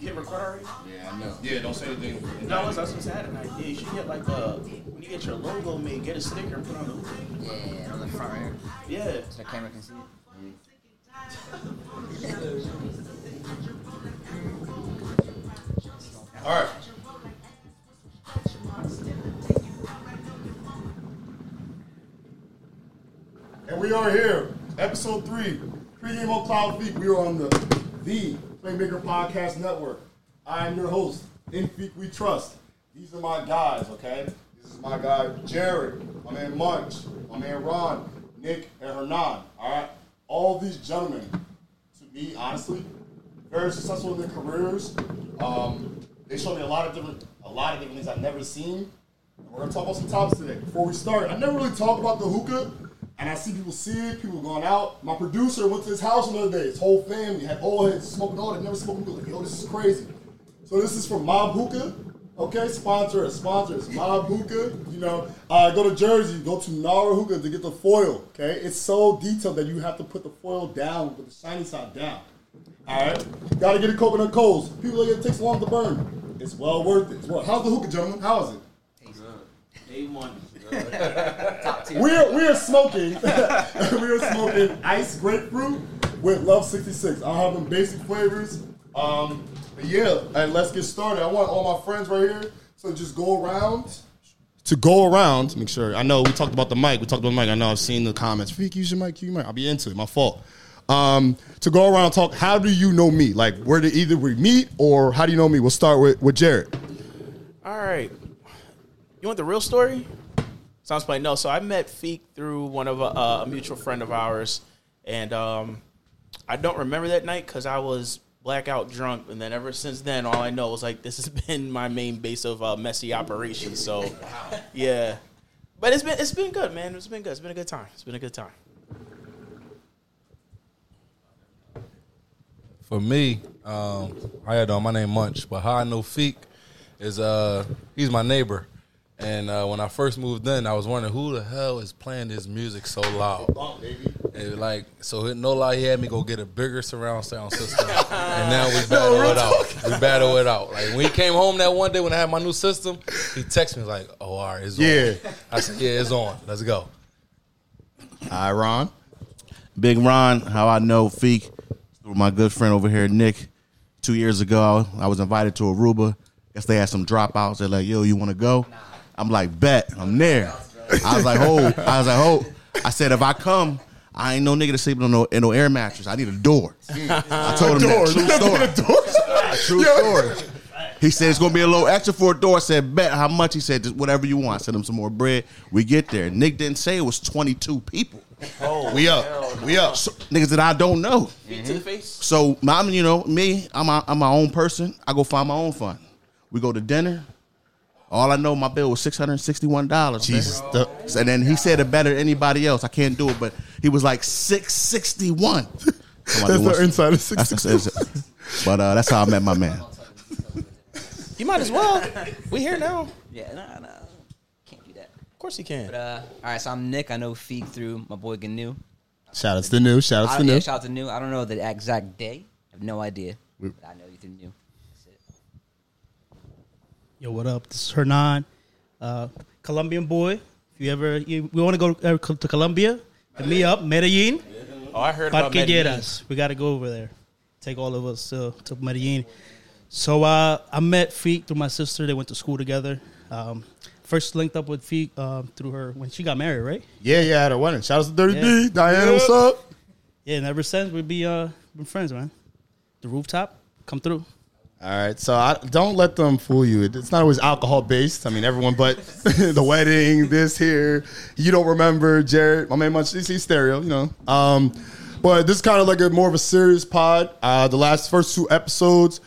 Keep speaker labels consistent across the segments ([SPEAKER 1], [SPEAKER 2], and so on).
[SPEAKER 1] You hit record already?
[SPEAKER 2] Yeah, I know. Yeah, don't say anything.
[SPEAKER 1] No, I was, I was gonna say I had an idea. You should get like a when you get your logo made, get a sticker and put on the hookah.
[SPEAKER 3] Yeah, on the front right here.
[SPEAKER 1] Yeah.
[SPEAKER 3] So the camera can see it.
[SPEAKER 2] All right.
[SPEAKER 4] And we are here, episode three, pregame on Cloud Fiq. We are on the the Playmaker Podcast Network. I am your host, In Fiq We Trust. These are my guys, okay? This is my guy Jared, my man Munch, my man Ron, Nick, and Hernan. All right, all these gentlemen, to me, honestly, very successful in their careers. Um, they showed me a lot of different, a lot of different things I've never seen. And we're gonna talk about some topics today. Before we start, I never really talk about the hookah, and I see people see it, people going out. My producer went to his house another day. His whole family had all heads smoking all. They never smoked hookah. Like, yo, this is crazy. So this is from Mob Hookah. Okay, sponsor us, sponsor us. Mob Hookah. You know, uh, go to Jersey, go to Nara Hookah to get the foil. Okay, it's so detailed that you have to put the foil down with the shiny side down. All right, gotta get a coconut coals. People think it takes long to burn. It's well worth it. Well- How's the hookah, gentlemen? How is it?
[SPEAKER 1] Day one.
[SPEAKER 3] Top tier.
[SPEAKER 4] We are we are smoking. we are smoking ice grapefruit with Love 66. I'll have them basic flavors. Um, yeah, and let's get started. I want all my friends right here. So just go around. To go around, make sure. I know we talked about the mic. We talked about the mic. I know I've seen the comments. Freak, use your mic, use your mic. I'll be into it. My fault. Um, to go around and talk. How do you know me? Like, where did either we meet or how do you know me? We'll start with with Jared.
[SPEAKER 1] All right. You want the real story? Sounds like no. So I met Fiq through one of a, uh, a mutual friend of ours, and um, I don't remember that night because I was blackout drunk. And then ever since then, all I know is like this has been my main base of uh, messy operations. So, yeah. But it's been it's been good, man. It's been good. It's been a good time. It's been a good time.
[SPEAKER 5] For me, um, how you doing? My name Munch, but how I know Fiq is uh he's my neighbor. And uh, when I first moved in, I was wondering who the hell is playing this music so loud. And like, so no lie, he had me go get a bigger surround sound system, and now we battle it out. We battle it out. Like when he came home that one day when I had my new system, he texted me like, "Oh, all right, it's
[SPEAKER 4] Yeah.
[SPEAKER 5] on." I said, "Yeah, it's on. Let's go."
[SPEAKER 4] Hi, Ron.
[SPEAKER 6] Big Ron, how I know Fiq through my good friend over here, Nick. Two years ago, I was invited to Aruba. Guess they had some dropouts. They're like, "Yo, you want to go?" I'm like, "Bet, I'm there." I was like, "Oh," I was like, "Oh." I said, "If I come, I ain't no nigga to sleep in no, in no air mattress. I need a door." I told him
[SPEAKER 4] Door.
[SPEAKER 6] that true story. True story. He said it's gonna be a little extra for a door. I said, bet how much? He said, just whatever you want. I sent him some more bread. We get there. Nick didn't say it was 22 people. Oh, we up. We up. So, niggas that I don't know.
[SPEAKER 1] Feet to the face.
[SPEAKER 6] So, mom, you know, me, I'm, a, I'm my own person. I go find my own fun. We go to dinner. All I know, my bill was six hundred sixty-one dollars.
[SPEAKER 4] Jesus.
[SPEAKER 6] And then he said it better than anybody else. I can't do it, but he was like six sixty-one.
[SPEAKER 4] That's the inside of 66.
[SPEAKER 6] But uh, that's how I met my man.
[SPEAKER 1] You might as well. We here now. Of
[SPEAKER 3] Yeah, no, no. Can't do that.
[SPEAKER 1] Of course you can.
[SPEAKER 3] But uh, all right, so I'm Nick. I know Fiq through my boy Gnu.
[SPEAKER 4] Shout out to the new. Shout out to the
[SPEAKER 3] yeah,
[SPEAKER 4] new.
[SPEAKER 3] shout out to New. I don't know the exact day. I have no idea. But I know you through New. That's it.
[SPEAKER 7] Yo, what up? This is Hernan, uh, Colombian boy. If you ever you, we want to go uh, to Colombia, hit me up, Medellin,
[SPEAKER 1] Oh, I heard about Medellin.
[SPEAKER 7] Parquilleras. We got to go over there. Take all of us uh, to Medellin. So uh, I met Fiq through my sister. They went to school together. Um, first linked up with Fiq uh, through her when she got married, right?
[SPEAKER 4] Yeah, yeah, at her wedding. Shout out to Dirty
[SPEAKER 7] Yeah.
[SPEAKER 4] D. Diana, what's up?
[SPEAKER 7] Yeah, and ever since we be uh, been friends, man. The rooftop, come through.
[SPEAKER 4] All right, so I, don't let them fool you. It's not always alcohol based. I mean, everyone but the wedding, this here. You don't remember Jared, my man, much CC stereo, you know. Um, but this is kind of like a more of a serious pod. Uh, the last first two episodes,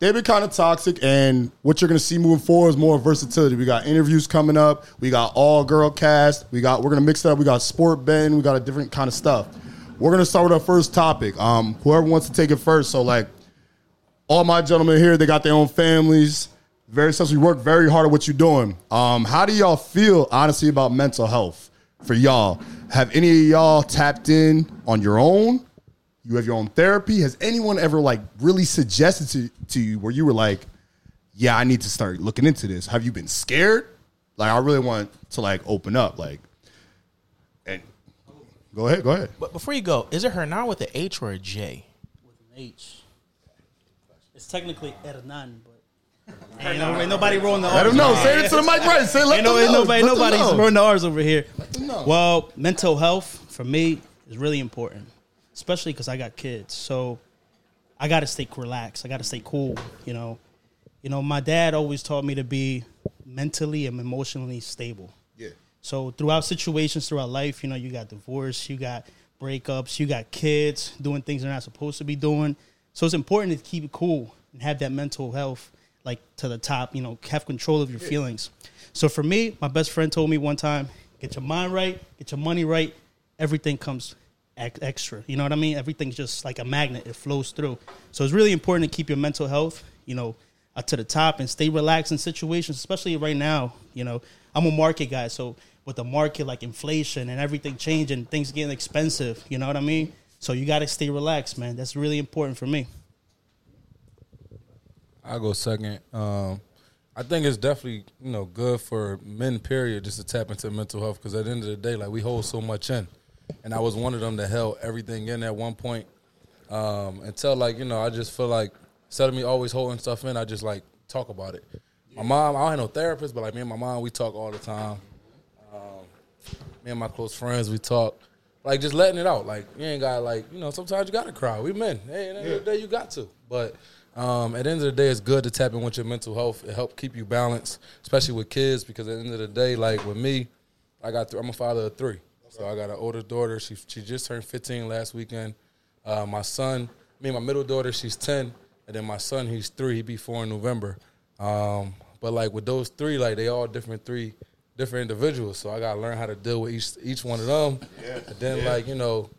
[SPEAKER 4] they've been kind of toxic, and what you're gonna see moving forward is more versatility. We got interviews coming up. We got all girl cast. We got we're gonna mix it up. We got sport Ben. We got a different kind of stuff. We're gonna start with our first topic. Um, whoever wants to take it first. So like all my gentlemen here, they got their own families. Very successful. You work very hard at what you're doing. Um, how do y'all feel, honestly, about mental health for y'all? Have any of y'all tapped in on your own?
[SPEAKER 8] You have your own therapy. Has anyone ever like really suggested to, to you where you were like, yeah, I need to start looking into this? Have you been scared? Like, I really want to like open up. Like, and go ahead, go ahead.
[SPEAKER 1] But before you go, is it her now with an H or a J?
[SPEAKER 7] with an H. Technically Hernan, but ain't, no, ain't nobody rolling the R's.
[SPEAKER 8] Let him know. Say it to the mic right. Say, let
[SPEAKER 7] Ain't, no, ain't nobody,
[SPEAKER 8] Let
[SPEAKER 7] nobody's rolling the R's over here. Well, mental health for me is really important, especially because I got kids. So I got to stay relaxed. I got to stay cool. You know, you know, my dad always taught me to be mentally and emotionally stable.
[SPEAKER 8] Yeah.
[SPEAKER 7] So throughout situations throughout life, you know, you got divorce, you got breakups, you got kids doing things they're not supposed to be doing. So it's important to keep it cool and have that mental health like to the top, you know, have control of your feelings. So for me, my best friend told me one time, get your mind right, get your money right, everything comes extra. You know what I mean? Everything's just like a magnet, it flows through. So it's really important to keep your mental health, you know, uh, to the top and stay relaxed in situations, especially right now. You know, I'm a market guy, so with the market like inflation and everything changing, things getting expensive. You know what I mean? So you got to stay relaxed, man. That's really important for me.
[SPEAKER 5] I'll go second. Um, I think it's definitely you know good for men. Period, just to tap into mental health because at the end of the day, like we hold so much in, and I was one of them that held everything in at one point. Um, until like you know, I just feel like instead of me always holding stuff in, I just like talk about it. My mom, I don't have no therapist, but like me and my mom, we talk all the time. Um, me and my close friends, we talk. Like just letting it out. Like you ain't got like you know. Sometimes you gotta cry. We men. Hey, at the end of the day, you got to. But um, at the end of the day, it's good to tap in with your mental health. It help keep you balanced, especially with kids. Because at the end of the day, like with me, I got th- I'm a father of three. So I got an older daughter. She she just turned 15 last weekend. Uh, my son, me, my middle daughter, she's 10, and then my son, he's three. He be four in November. Um, but like with those three, like they all different three different individuals. So I gotta learn how to deal with each each one of them. And then like you know,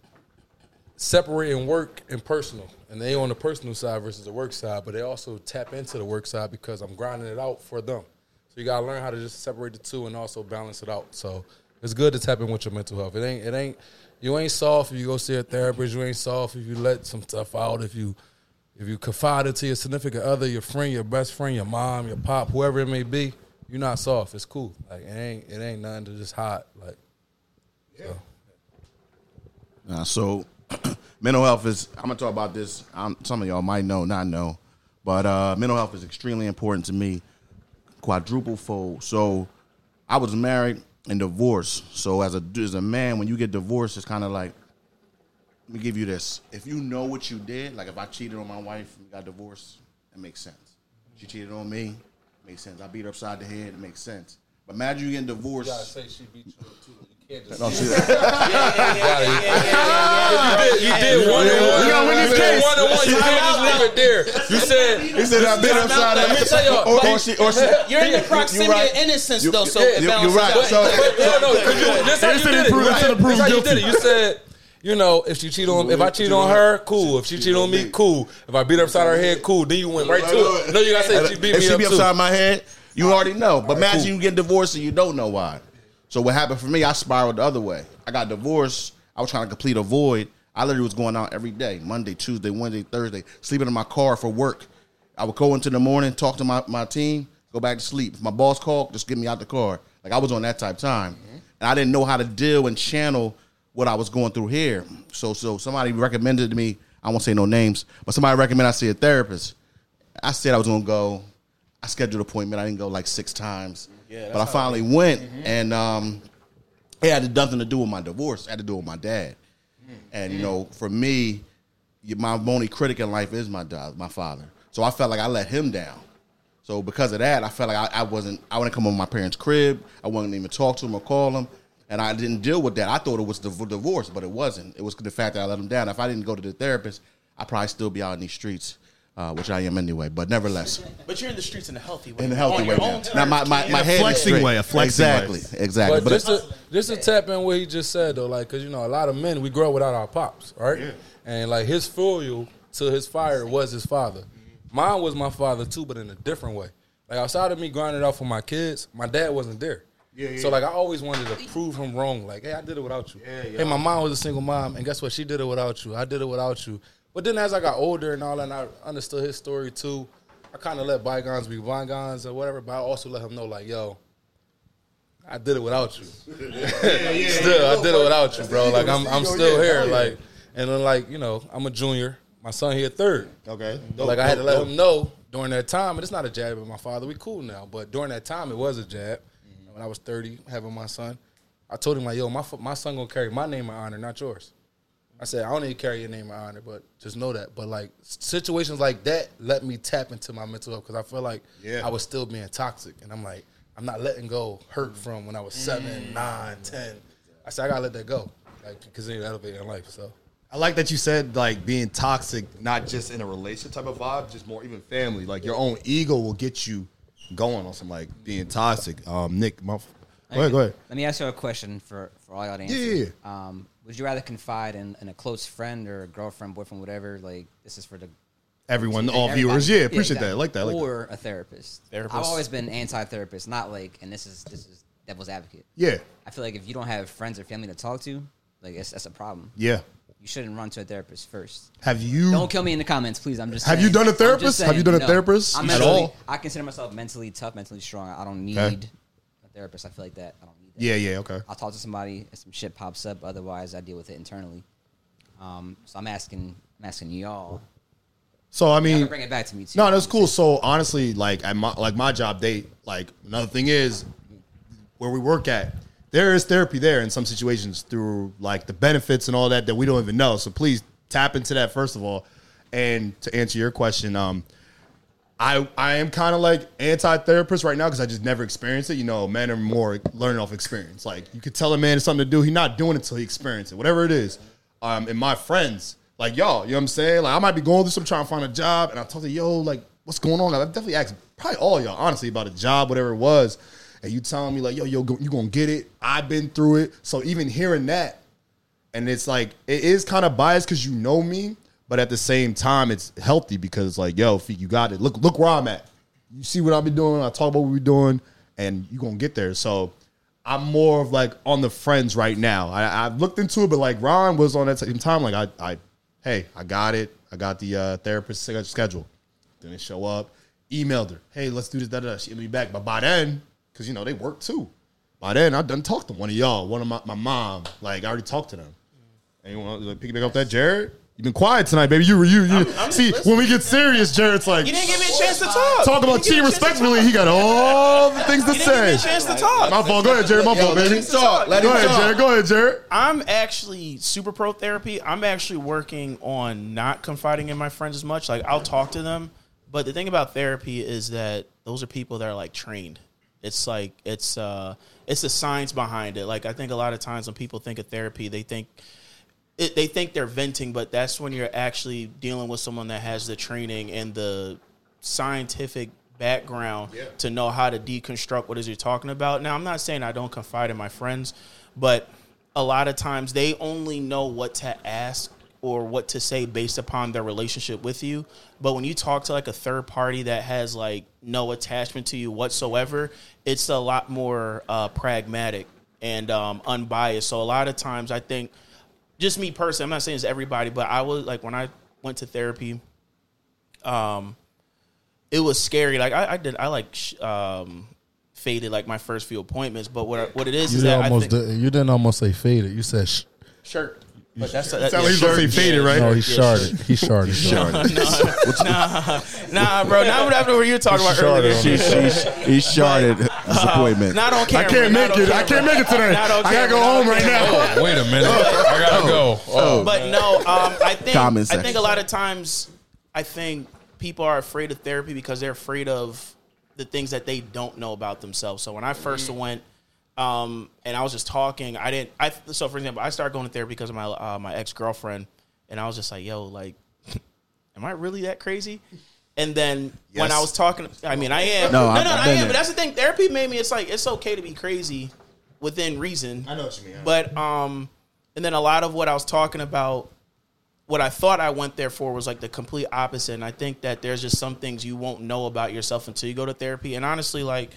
[SPEAKER 5] separating work and personal. And they on the personal side versus the work side, but they also tap into the work side because I'm grinding it out for them. So you gotta learn how to just separate the two and also balance it out. So it's good to tap in with your mental health. It ain't it ain't you ain't soft if you go see a therapist. You ain't soft if you let some stuff out. If you if you confide it to your significant other, your friend, your best friend, your mom, your pop, whoever it may be, you're not soft. It's cool. Like it ain't it ain't nothing to just hide. Like
[SPEAKER 6] Uh, so, mental health is. I'm gonna talk about this. Um, some of y'all might know, not know, but uh, mental health is extremely important to me. Quadruple fold. So, I was married and divorced. So, as a as a man, when you get divorced, it's kind of like. Let me give you this. If you know what you did, like if I cheated on my wife and got divorced, it makes sense. She cheated on me, makes sense. I beat her upside the head, it makes sense. But imagine you getting divorced.
[SPEAKER 5] say she beat you too. You can't just
[SPEAKER 6] No, see that.
[SPEAKER 5] You did one and one.
[SPEAKER 8] You gotta win this
[SPEAKER 5] You did
[SPEAKER 8] case.
[SPEAKER 5] one and one. You can't just leave it there. You said
[SPEAKER 6] He said I beat her upside the
[SPEAKER 5] Let me
[SPEAKER 6] head.
[SPEAKER 5] tell y'all.
[SPEAKER 6] Or, or she, or she,
[SPEAKER 1] You're in the proximity
[SPEAKER 6] right.
[SPEAKER 1] of innocence,
[SPEAKER 6] You-
[SPEAKER 1] though, so
[SPEAKER 6] yeah,
[SPEAKER 1] it
[SPEAKER 6] you-
[SPEAKER 1] balances
[SPEAKER 6] you're right.
[SPEAKER 1] out.
[SPEAKER 6] So-
[SPEAKER 5] But no, no, 'cause you, this how you
[SPEAKER 8] said
[SPEAKER 5] did
[SPEAKER 8] it
[SPEAKER 5] it.
[SPEAKER 8] proved-
[SPEAKER 5] Right.
[SPEAKER 8] said it proved
[SPEAKER 5] This how you did it. You said, you know, if she cheat on, if I cheat on her, cool. If she cheat on me, cool. If I beat her upside her head, cool. Then you went right to it. No, you gotta say she beat
[SPEAKER 6] if
[SPEAKER 5] me
[SPEAKER 6] she be
[SPEAKER 5] too.
[SPEAKER 6] upside my head, you already know. But imagine
[SPEAKER 5] cool.
[SPEAKER 6] you get divorced and you don't know why. So what happened for me? I spiraled the other way. I got divorced. I was trying to complete a void. I literally was going out every day, Monday, Tuesday, Wednesday, Thursday, sleeping in my car for work. I would go into the morning, talk to my, my team, go back to sleep. If my boss called, just get me out the car. Like I was on that type time. And I didn't know how to deal and channel what I was going through here. So so somebody recommended to me, I won't say no names, but somebody recommended I see a therapist. I said I was gonna go. I scheduled an appointment. I didn't go like six times. But I finally went and um it had nothing to do with my divorce. It had to do with my dad. And you know, for me, my only critic in life is my dad, my father. So I felt like I let him down. So because of that, I felt like I, I wasn't. I wouldn't come on my parents' crib. I wouldn't even talk to him or call him, and I didn't deal with that. I thought it was the divorce, but it wasn't. It was the fact that I let him down. If I didn't go to the therapist, I'd probably still be out in these streets, uh, which I am anyway. But nevertheless,
[SPEAKER 1] But you're in the streets in a healthy way.
[SPEAKER 6] in a healthy
[SPEAKER 1] On
[SPEAKER 6] way
[SPEAKER 1] your
[SPEAKER 6] now.
[SPEAKER 1] own
[SPEAKER 6] Now my my,
[SPEAKER 1] terms.
[SPEAKER 6] my head is
[SPEAKER 8] flexing
[SPEAKER 6] straight.
[SPEAKER 8] way, a flexing
[SPEAKER 6] exactly,
[SPEAKER 8] way.
[SPEAKER 6] exactly.
[SPEAKER 5] But,
[SPEAKER 6] But,
[SPEAKER 5] just to just to tap in what he just said though, like, cause you know a lot of men we grow up without our pops, right? Yeah. And like his fuel to his fire was his father. Mine was my father too, but in a different way. Like outside of me grinding out for my kids, my dad wasn't there.
[SPEAKER 4] Yeah, yeah.
[SPEAKER 5] So like I always wanted to prove him wrong. Like, hey, I did it without you. Yeah, yeah. Hey, my mom was a single mom, and guess what? She did it without you. I did it without you. But then as I got older and all, and I understood his story too, I kind of let bygones be bygones or whatever. But I also let him know, like, yo, I did it without you. still, I did it without you, bro. Like I'm, I'm still here. Like, and then like you know, I'm a junior. My son here third.
[SPEAKER 4] Okay.
[SPEAKER 5] like I had to let him know during that time, and it's not a jab at my father. We cool now, but during that time, it was a jab.
[SPEAKER 4] Mm-hmm.
[SPEAKER 5] When I was thirty, having my son, I told him like, "Yo, my my son gonna carry my name and honor, not yours." I said, "I don't need to carry your name and honor, but just know that." But like situations like that let me tap into my mental health because I feel like
[SPEAKER 4] Yeah.
[SPEAKER 5] I was still being toxic, and I'm like, I'm not letting go hurt from when I was seven, nine, ten. I said, I gotta let that go, like continue to elevate in life. So.
[SPEAKER 4] I like that you said like being toxic, not just in a relationship type of vibe, just more even family. Like your own ego will get you going on some like being toxic. Um, Nick, my, go ahead, go ahead.
[SPEAKER 3] Let me ask you a question for, for all y'all to answer.
[SPEAKER 4] Yeah,
[SPEAKER 3] Um, would you rather confide in, in a close friend or a girlfriend, boyfriend, whatever? Like this is for the
[SPEAKER 4] Everyone, all
[SPEAKER 3] everybody.
[SPEAKER 4] viewers, yeah, appreciate
[SPEAKER 3] exactly.
[SPEAKER 4] that. I like that. I like that.
[SPEAKER 3] or a therapist.
[SPEAKER 1] Therapist.
[SPEAKER 3] I've always been anti-therapist, not like, and this is this is devil's advocate.
[SPEAKER 4] Yeah,
[SPEAKER 3] I feel like if you don't have friends or family to talk to, like it's, that's a problem.
[SPEAKER 4] yeah.
[SPEAKER 3] You shouldn't run to a therapist first.
[SPEAKER 4] Have you?
[SPEAKER 3] Don't kill me in the comments, please. I'm just.
[SPEAKER 4] Have
[SPEAKER 3] saying.
[SPEAKER 4] you done a
[SPEAKER 3] I'm just
[SPEAKER 4] therapist? Have you
[SPEAKER 3] saying,
[SPEAKER 4] done a
[SPEAKER 3] no.
[SPEAKER 4] therapist
[SPEAKER 3] I'm
[SPEAKER 4] at
[SPEAKER 3] mentally-
[SPEAKER 4] all?
[SPEAKER 3] I consider myself mentally tough, mentally strong. I don't need
[SPEAKER 4] Okay.
[SPEAKER 3] a therapist. I feel like that. I don't need that.
[SPEAKER 4] Yeah, yeah, okay.
[SPEAKER 3] I'll talk to somebody if some shit pops up. Otherwise, I deal with it internally. Um, so I'm asking, I'm asking y'all.
[SPEAKER 4] So I mean,
[SPEAKER 3] bring it back to me too.
[SPEAKER 4] No, that's cool. So honestly, like at my like my job they like another thing is where we work at, there is therapy there in some situations through like the benefits and all that that we don't even know. So please tap into that first of all. And to answer your question, um, I I am kind of like anti-therapist right now because I just never experienced it. You know, men are more learning off experience. Like you could tell a man something to do, he's not doing it until he experiences it, whatever it is. Um, and my friends, like y'all, you know what I'm saying? Like I might be going through some trying to find a job, and I told you, yo, like what's going on? I've definitely asked probably all y'all honestly about a job, whatever it was, and you telling me like, yo, yo, you gonna get it? I've been through it, so even hearing that and it's like it is kind of biased because you know me, but at the same time, it's healthy because it's like, yo, you got it. Look, look where I'm at. You see what I've been doing. I talk about what we're doing, and you're gonna get there. So I'm more of like on the friends right now. I, I've looked into it, but like Ron was on that same time. Like I, I, hey, I got it. I got the uh, therapist schedule. Didn't show up. Emailed her. Hey, let's do this. Da da. She'll be back. But by then, because you know they work too. By then, I done talked to one of y'all, one of my, my mom. Like I already talked to them. And you want to like, pick back up that Jared? You've been quiet tonight, baby. You were you. you
[SPEAKER 1] I'm
[SPEAKER 4] see when we get serious, Jared's like
[SPEAKER 1] You didn't give me a chance to talk.
[SPEAKER 4] talk about cheating
[SPEAKER 1] me a chance to
[SPEAKER 4] respectfully. He got all the things to
[SPEAKER 1] You didn't give me
[SPEAKER 4] say.
[SPEAKER 1] a chance to talk.
[SPEAKER 4] My fault. Go ahead, Jared. My fault, baby.
[SPEAKER 9] talk. Let
[SPEAKER 4] Go ahead,
[SPEAKER 9] talk.
[SPEAKER 4] Jared. Go ahead, Jared.
[SPEAKER 1] I'm actually super pro therapy. I'm actually working on not confiding in my friends as much. Like I'll talk to them, but the thing about therapy is that those are people that are like trained. It's like it's uh it's the science behind it. Like I think a lot of times when people think of therapy, they think it, they think they're venting, but that's when you're actually dealing with someone that has the training and the scientific background to know how to deconstruct what is you're talking about. Now, I'm not saying I don't confide in my friends, but a lot of times they only know what to ask or what to say based upon their relationship with you. But when you talk to like a third party that has like no attachment to you whatsoever, it's a lot more uh, pragmatic and um, unbiased. So a lot of times I think just me personally, I'm not saying it's everybody, but I was like when I went to therapy, um, it was scary. Like I, I did, I like sh- um, faded like my first few appointments. But what what it is
[SPEAKER 5] You
[SPEAKER 1] is that I
[SPEAKER 5] almost
[SPEAKER 1] think,
[SPEAKER 5] did, you didn't almost say faded. You said sh-
[SPEAKER 1] shirt. But that's that,
[SPEAKER 4] Sound like he's gonna say faded, right?
[SPEAKER 5] no. He
[SPEAKER 1] Yeah,
[SPEAKER 5] sharded. He sharded.
[SPEAKER 1] nah, nah, bro. Not what happened. What you were talking about earlier.
[SPEAKER 5] Sharded.
[SPEAKER 6] She's, he's sharded disappointment.
[SPEAKER 1] Not on camera.
[SPEAKER 4] I
[SPEAKER 1] can't
[SPEAKER 4] make
[SPEAKER 1] on
[SPEAKER 4] it. I can't make it today.
[SPEAKER 1] Not
[SPEAKER 4] I gotta go home right now.
[SPEAKER 5] Oh, wait a minute. I gotta go. Oh,
[SPEAKER 1] But no, um, I think
[SPEAKER 6] Common
[SPEAKER 1] I
[SPEAKER 6] sense.
[SPEAKER 1] think a lot of times I think people are afraid of therapy because they're afraid of the things that they don't know about themselves. So when I 1st went, um, and I was just talking, I didn't. I so for example, I started going to therapy because of my uh, my ex girlfriend, and I was just like, yo, like, am I really that crazy? And then when I was talking, I mean, I am.
[SPEAKER 6] No,
[SPEAKER 1] no,
[SPEAKER 6] I've-
[SPEAKER 1] no,
[SPEAKER 6] I've
[SPEAKER 1] I am.
[SPEAKER 6] there.
[SPEAKER 1] But that's the thing. Therapy made me. It's like it's okay to be crazy within reason.
[SPEAKER 4] I know what you mean.
[SPEAKER 1] But um, and then a lot of what I was talking about, what I thought I went there for was like the complete opposite. And I think that there's just some things you won't know about yourself until you go to therapy. And honestly, like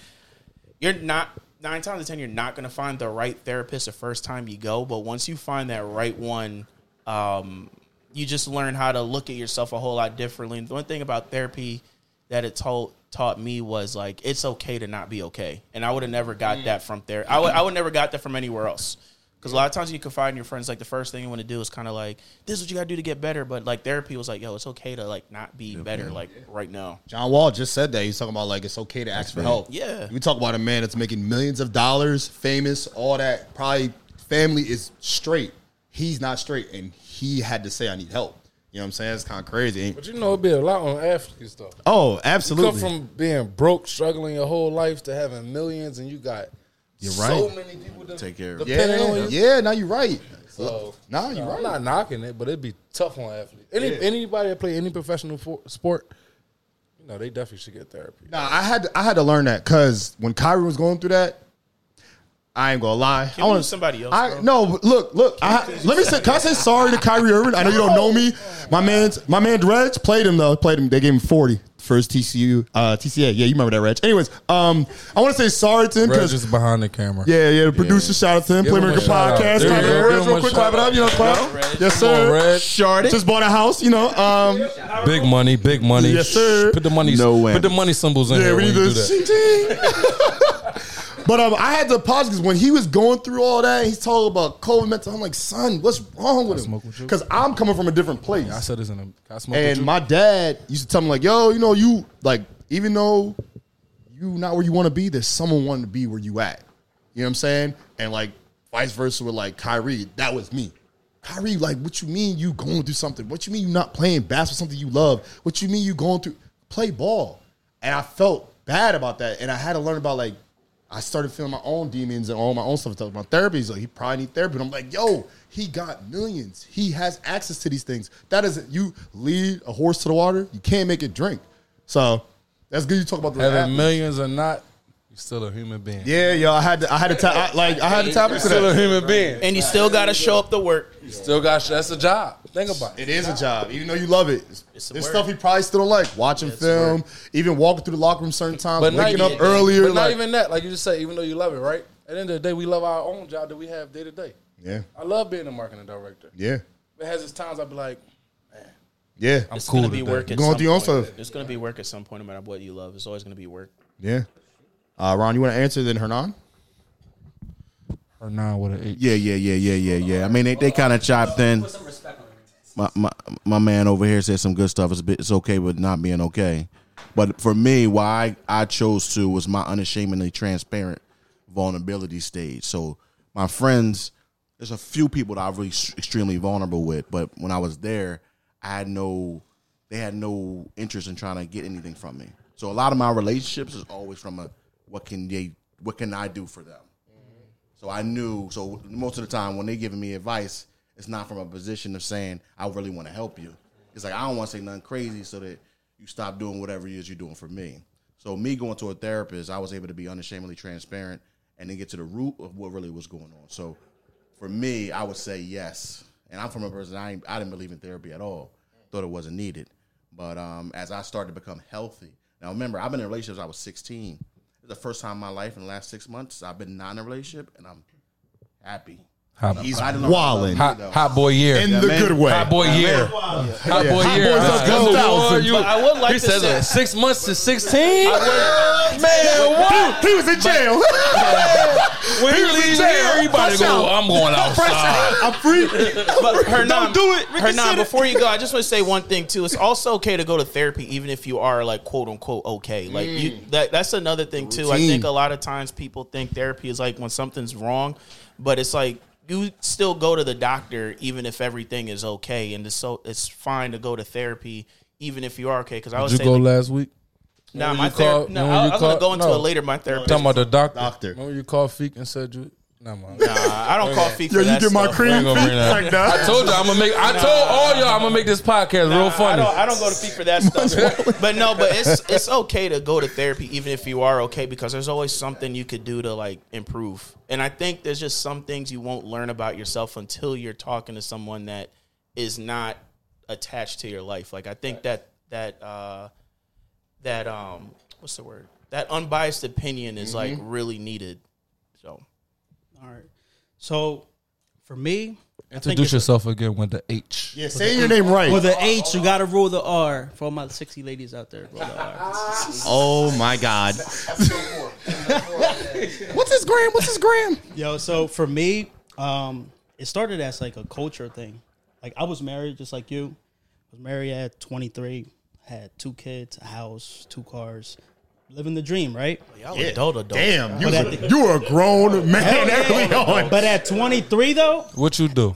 [SPEAKER 1] you're not nine times out of ten you're not going to find the right therapist the first time you go, but once you find that right one, um, you just learn how to look at yourself a whole lot differently. And the one thing about therapy that it told taught me was like it's okay to not be okay, and I would have never got that from there. I would I would never got that from anywhere else. Because a lot of times you confide in your friends, like the first thing you want to do is kind of like, this is what you got to do to get better. But like therapy was like, yo, it's okay to like not be better like right now.
[SPEAKER 4] John Wall just said that. He's talking about like it's okay to ask for help.
[SPEAKER 1] Yeah.
[SPEAKER 4] We talk about a man that's making millions of dollars, famous, all that. Probably family is straight. He's not straight, and he had to say, "I need help." You know what I'm saying? It's kind of crazy.
[SPEAKER 5] But you know, it'd be a lot on athletes though.
[SPEAKER 4] Oh,
[SPEAKER 5] You
[SPEAKER 4] absolutely.
[SPEAKER 5] come from being broke, struggling your whole life to having millions, and you got
[SPEAKER 4] You're
[SPEAKER 5] so
[SPEAKER 4] right.
[SPEAKER 5] many people to
[SPEAKER 6] Take care of.
[SPEAKER 5] depending on
[SPEAKER 4] yeah,
[SPEAKER 5] you.
[SPEAKER 4] yeah. Now you're right.
[SPEAKER 5] So
[SPEAKER 4] Nah, you're
[SPEAKER 5] I'm not knocking it, but it'd be tough on athletes. Any
[SPEAKER 4] Yeah.
[SPEAKER 5] anybody that play any professional for, sport, you know, they definitely should get therapy.
[SPEAKER 4] Nah, I had to, I had to learn that because when Kyrie was going through that, I ain't gonna lie.
[SPEAKER 1] Can
[SPEAKER 4] I wanna-
[SPEAKER 1] somebody else,
[SPEAKER 4] I
[SPEAKER 1] bro?
[SPEAKER 4] no, look, look. I, let me say, can I say sorry to Kyrie Irving? I know you don't know me. My man's my man Reg played him though. Played him. They gave him forty for his TCU uh, TCA. Yeah, you remember that, Reg. Anyways, um, I want to say sorry to him
[SPEAKER 5] Reg
[SPEAKER 4] because.
[SPEAKER 5] is behind the camera.
[SPEAKER 4] Yeah, yeah. The producer, shout out to him.
[SPEAKER 5] Give
[SPEAKER 4] Playmaker
[SPEAKER 5] a
[SPEAKER 4] podcast.
[SPEAKER 5] There
[SPEAKER 4] Clap
[SPEAKER 5] you
[SPEAKER 4] it
[SPEAKER 5] go.
[SPEAKER 4] up, Reg,
[SPEAKER 5] Give him
[SPEAKER 4] real quick.
[SPEAKER 5] shout
[SPEAKER 4] Clap it up. You know, clap.
[SPEAKER 1] Reg.
[SPEAKER 4] Yes, sir.
[SPEAKER 5] Reg.
[SPEAKER 4] Shorty. Just bought a house. You know. Um,
[SPEAKER 5] Big money, big money.
[SPEAKER 4] Yes, sir.
[SPEAKER 5] Put the money.
[SPEAKER 6] No way.
[SPEAKER 5] Put the money symbols in
[SPEAKER 4] Yeah,
[SPEAKER 5] there
[SPEAKER 4] we need
[SPEAKER 5] you do that.
[SPEAKER 4] But um, I had to pause because when he was going through all that, he's talking about COVID mental. I'm like, son, what's wrong with him? Because I'm coming from a different place.
[SPEAKER 5] I said this in a. I smoke with
[SPEAKER 4] and my dad used to tell me like, yo, you know, you like, even though you not where you want to be, there's someone wanting to be where you at. You know what I'm saying? And like vice versa with like Kyrie, that was me. Kyrie, like, what you mean you going through something? What you mean you not playing basketball, something you love? What you mean you going through play ball? And I felt bad about that, and I had to learn about like. I started feeling my own demons and all my own stuff. Talking about therapy, he's like, he probably need therapy. And I'm like, yo, he got millions. He has access to these things. That isn't you lead a horse to the water. You can't make it drink. So that's good. You talk about the
[SPEAKER 5] Having
[SPEAKER 4] athletes.
[SPEAKER 5] millions or not, you're still a human being.
[SPEAKER 4] Yeah, yo, I had to, I had to tap, like, I had to tap
[SPEAKER 5] You're still a
[SPEAKER 4] that.
[SPEAKER 5] human being.
[SPEAKER 1] And you still got to show up to work.
[SPEAKER 5] You still got that's a job. Think about it.
[SPEAKER 4] It is a job, even though you love it.
[SPEAKER 1] It's a
[SPEAKER 4] There's
[SPEAKER 1] work.
[SPEAKER 4] stuff you probably still don't like. Watching film, even walking through the locker room certain times,
[SPEAKER 5] But not
[SPEAKER 4] waking up
[SPEAKER 5] even-
[SPEAKER 4] earlier.
[SPEAKER 5] But not
[SPEAKER 4] like,
[SPEAKER 5] even that. Like you just said, even though you love it, right? At the end of the day, we love our own job that we have day to day.
[SPEAKER 4] yeah,
[SPEAKER 5] I love being a marketing director.
[SPEAKER 4] yeah,
[SPEAKER 5] It has its times I'd be like, man,
[SPEAKER 4] yeah.
[SPEAKER 5] I'm
[SPEAKER 1] It's
[SPEAKER 5] cool
[SPEAKER 1] gonna be
[SPEAKER 5] today.
[SPEAKER 1] work at
[SPEAKER 4] Going
[SPEAKER 1] some
[SPEAKER 4] through your own
[SPEAKER 1] point.
[SPEAKER 4] stuff.
[SPEAKER 1] It's gonna be work at some point, no matter what you love. It's always gonna be work.
[SPEAKER 4] Yeah. Uh, Ron, you want to answer then Hernan?
[SPEAKER 5] Hernan nine with an eight.
[SPEAKER 6] Yeah, yeah, yeah, yeah, yeah, yeah. I mean, they, they kind of chopped in. My, my my man over here said some good stuff. It's, a bit, it's okay with not being okay. But for me, why I, I chose to was my unashamedly transparent vulnerability stage. So my friends, there's a few people that I really extremely vulnerable with. But when I was there, I had no, they had no interest in trying to get anything from me. So a lot of my relationships is always from a, what can they, what can I do for them? So I knew. So most of the time, when they're giving me advice, it's not from a position of saying I really want to help you. It's like I don't want to say nothing crazy so that you stop doing whatever it is you're doing for me. So me going to a therapist, I was able to be unashamedly transparent and then get to the root of what really was going on. So for me, I would say yes. And I'm from a person I I didn't believe in therapy at all. Thought it wasn't needed. But um, as I started to become healthy, now remember I've been in relationships. I was 16. It's the first time in my life in the last six months I've been not in a relationship, and I'm happy.
[SPEAKER 5] Hot,
[SPEAKER 4] He's
[SPEAKER 6] I didn't know
[SPEAKER 4] wilding
[SPEAKER 5] hot, hot boy year.
[SPEAKER 4] in the
[SPEAKER 6] man.
[SPEAKER 4] good way.
[SPEAKER 5] Hot boy year. Hot boy
[SPEAKER 4] Hot
[SPEAKER 5] year.
[SPEAKER 4] boys
[SPEAKER 5] That's
[SPEAKER 4] up
[SPEAKER 5] good.
[SPEAKER 4] 2000.
[SPEAKER 5] You-
[SPEAKER 1] I would like
[SPEAKER 5] he
[SPEAKER 1] to
[SPEAKER 5] says
[SPEAKER 1] say-
[SPEAKER 5] uh, six months to sixteen. Man, what?
[SPEAKER 4] He was in jail.
[SPEAKER 5] When he
[SPEAKER 4] was
[SPEAKER 5] leaves
[SPEAKER 4] jail.
[SPEAKER 5] here, everybody go.
[SPEAKER 4] out.
[SPEAKER 5] I'm going outside.
[SPEAKER 4] I'm free.
[SPEAKER 1] But Hernan,
[SPEAKER 4] Don't do it.
[SPEAKER 1] Hernan, before you go, I just want to say one thing too. It's also okay to go to therapy, even if you are like quote unquote okay. Like you, mm. that that's another thing too. I think a lot of times people think therapy is like when something's wrong, but it's like you still go to the doctor even if everything is okay, and it's so it's fine to go to therapy even if you are okay. Because I was
[SPEAKER 5] Did you
[SPEAKER 1] say
[SPEAKER 5] go
[SPEAKER 1] like,
[SPEAKER 5] last week?
[SPEAKER 1] Nah, my
[SPEAKER 5] you called-
[SPEAKER 1] therapist. No,
[SPEAKER 5] remember
[SPEAKER 1] I,
[SPEAKER 5] you
[SPEAKER 1] I'm gonna go into
[SPEAKER 5] no.
[SPEAKER 1] it later. My therapist.
[SPEAKER 5] Talking about the doctor.
[SPEAKER 4] Doctor.
[SPEAKER 5] Remember you called Fiq and said you. Nah, man.
[SPEAKER 1] Nah, I don't call Fiq
[SPEAKER 4] Yo,
[SPEAKER 1] for
[SPEAKER 4] you
[SPEAKER 1] that
[SPEAKER 4] get my
[SPEAKER 1] stuff.
[SPEAKER 4] cream
[SPEAKER 5] ain't gonna bring that.
[SPEAKER 4] like that.
[SPEAKER 5] I told you I'm gonna make. I told all y'all I'm gonna make this podcast real
[SPEAKER 1] I
[SPEAKER 5] funny.
[SPEAKER 1] don't, I don't go to Fiq for that stuff. but no, but it's it's okay to go to therapy even if you are okay because there's always something you could do to like improve. And I think there's just some things you won't learn about yourself until you're talking to someone that is not attached to your life. Like I think that that uh that um what's the word? That unbiased opinion is like really needed So
[SPEAKER 7] All right. So for me,
[SPEAKER 5] Introduce yourself again with the H.
[SPEAKER 4] Yeah, say your name right.
[SPEAKER 7] With the H, you gotta rule the R. For all my sexy ladies out there, roll the R.
[SPEAKER 4] Oh my God. What's his gram? What's his gram?
[SPEAKER 7] Yo, so for me, um, it started as like a culture thing. Like I was married just like you. I was married at 23, had two kids, a house, two cars, living the dream, right?
[SPEAKER 1] Oh, y'all adult adult.
[SPEAKER 4] Damn, you,
[SPEAKER 7] But
[SPEAKER 4] was
[SPEAKER 7] at
[SPEAKER 4] a, you were a grown man early on.
[SPEAKER 7] But at 23 though,
[SPEAKER 5] What you do?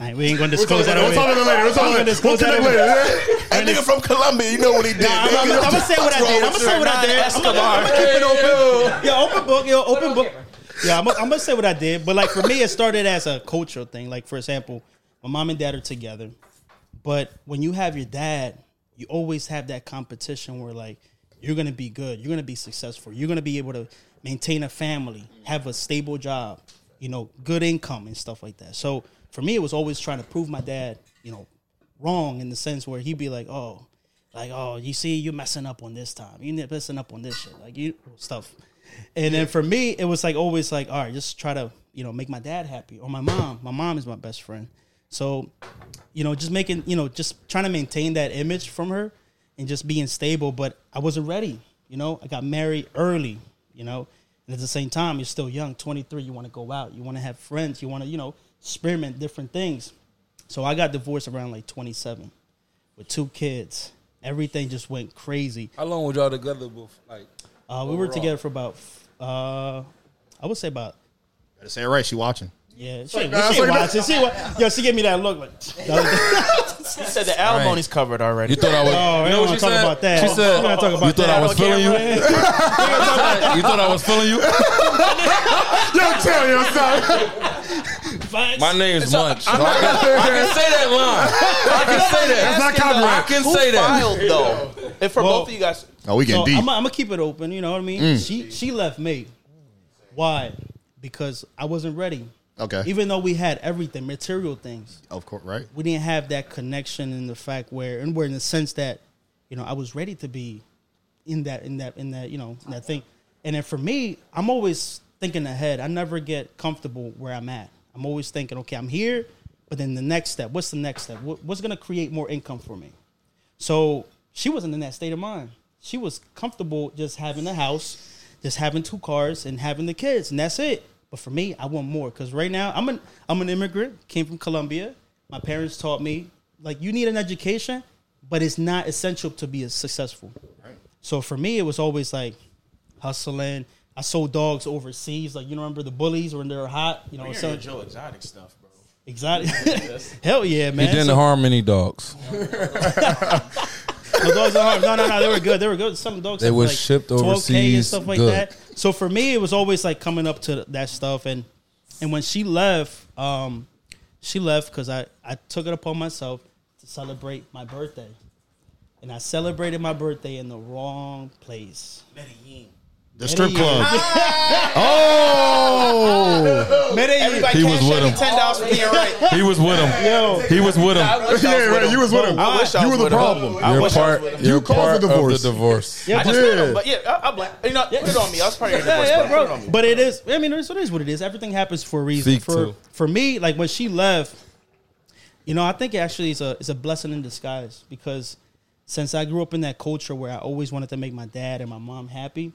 [SPEAKER 7] all right, we ain't gonna
[SPEAKER 4] We'll
[SPEAKER 7] disclose
[SPEAKER 4] talk
[SPEAKER 7] that.
[SPEAKER 4] about it later. We'll talk about it later. We'll
[SPEAKER 7] disclose that
[SPEAKER 4] connect later.
[SPEAKER 6] That nigga from Colombia, you know what he did.
[SPEAKER 7] I'm, I'm, I'm gonna say what I did. I'm gonna say what I did. I'm gonna, I'm gonna keep it open. Yeah, open book. Yo, open book. Yeah, I'm, I'm gonna say what I did. But like for me, it started as a cultural thing. Like for example, my mom and dad are together, but when you have your dad, you always have that competition where like you're gonna be good, you're gonna be successful, you're gonna be able to maintain a family, have a stable job, you know, good income and stuff like that. So for me, it was always trying to prove my dad, you know, wrong in the sense where he'd be like, oh, like, oh, you see, you're messing up on this time. You're messing up on this shit. Like, you stuff. And then for me, it was like always like, all right, just try to, you know, make my dad happy or my mom. My mom is my best friend. So, you know, just making, you know, just trying to maintain that image from her and just being stable. But I wasn't ready. You know, I got married early, you know, and at the same time, you're still young, 23. You want to go out, you want to have friends, you want to, you know, experiment different things. So I got divorced around like 27 with two kids. Everything just went crazy.
[SPEAKER 5] How long were y'all together? Before, like,
[SPEAKER 7] Uh, we were together for about, uh, I would say about,
[SPEAKER 4] Better say it right. She watching.
[SPEAKER 7] Yeah, she,
[SPEAKER 4] nah,
[SPEAKER 7] she
[SPEAKER 4] it's like
[SPEAKER 7] watching. She, wa- yo, she gave me that look like,
[SPEAKER 1] He said the alimony's covered already.
[SPEAKER 5] you thought I was?
[SPEAKER 7] Oh,
[SPEAKER 5] you
[SPEAKER 7] we
[SPEAKER 5] know what she
[SPEAKER 7] talk
[SPEAKER 5] said?
[SPEAKER 7] about that.
[SPEAKER 5] She said,
[SPEAKER 7] don't talk about
[SPEAKER 5] "You thought I was
[SPEAKER 7] on
[SPEAKER 5] feeling you." you thought I was feeling you?
[SPEAKER 4] Yo, tell your son.
[SPEAKER 5] My name's Munch. So I, can, I can say that line. I can say that.
[SPEAKER 4] That's not
[SPEAKER 5] I
[SPEAKER 4] copyright.
[SPEAKER 5] can
[SPEAKER 1] Who
[SPEAKER 5] say that.
[SPEAKER 1] filed though? And for
[SPEAKER 7] Well-
[SPEAKER 1] both of you guys,
[SPEAKER 4] Oh, we getting
[SPEAKER 7] I'm,
[SPEAKER 4] deep.
[SPEAKER 7] I'm gonna keep it open. You know what I mean? Mm. She she left me. Why? Because I wasn't ready.
[SPEAKER 4] Okay.
[SPEAKER 7] Even though we had everything, material things,
[SPEAKER 4] Of course, right?
[SPEAKER 7] we didn't have that connection in the fact where, and we're in the sense that, you know, I was ready to be in that, in that, in that, you know, in that thing. And then for me, I'm always thinking ahead. I never get comfortable where I'm at. I'm always thinking, okay, I'm here, but then the next step. What's the next step? What, what's gonna create more income for me? So she wasn't in that state of mind. She was comfortable just having a house, just having two cars, and having the kids, and that's it. But for me, I want more because right now I'm an I'm an immigrant, came from Colombia. My parents taught me like you need an education, but it's not essential to be as successful. So for me, it was always like hustling. I sold dogs overseas, like you remember the bullies when they were hot, you know,
[SPEAKER 1] you're
[SPEAKER 7] selling
[SPEAKER 1] into Joe Exotic stuff, bro.
[SPEAKER 7] exotic. Hell yeah,
[SPEAKER 5] He
[SPEAKER 7] man!
[SPEAKER 5] didn't
[SPEAKER 7] So-
[SPEAKER 5] harm any dogs.
[SPEAKER 7] The dogs are hard. No, no, no. They were good. They were good. Some dogs
[SPEAKER 5] They
[SPEAKER 7] were
[SPEAKER 5] was
[SPEAKER 7] like
[SPEAKER 5] shipped
[SPEAKER 7] 12K and stuff like
[SPEAKER 5] good.
[SPEAKER 7] that. So for me, it was always like coming up to that stuff. And and when she left, um, she left because I I took it upon myself to celebrate my birthday, and I celebrated my birthday in the wrong place.
[SPEAKER 1] Medellin.
[SPEAKER 4] The strip
[SPEAKER 7] Medellin.
[SPEAKER 4] club. Ah! oh.
[SPEAKER 7] Medellin.
[SPEAKER 1] Everybody
[SPEAKER 5] He was with
[SPEAKER 1] me
[SPEAKER 5] him.
[SPEAKER 1] ten dollars for being right.
[SPEAKER 5] He was with him.
[SPEAKER 7] Yo.
[SPEAKER 5] He was with him.
[SPEAKER 1] I
[SPEAKER 4] Yeah,
[SPEAKER 1] with
[SPEAKER 4] right.
[SPEAKER 1] him.
[SPEAKER 4] You was with him.
[SPEAKER 1] I wish I
[SPEAKER 4] You
[SPEAKER 1] was
[SPEAKER 4] were the
[SPEAKER 1] with him.
[SPEAKER 4] problem.
[SPEAKER 1] I
[SPEAKER 5] You're
[SPEAKER 1] wish I was
[SPEAKER 5] part.
[SPEAKER 1] with him.
[SPEAKER 5] You're
[SPEAKER 4] You caused
[SPEAKER 5] part
[SPEAKER 4] the
[SPEAKER 5] of the
[SPEAKER 4] divorce.
[SPEAKER 5] divorce.
[SPEAKER 7] Yeah,
[SPEAKER 1] I just
[SPEAKER 7] but-
[SPEAKER 1] met him, but yeah, I, I blame. You know, put it on me. I was part of your
[SPEAKER 7] Yeah,
[SPEAKER 1] divorce,
[SPEAKER 7] yeah,
[SPEAKER 1] but put it
[SPEAKER 7] bro.
[SPEAKER 1] on me.
[SPEAKER 7] But it is. I mean, it is, it is what it is. Everything happens for a reason.
[SPEAKER 5] Zeke,
[SPEAKER 7] for
[SPEAKER 5] too.
[SPEAKER 7] for me, like when she left, you know, I think it actually is a is a blessing in disguise because since I grew up in that culture where I always wanted to make my dad and my mom happy,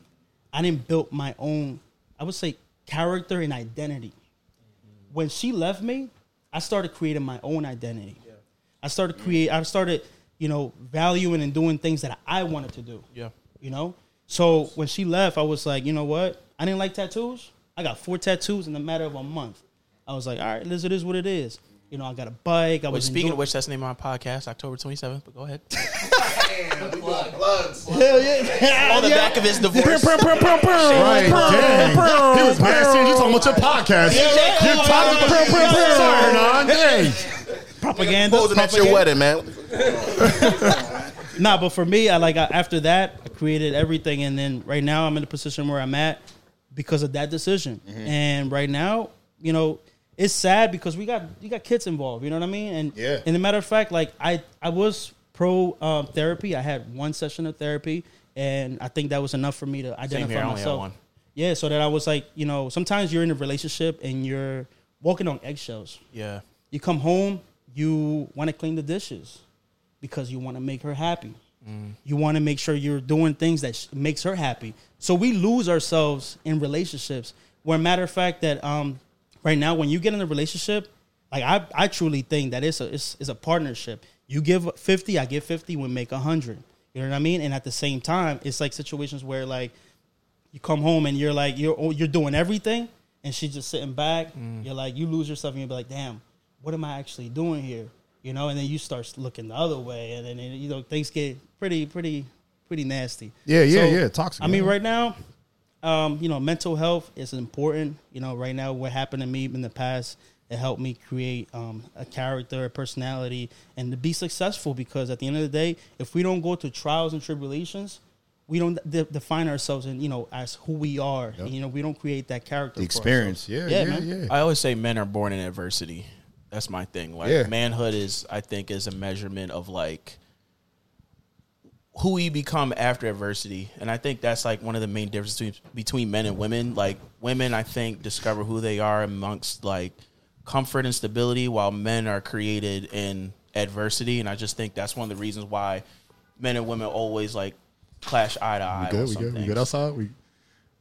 [SPEAKER 7] I didn't build my own. I would say character and identity. When she left me, I started creating my own identity. I started create. I started, you know, valuing and doing things that I wanted to do
[SPEAKER 1] Yeah.
[SPEAKER 7] you know. So when she left, I was like, you know what? I didn't like tattoos. I got four tattoos in a matter of a month. I was like, all right, Liz, it is what it is. You know, I got a bike. I
[SPEAKER 1] Wait,
[SPEAKER 7] was
[SPEAKER 1] speaking
[SPEAKER 7] enjoy-
[SPEAKER 1] of which, that's the name of my podcast, October 27th. But go ahead.
[SPEAKER 7] hell yeah,
[SPEAKER 1] On the back of his divorce.
[SPEAKER 4] Right, dang. He was mad serious. You talking about your podcast. You're talking about Sorry, Hernan. Hey.
[SPEAKER 7] propaganda.
[SPEAKER 6] Posing at your wedding, man.
[SPEAKER 7] Nah, but for me, I like I, after that, I created everything, and then right now I'm in the position where I'm at because of that decision. Mm-hmm. And right now, you know, it's sad because we got you got kids involved. You know what I mean? And
[SPEAKER 4] Yeah.
[SPEAKER 7] And a matter of fact, like I I was pro um, therapy. I had one session of therapy, and I think that was enough for me to identify
[SPEAKER 1] here, I only had
[SPEAKER 7] myself.
[SPEAKER 1] one.
[SPEAKER 7] yeah, so that I was like, you know, sometimes you're in a relationship and you're walking on eggshells.
[SPEAKER 1] Yeah.
[SPEAKER 7] You come home, you want to clean the dishes because you want to make her happy. You want to make sure you're doing things that sh- makes her happy. So we lose ourselves in relationships. Where matter of fact that um, right now when you get in a relationship, like I, I truly think that it's a it's, it's a partnership. You give fifty, I give fifty, we make a hundred. You know what I mean? And at the same time, it's like situations where like you come home and you're like you're oh, you're doing everything, and she's just sitting back. Mm. You're like you lose yourself and you're like, damn, what am I actually doing here? You know, and then you start looking the other way, and then you know things get pretty pretty pretty nasty.
[SPEAKER 4] Yeah, yeah, yeah, toxic,
[SPEAKER 7] I mean, right now, um, you know, mental health is important. You know, right now, what happened to me in the past, it helped me create um, a character, a personality, and to be successful. Because at the end of the day, if we don't go through trials and tribulations, we don't de- define ourselves and you know as who we are. And, you know, we don't create that character.
[SPEAKER 4] The
[SPEAKER 7] for
[SPEAKER 4] experience.
[SPEAKER 7] ourselves.
[SPEAKER 4] Yeah, yeah,
[SPEAKER 7] man.
[SPEAKER 4] yeah.
[SPEAKER 1] I always say men are born in adversity. That's my thing. Like
[SPEAKER 4] Yeah.
[SPEAKER 1] manhood is, I think, is a measurement of like who we become after adversity, and I think that's like one of the main differences between, between men and women. Like women, I think discover who they are amongst like comfort and stability, while men are created in adversity. And I just think that's one of the reasons why men and women always like clash eye to eye.
[SPEAKER 4] We good? We
[SPEAKER 1] some
[SPEAKER 4] good? We good outside? We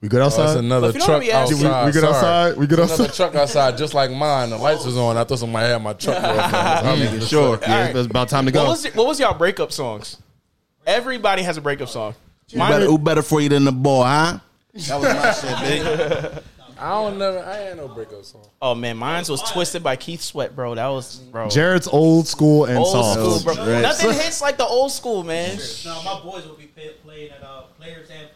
[SPEAKER 4] we good
[SPEAKER 5] Oh, it's
[SPEAKER 4] outside?
[SPEAKER 5] another
[SPEAKER 1] If
[SPEAKER 5] truck
[SPEAKER 1] let me
[SPEAKER 5] outside.
[SPEAKER 4] We- we good
[SPEAKER 5] Sorry.
[SPEAKER 4] outside? We good
[SPEAKER 5] It's Another truck outside, just like mine. The lights was on. I thought somebody had my truck. real fast. I'm
[SPEAKER 6] Sure.
[SPEAKER 4] Yeah,
[SPEAKER 1] Alright.
[SPEAKER 4] it's about time to
[SPEAKER 1] What
[SPEAKER 4] go.
[SPEAKER 1] was what was y'all breakup songs? Everybody has a breakup song.
[SPEAKER 6] Who
[SPEAKER 1] Mine
[SPEAKER 6] better, who better for you than the boy, huh? That was my shit, big.
[SPEAKER 5] I don't never. I ain't no breakup song.
[SPEAKER 1] Oh man, mine's was twisted by Keith Sweat, bro. That was bro.
[SPEAKER 4] Jared's old school and
[SPEAKER 1] old
[SPEAKER 4] soft.
[SPEAKER 1] school, bro. Nothing hits like the old school, man.
[SPEAKER 7] No, my boys will be playing at uh, Players Anthem.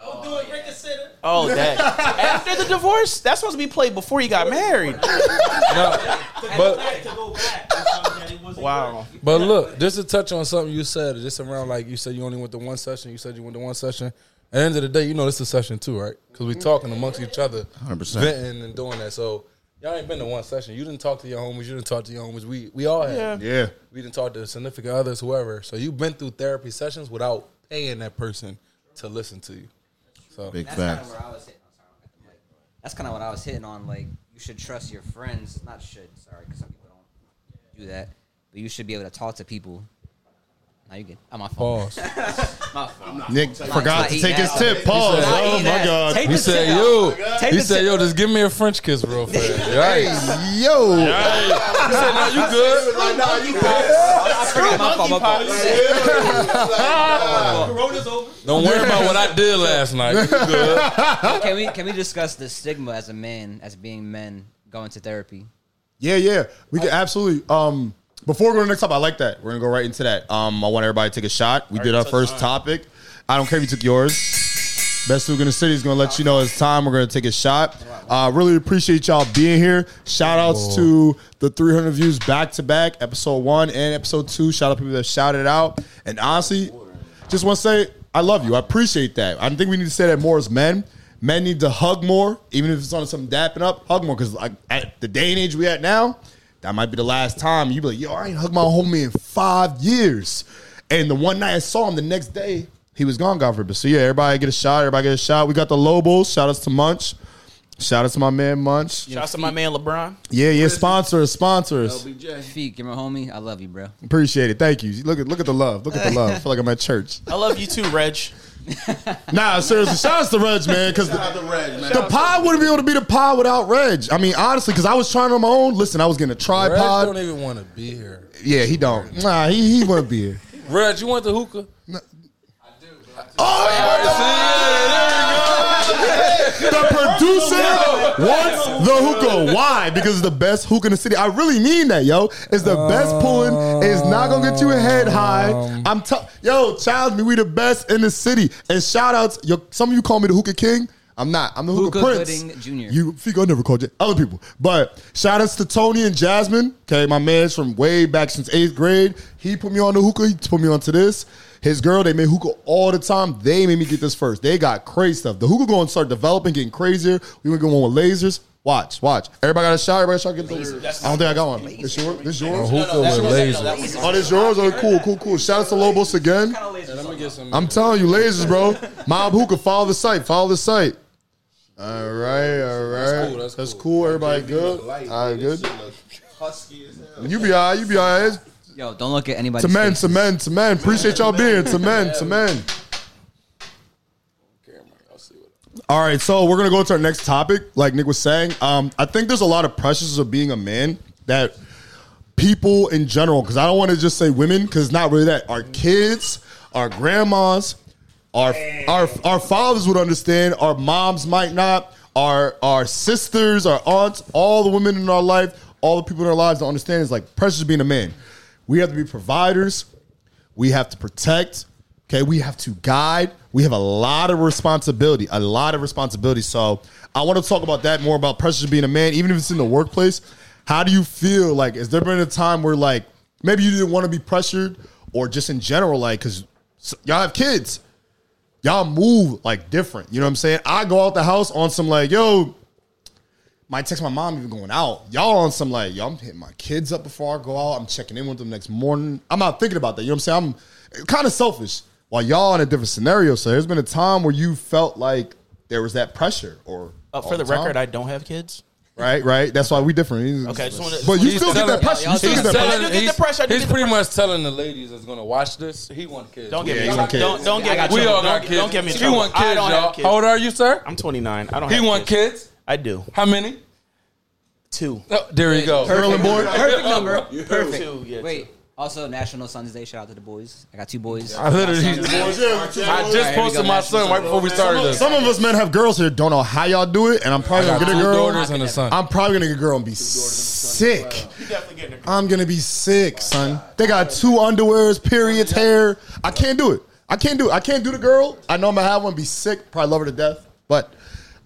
[SPEAKER 7] Don't do it, break a sitter.
[SPEAKER 1] Oh, that after the divorce, that's supposed to be played before you got married.
[SPEAKER 5] No, but
[SPEAKER 7] to go back. That's something that it wasn't
[SPEAKER 1] Wow.
[SPEAKER 5] but look, just to touch on something you said, just around like you said you only went to one session. You said you went to one session. At the end of the day, you know this is a session too, right? Because we talking amongst each other,
[SPEAKER 6] 100%.
[SPEAKER 5] venting and doing that. So y'all ain't been to one session. You didn't talk to your homies. You didn't talk to your homies. We we all had.
[SPEAKER 1] Yeah.
[SPEAKER 4] Yeah.
[SPEAKER 5] We didn't talk to significant others, whoever. So you've been through therapy sessions without paying that person to listen to you. So
[SPEAKER 6] Big
[SPEAKER 3] That's kind
[SPEAKER 6] facts.
[SPEAKER 3] of was hitting. I'm sorry, I'm at the mic. That's kind of what I was hitting on. Like, you should trust your friends. Not should. Sorry, because some people don't do that. But you should be able to talk to people. Now you get. I'm my phone.
[SPEAKER 5] pause.
[SPEAKER 3] My phone.
[SPEAKER 4] Nick forgot to take his tip. Pause. Oh,
[SPEAKER 3] oh
[SPEAKER 4] my
[SPEAKER 3] that.
[SPEAKER 4] god.
[SPEAKER 3] Take
[SPEAKER 5] He said, "Yo." He said, "Yo, just give me a French kiss real fast." Right?
[SPEAKER 4] Yo.
[SPEAKER 5] He said, "No, you good."
[SPEAKER 3] I forgot my phone. My phone.
[SPEAKER 7] Corona's over.
[SPEAKER 5] Don't worry about what I did last night. You good?
[SPEAKER 3] Can we can we discuss the stigma as a man, as being men going to therapy?
[SPEAKER 4] Yeah, yeah. We can absolutely. Um, before we go to the next topic, I like that. We're gonna go right into that. Um, I want everybody to take a shot. We did our first
[SPEAKER 1] mine.
[SPEAKER 4] topic. I don't care if you took yours. Best Hook in the City is gonna let you know it's time. We're gonna take a shot. Uh, really appreciate y'all being here. Shout outs to the 300 views back to back, episode one and episode two. Shout out to people that shouted out. And honestly, just want to say I love you. I appreciate that. I think we need to say that more as men. Men need to hug more, even if it's on some dapping up. Hug more because like at the day and age we at now, that might be the last time you be like, yo, I ain't hug my homie in five years. And the one night I saw him, the next day he was gone, God forbid. So yeah, everybody get a shot. Everybody get a shot. We got the Lobos. Shout outs to Munch. Shout out to my man Munch.
[SPEAKER 1] Shout out to my man LeBron.
[SPEAKER 4] Yeah, yeah. Sponsors, sponsors.
[SPEAKER 3] Fiq, you're my homie. I love you, bro.
[SPEAKER 4] Appreciate it. Thank you. Look at look at the love. Look at the love. I feel like I'm at church.
[SPEAKER 1] I love you too, Reg.
[SPEAKER 4] Nah, seriously, shout out to Reg, man, because the, the pod wouldn't be able to be the pod without Reg. I mean, honestly, because I was trying on my own. Listen, I was getting a
[SPEAKER 5] Reg
[SPEAKER 4] tripod.
[SPEAKER 5] don't even want to be here.
[SPEAKER 4] yeah, he don't. Nah, he he wouldn't be here.
[SPEAKER 5] Reg, you want the hookah?
[SPEAKER 4] The producer wants the hookah. Why? Because it's the best hookah in the city. I really mean that, yo. It's the best pulling. It's not gonna get you a head high. Um, I'm t- yo, child me. We the best in the city. And shout outs. Yo, some of you call me the hookah king. I'm not. I'm the hookah,
[SPEAKER 3] Hookah
[SPEAKER 4] prince.
[SPEAKER 3] Gooding Jr..
[SPEAKER 4] You Fico I never called you other people. But shout outs to Tony and Jasmine. Okay, my man's from way back since eighth grade. He put me on the hookah. He put me onto this. His girl, they made hookah all the time. They made me get this first. They got crazy stuff. The hookah going to start developing, getting crazier. We gonna go on with lasers. Watch, watch. Everybody got a shot. Everybody shot. Get the, I don't think I got one. This yours? This
[SPEAKER 5] A
[SPEAKER 4] yours?
[SPEAKER 5] hookah with laser.
[SPEAKER 4] Oh, this yours? Oh, cool, cool, cool. Shout out to Lobos again.
[SPEAKER 5] Let me get some.
[SPEAKER 4] I'm telling you, lasers, bro. Mob hookah. Follow the site. Follow the site. All right, all right.
[SPEAKER 5] That's cool, that's
[SPEAKER 4] That's
[SPEAKER 5] cool.
[SPEAKER 4] cool. Everybody good? All right, good. You be all right. You be all right.
[SPEAKER 3] Yo, don't look at anybody.
[SPEAKER 4] To men, to men, to men. Appreciate y'all being. To men, to men. All right, so we're gonna go to our next topic. Like Nick was saying, um, I think there's a lot of pressures of being a man that people in general, because I don't want to just say women, because not really that. Our kids, our grandmas, our our our fathers would understand. Our moms might not. Our our sisters, our aunts, all the women in our life, all the people in our lives don't understand. Is like pressures of being a man. We have to be providers. We have to protect. Okay, we have to guide. We have a lot of responsibility, a lot of responsibility. So I want to talk about that more about pressure being a man, even if it's in the workplace. How do you feel? Like, has there been a time where like maybe you didn't want to be pressured, or just in general, like because y'all have kids, y'all move like different. You know what I'm saying? I go out the house on some like, yo, might text my mom even going out. Y'all on some like, yo, I'm hitting my kids up before I go out. I'm checking in with them next morning. I'm not thinking about that. You know what I'm saying? I'm kind of selfish. While y'all in a different scenario. So there's been a time where you felt like there was that pressure or
[SPEAKER 1] Uh, for the
[SPEAKER 4] time?
[SPEAKER 1] record, I don't have kids.
[SPEAKER 4] right, right. That's why we different.
[SPEAKER 1] Okay, just wanna-
[SPEAKER 4] but you
[SPEAKER 1] He's
[SPEAKER 4] still get
[SPEAKER 5] telling-
[SPEAKER 4] that pressure.
[SPEAKER 3] y'all-
[SPEAKER 4] still
[SPEAKER 3] y'all-
[SPEAKER 4] get that pressure.
[SPEAKER 1] do the
[SPEAKER 5] he's,
[SPEAKER 1] pressure, I
[SPEAKER 5] he's pretty
[SPEAKER 1] pressure.
[SPEAKER 5] much telling the ladies that's gonna watch this. He want kids.
[SPEAKER 1] Don't get
[SPEAKER 4] Yeah,
[SPEAKER 1] me.
[SPEAKER 4] he want kids.
[SPEAKER 1] Don't don't get
[SPEAKER 3] I got
[SPEAKER 1] me.
[SPEAKER 5] we
[SPEAKER 3] you.
[SPEAKER 5] all
[SPEAKER 1] Don't,
[SPEAKER 5] got kids.
[SPEAKER 1] don't get me.
[SPEAKER 5] He want kids, y'all.
[SPEAKER 1] kids.
[SPEAKER 5] How old are you, sir?
[SPEAKER 1] I'm 29. I don't.
[SPEAKER 5] He
[SPEAKER 1] have
[SPEAKER 5] want
[SPEAKER 1] kids.
[SPEAKER 5] Kids.
[SPEAKER 1] I do.
[SPEAKER 5] How many?
[SPEAKER 1] Two.
[SPEAKER 5] Oh, there you go.
[SPEAKER 4] Girl and boy.
[SPEAKER 3] Perfect number. Perfect.
[SPEAKER 1] Two. Yeah.
[SPEAKER 3] Wait. Also, National Sons Day. Shout out to the boys. I got two boys.
[SPEAKER 5] I literally, I
[SPEAKER 3] My sons.
[SPEAKER 5] just posted
[SPEAKER 3] here go,
[SPEAKER 5] my son right before we started this.
[SPEAKER 4] Some of us men have girls here. Don't know how y'all do it, and I'm probably
[SPEAKER 5] I
[SPEAKER 4] gonna
[SPEAKER 5] got
[SPEAKER 4] get a
[SPEAKER 5] two
[SPEAKER 4] girl.
[SPEAKER 5] daughters and a son.
[SPEAKER 4] I'm probably gonna get a girl and be sick.
[SPEAKER 1] You definitely getting a
[SPEAKER 4] I'm gonna be sick, son. They got two underwears, periods, hair. I can't do it. I can't do it. I can't do the girl. I know I'm gonna have one, be sick, probably love her to death. But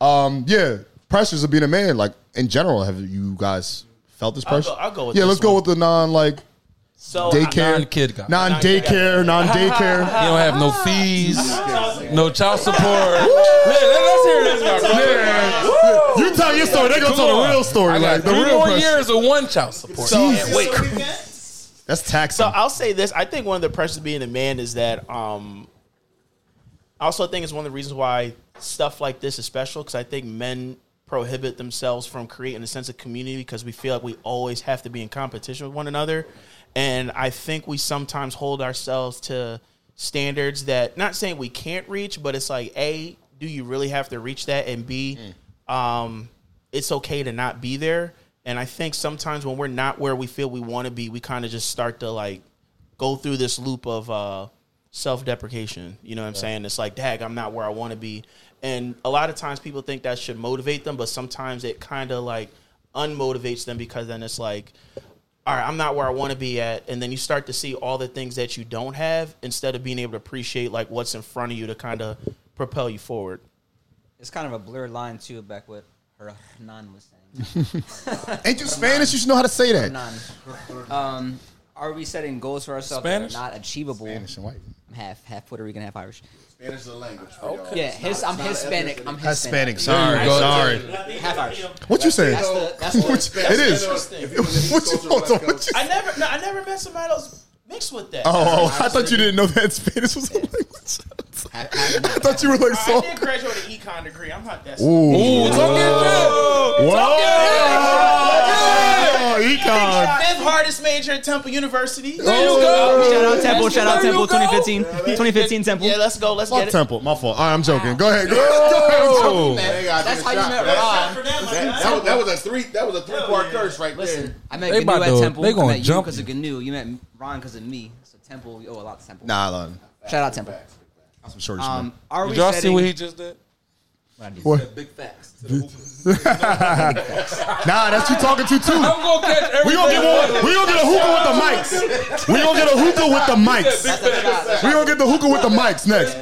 [SPEAKER 4] um, yeah, pressures of being a man, like in general, have you guys felt this
[SPEAKER 1] I'll
[SPEAKER 4] pressure?
[SPEAKER 1] go- I'll go with
[SPEAKER 4] yeah,
[SPEAKER 1] this
[SPEAKER 4] let's go
[SPEAKER 1] one.
[SPEAKER 4] with the non like
[SPEAKER 1] So
[SPEAKER 4] daycare,
[SPEAKER 5] Non-kid guy.
[SPEAKER 4] non daycare, non daycare.
[SPEAKER 5] You don't have no fees, no child support. Yeah, let's hear this guy.
[SPEAKER 4] You tell your story. They gonna
[SPEAKER 5] Come
[SPEAKER 4] tell
[SPEAKER 5] on.
[SPEAKER 4] the real story,
[SPEAKER 5] I got
[SPEAKER 4] like the
[SPEAKER 5] three
[SPEAKER 4] real
[SPEAKER 5] more
[SPEAKER 4] pressure.
[SPEAKER 5] years of one child support.
[SPEAKER 1] So, wait.
[SPEAKER 4] That's taxing.
[SPEAKER 1] So I'll say this. I think one of the pressures of being a man is that um I also think it's one of the reasons why stuff like this is special because I think men prohibit themselves from creating a sense of community because we feel like we always have to be in competition with one another. And I think we sometimes hold ourselves to standards that not saying we can't reach, but it's like A, do you really have to reach that? And B, um, it's okay to not be there. And I think sometimes when we're not where we feel we want to be, we kind of just start to like go through this loop of uh, self deprecation. You know what I'm saying? It's like, dag, I'm not where I want to be. And a lot of times people think that should motivate them, but sometimes it kind of like unmotivates them because then it's like, all right, I'm not where I want to be at. And then you start to see all the things that you don't have instead of being able to appreciate like what's in front of you to kind of propel you forward.
[SPEAKER 3] It's kind of a blurred line too. Back what Hernan was saying.
[SPEAKER 4] Ain't you Spanish? You should know how to say that.
[SPEAKER 3] Hernan. Um, are we setting goals for ourselves
[SPEAKER 5] Spanish?
[SPEAKER 3] that are not achievable?
[SPEAKER 4] Spanish and white.
[SPEAKER 3] I'm half half Puerto Rican, half Irish.
[SPEAKER 2] Spanish is a language. For y'all.
[SPEAKER 3] Yeah, his, I'm Hispanic. I'm
[SPEAKER 4] Hispanic.
[SPEAKER 3] Hispanic.
[SPEAKER 4] Sorry,
[SPEAKER 5] There you
[SPEAKER 4] sorry.
[SPEAKER 3] Half Irish.
[SPEAKER 4] What you saying?
[SPEAKER 3] That's the that's the
[SPEAKER 4] Which- it is.
[SPEAKER 2] If you was
[SPEAKER 4] What
[SPEAKER 2] East
[SPEAKER 4] you,
[SPEAKER 2] Coast or
[SPEAKER 4] hold on, what you
[SPEAKER 1] I never, no, I never met somebody else mixed with that.
[SPEAKER 4] Oh, oh, I thought you didn't know that Spanish was a language.
[SPEAKER 3] half, half
[SPEAKER 4] I thought you were like
[SPEAKER 1] I
[SPEAKER 4] so.
[SPEAKER 1] did graduate an econ degree. I'm not that.
[SPEAKER 4] Ooh,
[SPEAKER 5] Ooh, talk your
[SPEAKER 4] Whoa, econ.
[SPEAKER 1] Fifth hardest major at Temple University.
[SPEAKER 5] There you go.
[SPEAKER 3] Shout out Temple. Shout out Temple.
[SPEAKER 5] go.
[SPEAKER 3] 2015. 2015 Temple.
[SPEAKER 1] Yeah, let's go. Let's
[SPEAKER 4] Fuck
[SPEAKER 1] get it.
[SPEAKER 4] Temple. My fault. All right, I'm joking. Go ahead. Go ahead.
[SPEAKER 5] Oh.
[SPEAKER 3] That's how you met
[SPEAKER 2] That-
[SPEAKER 3] Ron.
[SPEAKER 2] That, that was, a three. That was a three part curse right
[SPEAKER 3] Listen,
[SPEAKER 2] there.
[SPEAKER 3] I met
[SPEAKER 5] They
[SPEAKER 3] Gnu at
[SPEAKER 5] to-
[SPEAKER 3] Temple.
[SPEAKER 5] they gonna
[SPEAKER 3] I met you
[SPEAKER 5] jump
[SPEAKER 3] because of
[SPEAKER 5] you.
[SPEAKER 3] Gnu. You met Ron because of me. So Temple, we owe a lot to Temple.
[SPEAKER 4] Nah, Lon.
[SPEAKER 3] Shout out Temple.
[SPEAKER 4] Some short
[SPEAKER 3] Um, are
[SPEAKER 5] Did y'all see
[SPEAKER 3] setting?
[SPEAKER 5] what he just did?
[SPEAKER 4] What?
[SPEAKER 2] Big facts.
[SPEAKER 4] Nah, that's you talking to too.
[SPEAKER 5] I'm gonna catch everything.
[SPEAKER 4] We gonna get one. We gonna get a hookah with the mics. We gonna get a hookah with the mics.
[SPEAKER 3] That's a shot.
[SPEAKER 4] We gonna get the hookah with the mics next.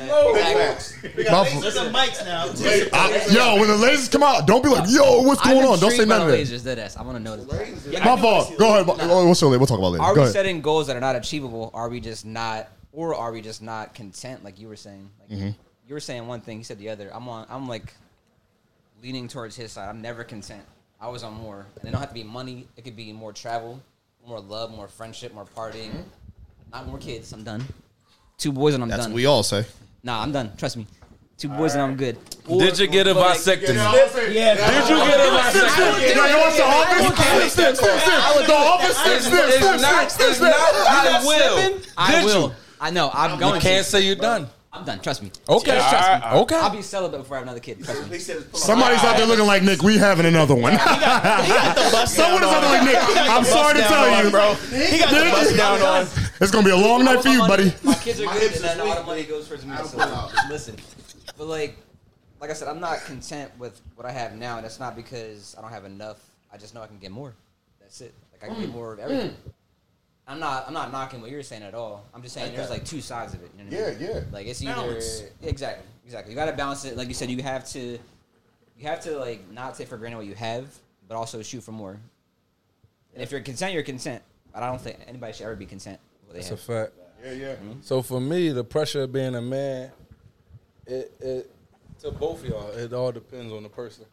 [SPEAKER 4] My fault.
[SPEAKER 7] There's some mics now.
[SPEAKER 4] I- yo, when the lasers come out, don't be like, yo, what's going on? Don't say none of that.
[SPEAKER 3] Lasers, dead ass. I want to know this.
[SPEAKER 4] My fault. Go ahead. Oh, We'll, show we'll talk about later.
[SPEAKER 3] Are
[SPEAKER 4] Go
[SPEAKER 3] we
[SPEAKER 4] ahead.
[SPEAKER 3] setting goals that are not achievable? Are we just not, or are we just not content? Like you were saying, like
[SPEAKER 4] Mm-hmm.
[SPEAKER 3] You were saying one thing, he said the other. I'm on. I'm like leaning towards his side. I'm never content. I was on more, and it don't have to be money. It could be more travel, more love, more friendship, more partying. Not more kids. I'm done. Two boys and I'm
[SPEAKER 4] That's
[SPEAKER 3] done.
[SPEAKER 4] what we all say.
[SPEAKER 3] Nah, I'm done. Trust me. Two boys and I'm good.
[SPEAKER 5] Did you get a
[SPEAKER 3] But, like,
[SPEAKER 5] vasectomy?
[SPEAKER 7] Yeah.
[SPEAKER 5] Did you get a vasectomy?
[SPEAKER 4] No, you want the office? Snip, snip, snip. The office, snip,
[SPEAKER 5] It's,
[SPEAKER 4] snip,
[SPEAKER 5] it's
[SPEAKER 4] snip,
[SPEAKER 5] not.
[SPEAKER 4] snip, snip.
[SPEAKER 5] I will.
[SPEAKER 3] I will. I know. I'm going.
[SPEAKER 5] You
[SPEAKER 3] can't
[SPEAKER 5] say you're done.
[SPEAKER 3] I'm done. Trust me.
[SPEAKER 5] Okay.
[SPEAKER 3] Just trust me.
[SPEAKER 5] Okay.
[SPEAKER 3] I'll be celibate before I have another kid. Trust me.
[SPEAKER 4] Somebody's out there looking like Nick. We having another one. Someone is out there like Nick. I'm sorry to tell you,
[SPEAKER 1] bro. He got the bust down on.
[SPEAKER 4] It's gonna be a long night for you, buddy.
[SPEAKER 3] My kids are good, and then
[SPEAKER 2] is
[SPEAKER 3] all the
[SPEAKER 2] weak.
[SPEAKER 3] money goes towards me.
[SPEAKER 2] I
[SPEAKER 3] So
[SPEAKER 2] don't pull out.
[SPEAKER 3] listen, but like, like I said, I'm not content with what I have now, and that's not because I don't have enough. I just know I can get more. That's it. Like I can get mm. more of everything. Mm. I'm not. I'm not knocking what you're saying at all. I'm just saying there's like two sides of it. You know what I mean?
[SPEAKER 4] Yeah, yeah.
[SPEAKER 3] Like it's either
[SPEAKER 1] Balance.
[SPEAKER 3] exactly, exactly. You got to balance it. Like you said, you have to, you have to like not take for granted what you have, but also shoot for more. And if you're content, you're content. But I don't think anybody should ever be content with what they
[SPEAKER 5] That's a fact.
[SPEAKER 4] Yeah, yeah.
[SPEAKER 5] So for me, the pressure of being a man, it, it to both of y'all, it all depends on the person.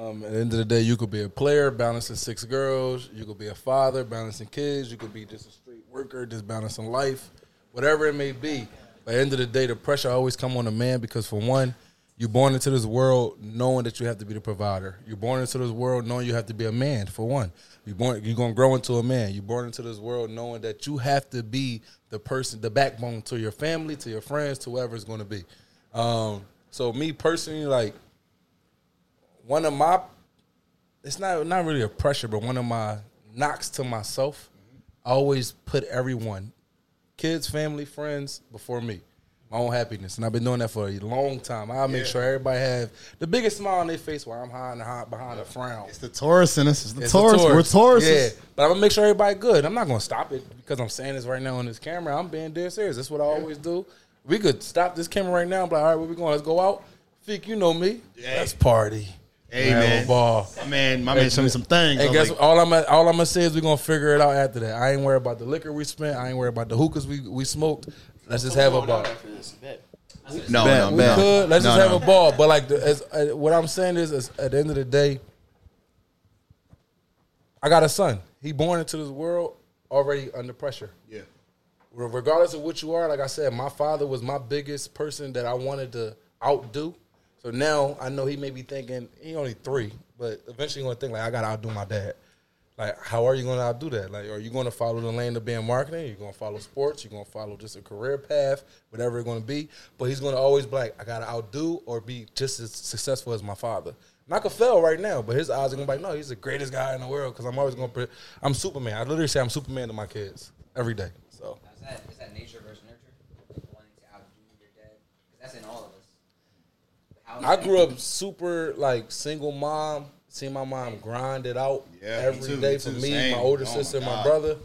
[SPEAKER 5] Um, at the end of the day, you could be a player balancing six girls. You could be a father balancing kids. You could be just a straight worker just balancing life, whatever it may be. But at the end of the day, the pressure always come on a man because for one, you're born into this world knowing that you have to be the provider. You're born into this world knowing you have to be a man. For one, you're born. You're gonna grow into a man. You're born into this world knowing that you have to be the person, the backbone to your family, to your friends, to whoever it's gonna be. Um, so me personally, like one of my it's not not really a pressure, but one of my knocks to myself. I always put everyone, kids, family, friends, before me. My own happiness, and I've been doing that for a long time. I make sure everybody have the biggest smile on their face while I'm hiding behind, behind a frown.
[SPEAKER 4] It's the Taurus in us. It's the
[SPEAKER 5] It's
[SPEAKER 4] Taurus.
[SPEAKER 5] a
[SPEAKER 4] We're Taurus.
[SPEAKER 5] Yeah, but I'm gonna make sure everybody good. I'm not gonna stop it because I'm saying this right now on this camera. I'm being dead serious. That's what I always do. We could stop this camera right now. be like, all right, where we going? Let's go out. Fiq, you know me. Let's party.
[SPEAKER 4] Hey, man.
[SPEAKER 5] ball.
[SPEAKER 4] Man, my man showed me some things. I
[SPEAKER 5] And guess
[SPEAKER 4] like,
[SPEAKER 5] what? all I'm all I'm gonna say is we're gonna figure it out after that. I ain't worried about the liquor we spent. I ain't worried about the hookahs we, we smoked. Let's just have a ball.
[SPEAKER 4] no, no,
[SPEAKER 5] We
[SPEAKER 6] bet.
[SPEAKER 5] could. Let's
[SPEAKER 4] No,
[SPEAKER 5] just have
[SPEAKER 4] no.
[SPEAKER 5] a ball. But like, the, as, uh, what I'm saying is, is, at the end of the day, I got a son. He born into this world already under pressure.
[SPEAKER 4] Yeah.
[SPEAKER 5] Regardless of what you are, like I said, my father was my biggest person that I wanted to outdo. So now I know he may be thinking he only three, but eventually gonna think like I gotta outdo my dad. Like, how are you gonna outdo that? Like, are you gonna follow the lane of being marketing? You're gonna follow sports? You're gonna follow just a career path, whatever it's gonna be. But he's gonna always be like, I gotta outdo or be just as successful as my father. And I could fail right now, but his eyes are gonna be like, no, he's the greatest guy in the world because I'm always gonna. Pre- I'm Superman. I literally say I'm Superman to my kids every day. So
[SPEAKER 3] Is that, is that nature
[SPEAKER 5] I grew up super like single mom. Seeing my mom grind it out
[SPEAKER 4] Yeah,
[SPEAKER 5] every day
[SPEAKER 4] too, me
[SPEAKER 5] for me,
[SPEAKER 4] same.
[SPEAKER 5] my older
[SPEAKER 4] Oh my
[SPEAKER 5] sister, and my brother.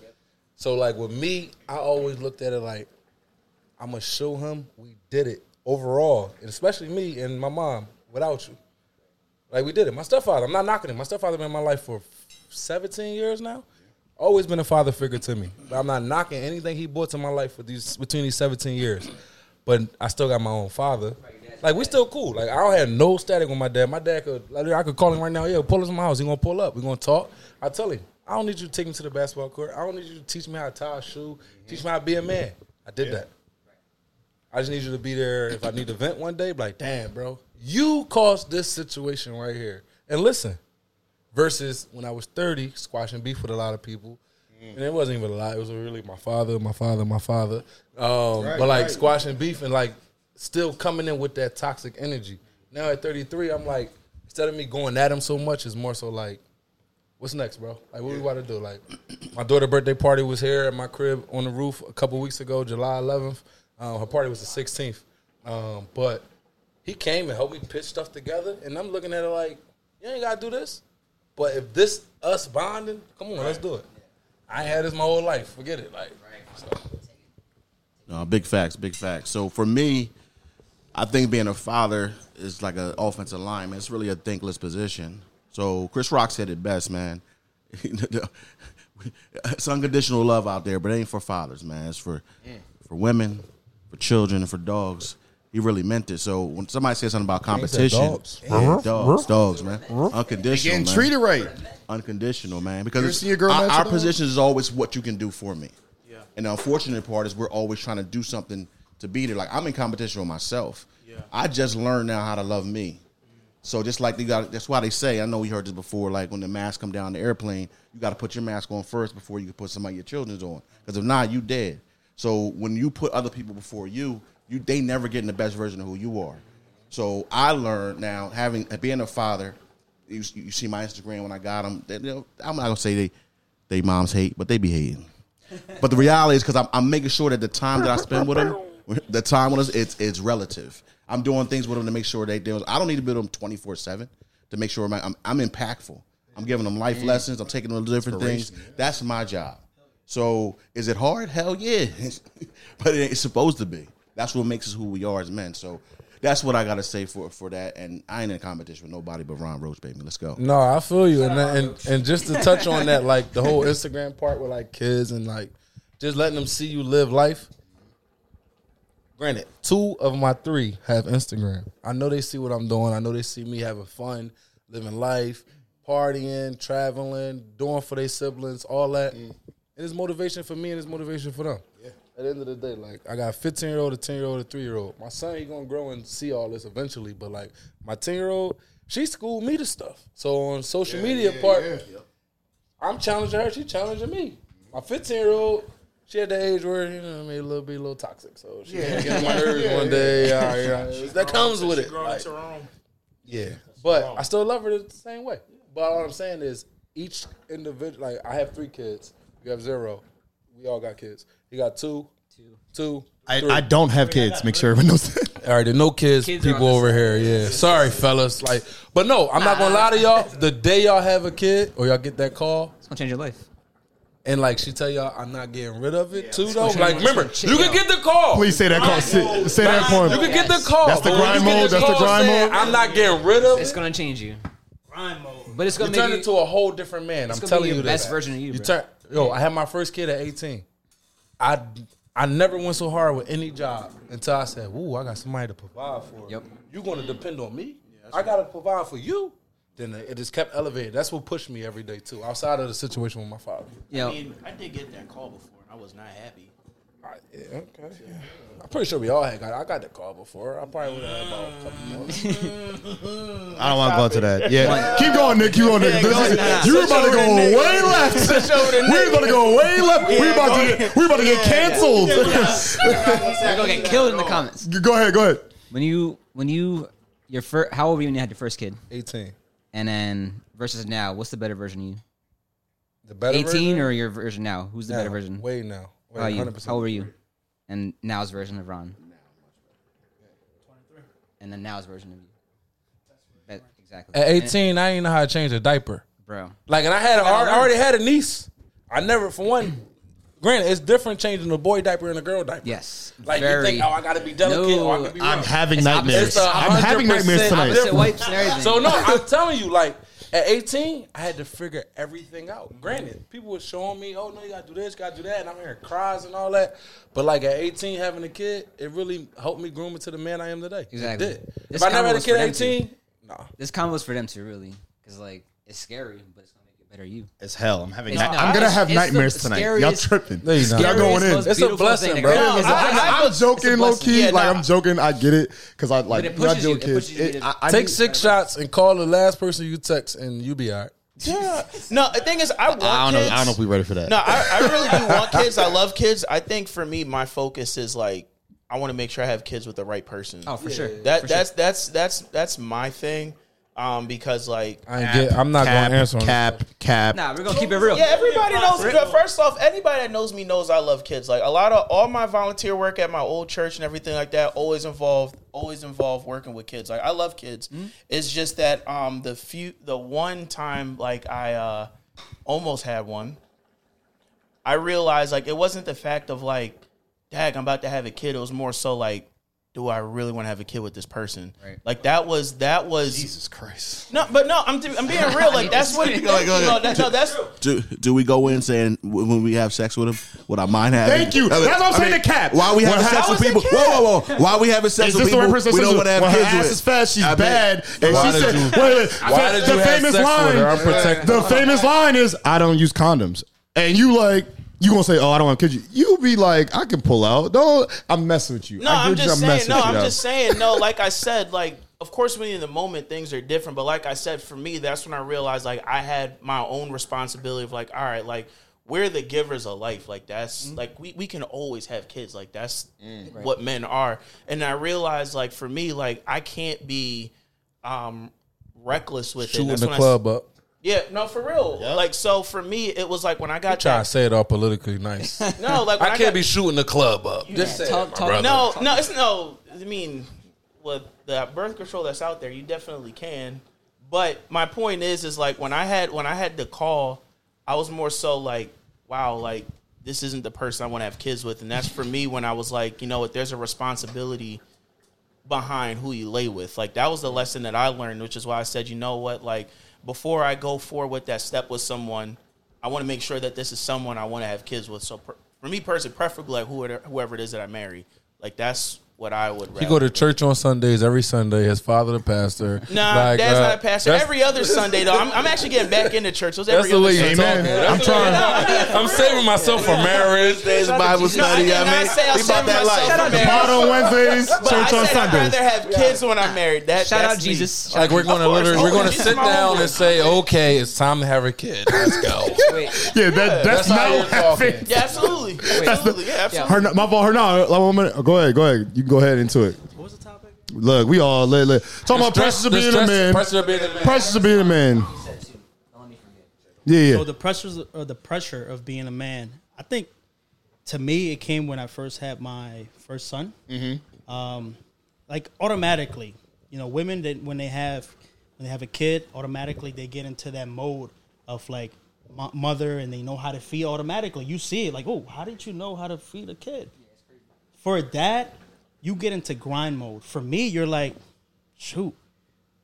[SPEAKER 5] So like with me, I always looked at it like I'm gonna show him we did it overall, and especially me and my mom without you. Like we did it. My stepfather, I'm not knocking him. My stepfather been in my life for 17 years now. Always been a father figure to me. But I'm not knocking anything he brought to my life for these between these 17 years. But I still got my own father. Like we still cool. Like I don't have no static with my dad. My dad could like, I could call him right now. Yeah, pull us in my house. He gonna pull up. We gonna talk. I tell him I don't need you to take me to the basketball court. I don't need you to teach me how to tie a shoe. Teach me how to be a man. I did that. I just need you to be there if I need to vent one day. Like, damn, bro, you caused this situation right here. And listen, versus when I was 30, squashing beef with a lot of people. And it wasn't even a lot. It was really my father, my father, my father. Um,
[SPEAKER 4] Right,
[SPEAKER 5] but like
[SPEAKER 4] right.
[SPEAKER 5] squashing beef and like still coming in with that toxic energy. Now at 33, I'm like, instead of me going at him so much, it's more so like, what's next, bro? Like, what we about to do? Like, my daughter's birthday party was here at my crib on the roof a couple weeks ago, July 11th. Um, her party was the 16th. Um, but he came and helped me pitch stuff together, and I'm looking at it like, you ain't gotta do this. But if this us bonding, come on, let's do it. I ain't had this my whole life. Forget it. Like, so.
[SPEAKER 6] No, big facts, big facts. So for me, I think being a father is like an offensive lineman. It's really a thankless position. So Chris Rock said it best, man. it's unconditional love out there, but it ain't for fathers, man. It's for for women, for children, and for dogs. He really meant it. So when somebody says something about competition,
[SPEAKER 5] dogs.
[SPEAKER 6] yeah, dogs, dogs, man, unconditional,
[SPEAKER 4] Getting
[SPEAKER 6] man.
[SPEAKER 4] treated right.
[SPEAKER 6] unconditional, man.
[SPEAKER 4] You ever
[SPEAKER 6] Because
[SPEAKER 4] your girl
[SPEAKER 6] our, our
[SPEAKER 4] with a dog?
[SPEAKER 6] position is always what you can do for me.
[SPEAKER 1] Yeah.
[SPEAKER 6] And the unfortunate part is we're always trying to do something to be there. Like I'm in competition with myself. I just learned now how to love me. So just like you got, that's why they say. I know we heard this before. Like when the mask come down the airplane, you got to put your mask on first before you can put somebody your children's on. Because if not, you dead. So when you put other people before you, you they never getting the best version of who you are. So I learned now having uh, being a father. You, you see my Instagram when I got them. They, you know, I'm not gonna say they they moms hate, but they be hating. But the reality is because I'm, I'm making sure that the time that I spend with them, the time with us, it's it's relative. I'm doing things with them to make sure they do. I don't need to build them 24 seven to make sure my, I'm I'm impactful. I'm giving them life lessons. I'm taking them to different things. That's my job. So is it hard? Hell yeah, but it's supposed to be. That's what makes us who we are as men. So that's what I got to say for for that. And I ain't in competition with nobody but Ron Roach, baby. Let's go.
[SPEAKER 5] No, I feel you, and that, and and just to touch on that, like the whole Instagram part with like kids and like just letting them see you live life. Granted, two of my three have Instagram. I know they see what I'm doing. I know they see me having fun, living life, partying, traveling, doing for their siblings, all that. Mm. And it's motivation for me and it's motivation for them. Yeah. At the end of the day, like I got a 15 year old, a 10 year old, a three year old. My son, he gonna grow and see all this eventually. But like my 10 year old, she schooled me to stuff. So on social media part, I'm challenging her. She challenging me. My 15 year old, she at the age where you know, I mean, a little bit, a little toxic. So she yeah. get on my nerves one day. Yeah, yeah. That comes with it. Like, yeah, but I still love her the same way. But all I'm saying is, each individual. Like I have three kids. You have zero. We all got kids. You got two, two,
[SPEAKER 4] I. I don't have kids. Make sure everyone knows that.
[SPEAKER 5] All right, there's no kids,
[SPEAKER 3] Kids
[SPEAKER 5] people
[SPEAKER 3] on
[SPEAKER 5] over here. Yeah, sorry, fellas. Like, but no, I'm not gonna lie to y'all. The day y'all have a kid or y'all get that call,
[SPEAKER 3] It's gonna change your life.
[SPEAKER 5] And like she tell y'all, I'm not getting rid of it too though. Like, remember,
[SPEAKER 3] change
[SPEAKER 5] you can get the call.
[SPEAKER 4] Please say that call. Say, say that for
[SPEAKER 5] You
[SPEAKER 4] him.
[SPEAKER 5] can get the call.
[SPEAKER 4] That's the grind
[SPEAKER 5] you get
[SPEAKER 4] mode, that's the grind mode.
[SPEAKER 5] I'm not getting rid of it.
[SPEAKER 3] It's gonna change you.
[SPEAKER 7] Grind mode.
[SPEAKER 3] But it's gonna
[SPEAKER 5] turn
[SPEAKER 3] make
[SPEAKER 5] into
[SPEAKER 3] you.
[SPEAKER 5] a whole different man. I'm
[SPEAKER 3] gonna be
[SPEAKER 5] telling
[SPEAKER 3] your
[SPEAKER 5] you
[SPEAKER 3] best
[SPEAKER 5] this.
[SPEAKER 3] version of you,
[SPEAKER 5] You
[SPEAKER 3] bro.
[SPEAKER 5] turn. Yo, I had my first kid at 18. I I never went so hard with any job until I said, "Ooh, I got somebody to provide for."
[SPEAKER 3] Yep.
[SPEAKER 5] You going to depend on me? I got to provide for you. Then it just kept elevating. That's what pushed me every day too. Outside of the situation with my father.
[SPEAKER 3] You know,
[SPEAKER 1] I mean, I did get that call before, and I was not happy.
[SPEAKER 5] I, yeah, okay. I'm pretty sure we all had got. I got the call before. I probably would have had about a couple more.
[SPEAKER 4] I don't want to go into that. Yeah, keep going, Nick. Keep going, Nick.
[SPEAKER 1] go
[SPEAKER 4] This is-
[SPEAKER 1] ahead.
[SPEAKER 4] You're about to
[SPEAKER 1] over
[SPEAKER 4] go
[SPEAKER 1] to Nick.
[SPEAKER 4] way left.
[SPEAKER 1] Switch over
[SPEAKER 4] We're about to go way left. we're about to get. We're about to get canceled.
[SPEAKER 3] you're gonna get killed in the comments.
[SPEAKER 4] go ahead. Go ahead.
[SPEAKER 3] When you, when you, your first, how old were you when you had your first kid?
[SPEAKER 5] 18.
[SPEAKER 3] And then versus now, what's the better version of you?
[SPEAKER 5] The better
[SPEAKER 3] 18
[SPEAKER 5] version?
[SPEAKER 3] or your version now? Who's the
[SPEAKER 5] Now,
[SPEAKER 3] better version?
[SPEAKER 5] Way now. Way,
[SPEAKER 3] How, are you?
[SPEAKER 5] 100%.
[SPEAKER 3] How old were you? And now's version of Ron. And then now's version of you. That, exactly.
[SPEAKER 5] At
[SPEAKER 3] And-
[SPEAKER 5] 18, I didn't know how to change a diaper.
[SPEAKER 3] bro.
[SPEAKER 5] Like, and I had, I already had a niece. I never, for one, granted, it's different changing a boy diaper and a girl diaper.
[SPEAKER 3] Yes.
[SPEAKER 5] Like
[SPEAKER 3] very.
[SPEAKER 5] you think, oh, I gotta be delicate.
[SPEAKER 3] No.
[SPEAKER 5] or I gotta be
[SPEAKER 4] I'm having
[SPEAKER 3] It's
[SPEAKER 4] nightmares.
[SPEAKER 3] opposite.
[SPEAKER 5] It's a
[SPEAKER 4] I'm having nightmares tonight.
[SPEAKER 3] Wipes and.
[SPEAKER 5] So no, I'm telling you, like at 18, I had to figure everything out. Granted, people were showing me, oh no, you gotta do this, gotta do that, and I'm hearing cries and all that. But like at 18, having a kid, it really helped me groom into the man I am today.
[SPEAKER 3] Exactly.
[SPEAKER 5] It did.
[SPEAKER 3] This
[SPEAKER 5] if I never had a kid
[SPEAKER 3] for
[SPEAKER 5] at
[SPEAKER 3] them too.
[SPEAKER 5] 18, nah.
[SPEAKER 3] This combo's for them too, really, because like it's scary, but it's gonna better. You.
[SPEAKER 4] It's hell. I'm having.
[SPEAKER 3] It's
[SPEAKER 4] night-
[SPEAKER 3] not.
[SPEAKER 4] I'm gonna have
[SPEAKER 3] it's the
[SPEAKER 4] nightmares tonight. Y'all tripping.
[SPEAKER 5] No, you're not.
[SPEAKER 4] Y'all going in.
[SPEAKER 3] Most
[SPEAKER 5] It's a
[SPEAKER 3] beautiful
[SPEAKER 5] blessing,
[SPEAKER 3] thing.
[SPEAKER 5] bro.
[SPEAKER 3] Like,
[SPEAKER 1] No,
[SPEAKER 3] it's a-
[SPEAKER 1] I- I-
[SPEAKER 4] I'm joking, low
[SPEAKER 3] blessing.
[SPEAKER 4] key.
[SPEAKER 1] Yeah,
[SPEAKER 4] like
[SPEAKER 1] nah.
[SPEAKER 4] I'm joking. I get it because I like
[SPEAKER 3] it
[SPEAKER 4] you know, I deal
[SPEAKER 3] you.
[SPEAKER 4] with
[SPEAKER 3] It
[SPEAKER 4] kids.
[SPEAKER 3] pushes you
[SPEAKER 4] It-
[SPEAKER 3] to-
[SPEAKER 4] I- I
[SPEAKER 5] Take
[SPEAKER 4] need-
[SPEAKER 5] six shots and call the last person you text, and you be all right.
[SPEAKER 1] Yeah. No, the thing is, I want
[SPEAKER 4] I don't know.
[SPEAKER 1] kids.
[SPEAKER 4] I don't know if we're ready for that.
[SPEAKER 1] No, I, I really do want kids. I love kids. I think for me, my focus is like I want to make sure I have kids with the right person.
[SPEAKER 3] Oh, for sure.
[SPEAKER 1] That
[SPEAKER 3] For
[SPEAKER 1] that's that's that's that's my thing. Um, because like
[SPEAKER 5] I ain't get, I'm not
[SPEAKER 4] cap,
[SPEAKER 5] going to answer on this.
[SPEAKER 4] cap, cap.
[SPEAKER 3] Nah, we're gonna keep it real.
[SPEAKER 1] Yeah, everybody knows. First off, anybody that knows me knows I love kids. Like a lot of all my volunteer work at my old church and everything like that always involved always involved working with kids. Like I love kids. It's just that um the few the one time like I uh almost had one. I realized like it wasn't the fact of like, dag, I'm about to have a kid. It was more so like, do I really want to have a kid with this person?
[SPEAKER 3] Right.
[SPEAKER 1] Like that was that was
[SPEAKER 4] Jesus Christ.
[SPEAKER 1] no, but no, I'm I'm being real. Like that's what.
[SPEAKER 6] Go ahead, go ahead.
[SPEAKER 1] No, that, no, that's
[SPEAKER 6] Do, do we go in saying when we have sex with him? Would I mind having?
[SPEAKER 4] Thank you. That's what I'm saying to Cap.
[SPEAKER 6] Why we having
[SPEAKER 4] When
[SPEAKER 6] sex with people? Whoa, whoa, whoa! Why we having sex
[SPEAKER 4] Is
[SPEAKER 6] with
[SPEAKER 4] this the
[SPEAKER 6] people?
[SPEAKER 4] right person?
[SPEAKER 6] We don't want to have
[SPEAKER 4] when her ass
[SPEAKER 6] with.
[SPEAKER 4] is fat, she's
[SPEAKER 6] I mean,
[SPEAKER 4] bad. And
[SPEAKER 5] Why
[SPEAKER 4] she
[SPEAKER 5] did
[SPEAKER 4] said,
[SPEAKER 5] you-
[SPEAKER 4] wait, wait,
[SPEAKER 5] Why
[SPEAKER 4] the,
[SPEAKER 5] did
[SPEAKER 4] the
[SPEAKER 5] you have
[SPEAKER 4] famous
[SPEAKER 5] sex with
[SPEAKER 4] line,
[SPEAKER 5] her? Unprotected.
[SPEAKER 4] the famous line is, I don't use condoms. And you like, you gonna say, "Oh, I don't want kids." You You be like, "I can pull out." Don't. I'm messing with you.
[SPEAKER 1] No,
[SPEAKER 4] I
[SPEAKER 1] I'm
[SPEAKER 4] get you,
[SPEAKER 1] just saying. No, I'm
[SPEAKER 4] you.
[SPEAKER 1] just saying. No, like I said, like of course, when in the moment, things are different. But like I said, for me, that's when I realized like I had my own responsibility of like, all right, like we're the givers of life. Like that's like we we can always have kids. Like that's what men are. And I realized like for me, like I can't be um reckless with it. That's
[SPEAKER 5] the
[SPEAKER 1] when I s-
[SPEAKER 5] club up.
[SPEAKER 1] Yeah, no, for real. Like so, for me, it was like when I got
[SPEAKER 5] Try to say it all politically nice.
[SPEAKER 1] No, like when
[SPEAKER 5] I
[SPEAKER 1] I,
[SPEAKER 5] can't
[SPEAKER 1] got,
[SPEAKER 5] be shooting the club up. Just say
[SPEAKER 3] Talk-
[SPEAKER 5] it,
[SPEAKER 3] talk-
[SPEAKER 5] brother.
[SPEAKER 1] No, no, it's no. I mean, with the birth control that's out there, you definitely can. But my point is, is like when I had when I had the call, I was more so like, wow, like this isn't the person I want to have kids with, and that's for me when I was like, you know what, there's a responsibility behind who you lay with. Like that was the lesson that I learned, which is why I said, you know what, like before I go forward with that step with someone, I want to make sure that this is someone I want to have kids with. So per, for me personally, preferably like whoever, whoever it is that I marry, like that's what I would.
[SPEAKER 5] He go to church on Sundays every Sunday. His father the pastor.
[SPEAKER 1] Nah,
[SPEAKER 5] Like,
[SPEAKER 1] dad's
[SPEAKER 5] uh,
[SPEAKER 1] not a pastor. Every other Sunday though, I'm, I'm actually getting back into church. Those
[SPEAKER 5] That's
[SPEAKER 1] every
[SPEAKER 5] the
[SPEAKER 1] other
[SPEAKER 5] way you
[SPEAKER 1] Sunday.
[SPEAKER 5] talking.
[SPEAKER 4] Amen. I'm
[SPEAKER 5] That's the way-
[SPEAKER 4] trying.
[SPEAKER 5] I'm saving myself for marriage.
[SPEAKER 6] Today's Bible
[SPEAKER 1] No, I
[SPEAKER 6] study.
[SPEAKER 1] did
[SPEAKER 6] I
[SPEAKER 1] not
[SPEAKER 6] mean,
[SPEAKER 1] say I'll
[SPEAKER 6] we about
[SPEAKER 1] save
[SPEAKER 6] that
[SPEAKER 1] myself
[SPEAKER 6] life.
[SPEAKER 1] for marriage.
[SPEAKER 4] Pod on Wednesdays,
[SPEAKER 1] But
[SPEAKER 4] church
[SPEAKER 1] I
[SPEAKER 4] on
[SPEAKER 1] said I'd rather have kids when I'm married. That,
[SPEAKER 3] Shout out. Jesus.
[SPEAKER 5] Like we're going to
[SPEAKER 1] Of
[SPEAKER 5] literally, we're going to sit down and say, okay, it's time to have a kid. Let's go.
[SPEAKER 4] Yeah, that, that's,
[SPEAKER 5] That's
[SPEAKER 4] not
[SPEAKER 5] you're
[SPEAKER 4] what
[SPEAKER 5] talking.
[SPEAKER 4] happened.
[SPEAKER 1] Yeah, absolutely, absolutely, yeah, absolutely.
[SPEAKER 4] My fault. Her now. One minute. Go ahead. Go ahead. You can go ahead into it.
[SPEAKER 7] What was the topic?
[SPEAKER 4] Look, we all let, let. talking about pressures of being a man.
[SPEAKER 5] Pressure of being a man.
[SPEAKER 4] Pressures of being a man.
[SPEAKER 3] don't let me forget.
[SPEAKER 4] Yeah, yeah.
[SPEAKER 7] So the pressures or the pressure of being a man, I think to me it came when I first had my first son. Mm-hmm. Um, like automatically, you know, women that when they have when they have a kid, automatically they get into that mode of like mo- mother and they know how to feed automatically. You see it like, oh, how did you know how to feed a kid? For a dad, you get into grind mode. For me, you're like, shoot,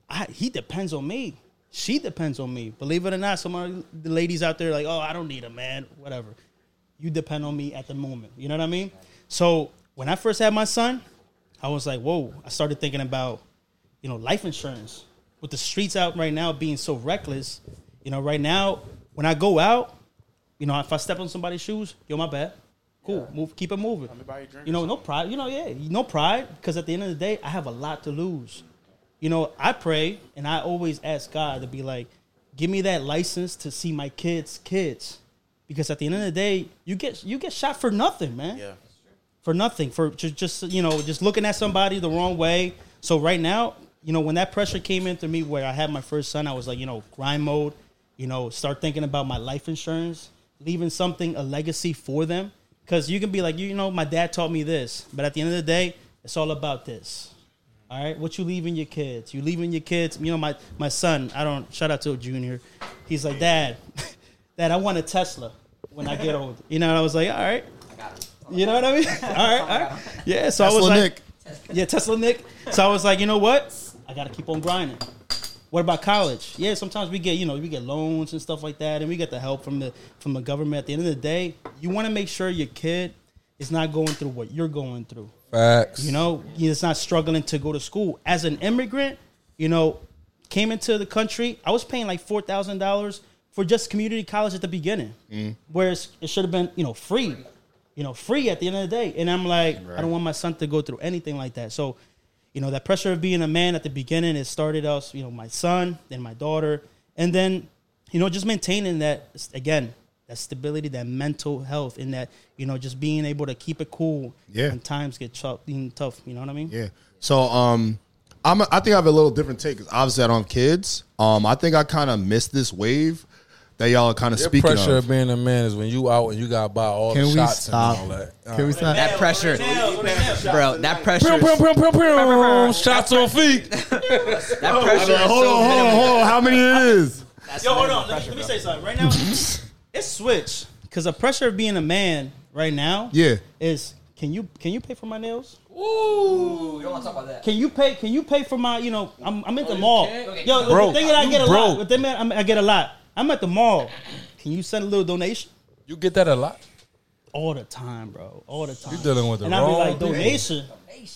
[SPEAKER 7] I, he depends on me. She depends on me. Believe it or not, some of the ladies out there like, oh, I don't need a man, whatever. You depend on me at the moment. You know what I mean? So when I first had my son, I was like, whoa. I started thinking about, you know, life insurance. With the streets out right now being so reckless, you know, right now when I go out, you know, if I step on somebody's shoes, yo, my bad. Cool, move, keep it moving.
[SPEAKER 1] buy you a drink
[SPEAKER 7] You know, no pride. You know, yeah, no pride because at the end of the day, I have a lot to lose you know, I pray and I always ask God to be like, give me that license to see my kids' kids, because at the end of the day, you get you get shot for nothing, man.
[SPEAKER 1] Yeah.
[SPEAKER 7] For nothing, for just, just you know, just looking at somebody the wrong way. So right now, you know, when that pressure came into me, where I had my first son, I was like, you know, grind mode. You know, start thinking about my life insurance, leaving something a legacy for them. Because you can be like, you know, my dad taught me this, but at the end of the day, it's all about this. All right, what you leaving your kids? You leaving your kids? You know, my my son. I don't shout out to a Junior. He's like, Dad, Dad, I want a Tesla when I get old. You know, and I was like, all right. You know what I mean? all right, all right. Yeah. So I was like,
[SPEAKER 4] Nick.
[SPEAKER 7] yeah, Tesla Nick. So I was like, you know what? I got to keep on grinding. What about college? Yeah, sometimes we get you know we get loans and stuff like that, and we get the help from the from the government. At the end of the day, you want to make sure your kid is not going through what you're going through.
[SPEAKER 5] Facts.
[SPEAKER 7] You know, he's not struggling to go to school. As an immigrant, you know, came into the country, I was paying like four thousand dollars for just community college at the beginning, mm-hmm. whereas it should have been you know free, you know, free at the end of the day. And I'm like, I don't want my son to go through anything like that. So, you know, that pressure of being a man at the beginning, it started us, you know, my son, then my daughter, and then, you know, just maintaining that again. That stability, that mental health, and that you know, just being able to keep it cool
[SPEAKER 4] Yeah.
[SPEAKER 7] when times get tough. Tough, you know what I mean?
[SPEAKER 4] Yeah. So um, I'm a, I think I have a little different take. obviously, I don't have kids. Um, I think I kind of missed this wave that y'all are kind of
[SPEAKER 5] Your
[SPEAKER 4] speaking
[SPEAKER 5] pressure
[SPEAKER 4] of.
[SPEAKER 5] of being a man is when you out and you got to buy all
[SPEAKER 10] Can
[SPEAKER 5] the
[SPEAKER 10] we
[SPEAKER 5] shots
[SPEAKER 10] stop?
[SPEAKER 5] and all that.
[SPEAKER 10] Can we stop?
[SPEAKER 3] That pressure, bro. That pressure.
[SPEAKER 5] Pew, pew, pew, pew, pew. Shots on feet.
[SPEAKER 3] That oh, pressure. is
[SPEAKER 4] hold
[SPEAKER 3] so
[SPEAKER 4] on, hold on, hold on. How many it is?
[SPEAKER 3] That's
[SPEAKER 7] Yo, hold
[SPEAKER 3] minimal
[SPEAKER 7] on. Let me, let me say something. Right now, it's switched because the pressure of being a man right now,
[SPEAKER 4] Yeah.
[SPEAKER 7] is can you can you pay for my nails?
[SPEAKER 3] Ooh, you don't want to talk about that.
[SPEAKER 7] Can you pay? Can you pay for my? You know, I'm, I'm at the oh, mall.
[SPEAKER 3] Okay.
[SPEAKER 7] Yo,
[SPEAKER 5] Bro,
[SPEAKER 7] the thing that I
[SPEAKER 5] you
[SPEAKER 7] get a
[SPEAKER 5] broke.
[SPEAKER 7] lot. The thing that I get a lot. I'm at the mall. Can you send a little donation?
[SPEAKER 5] You get that a lot.
[SPEAKER 7] All the time, bro. All the time.
[SPEAKER 5] You're dealing with the
[SPEAKER 7] and I be
[SPEAKER 5] wrong
[SPEAKER 7] like
[SPEAKER 5] people.
[SPEAKER 7] donation,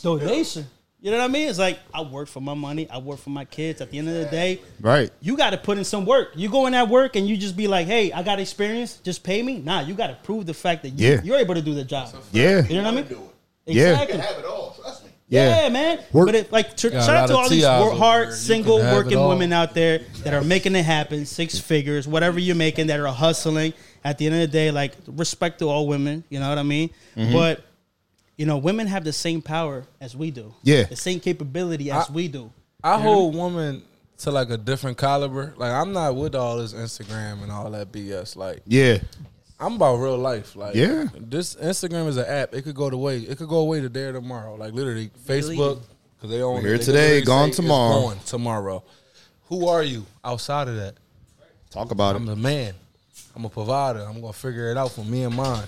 [SPEAKER 7] donation. You know what I mean? It's like I work for my money. I work for my kids. At the end of the day,
[SPEAKER 4] Right.
[SPEAKER 7] you got to put in some work. You go in that work and you just be like, "Hey, I got experience. Just pay me." Nah, you got to prove the fact that you,
[SPEAKER 4] Yeah.
[SPEAKER 7] you're able to do the job.
[SPEAKER 4] Yeah.
[SPEAKER 7] You know what I mean?
[SPEAKER 2] do it.
[SPEAKER 4] Yeah.
[SPEAKER 7] Exactly.
[SPEAKER 2] Have it all. Trust me.
[SPEAKER 4] Yeah.
[SPEAKER 7] Yeah, man.
[SPEAKER 4] Work-
[SPEAKER 7] But it, like, tr-
[SPEAKER 5] Got
[SPEAKER 7] shout out to all these work hard, single,
[SPEAKER 5] can have it
[SPEAKER 7] working women out there that are making it happen, six figures, whatever you're making, that are hustling. At the end of the day, like, respect to all women. You know what I mean?
[SPEAKER 4] Mm-hmm.
[SPEAKER 7] But you know, women have the same power as we do.
[SPEAKER 4] Yeah.
[SPEAKER 7] the same capability as
[SPEAKER 5] I-
[SPEAKER 7] we do.
[SPEAKER 5] I hold women to like a different caliber. Like I'm not with all this Instagram and all that BS. Like
[SPEAKER 4] Yeah.
[SPEAKER 5] I'm about real life. Like
[SPEAKER 4] Yeah.
[SPEAKER 5] this Instagram is an app. It could go the way. It could go away today or tomorrow. Like literally Facebook because they own
[SPEAKER 4] We're here.
[SPEAKER 5] They
[SPEAKER 4] today, gone tomorrow.
[SPEAKER 5] going tomorrow. Who are you outside of that?
[SPEAKER 4] Talk about it.
[SPEAKER 5] I'm
[SPEAKER 4] it.
[SPEAKER 5] the man. I'm a provider. I'm gonna figure it out for me and mine.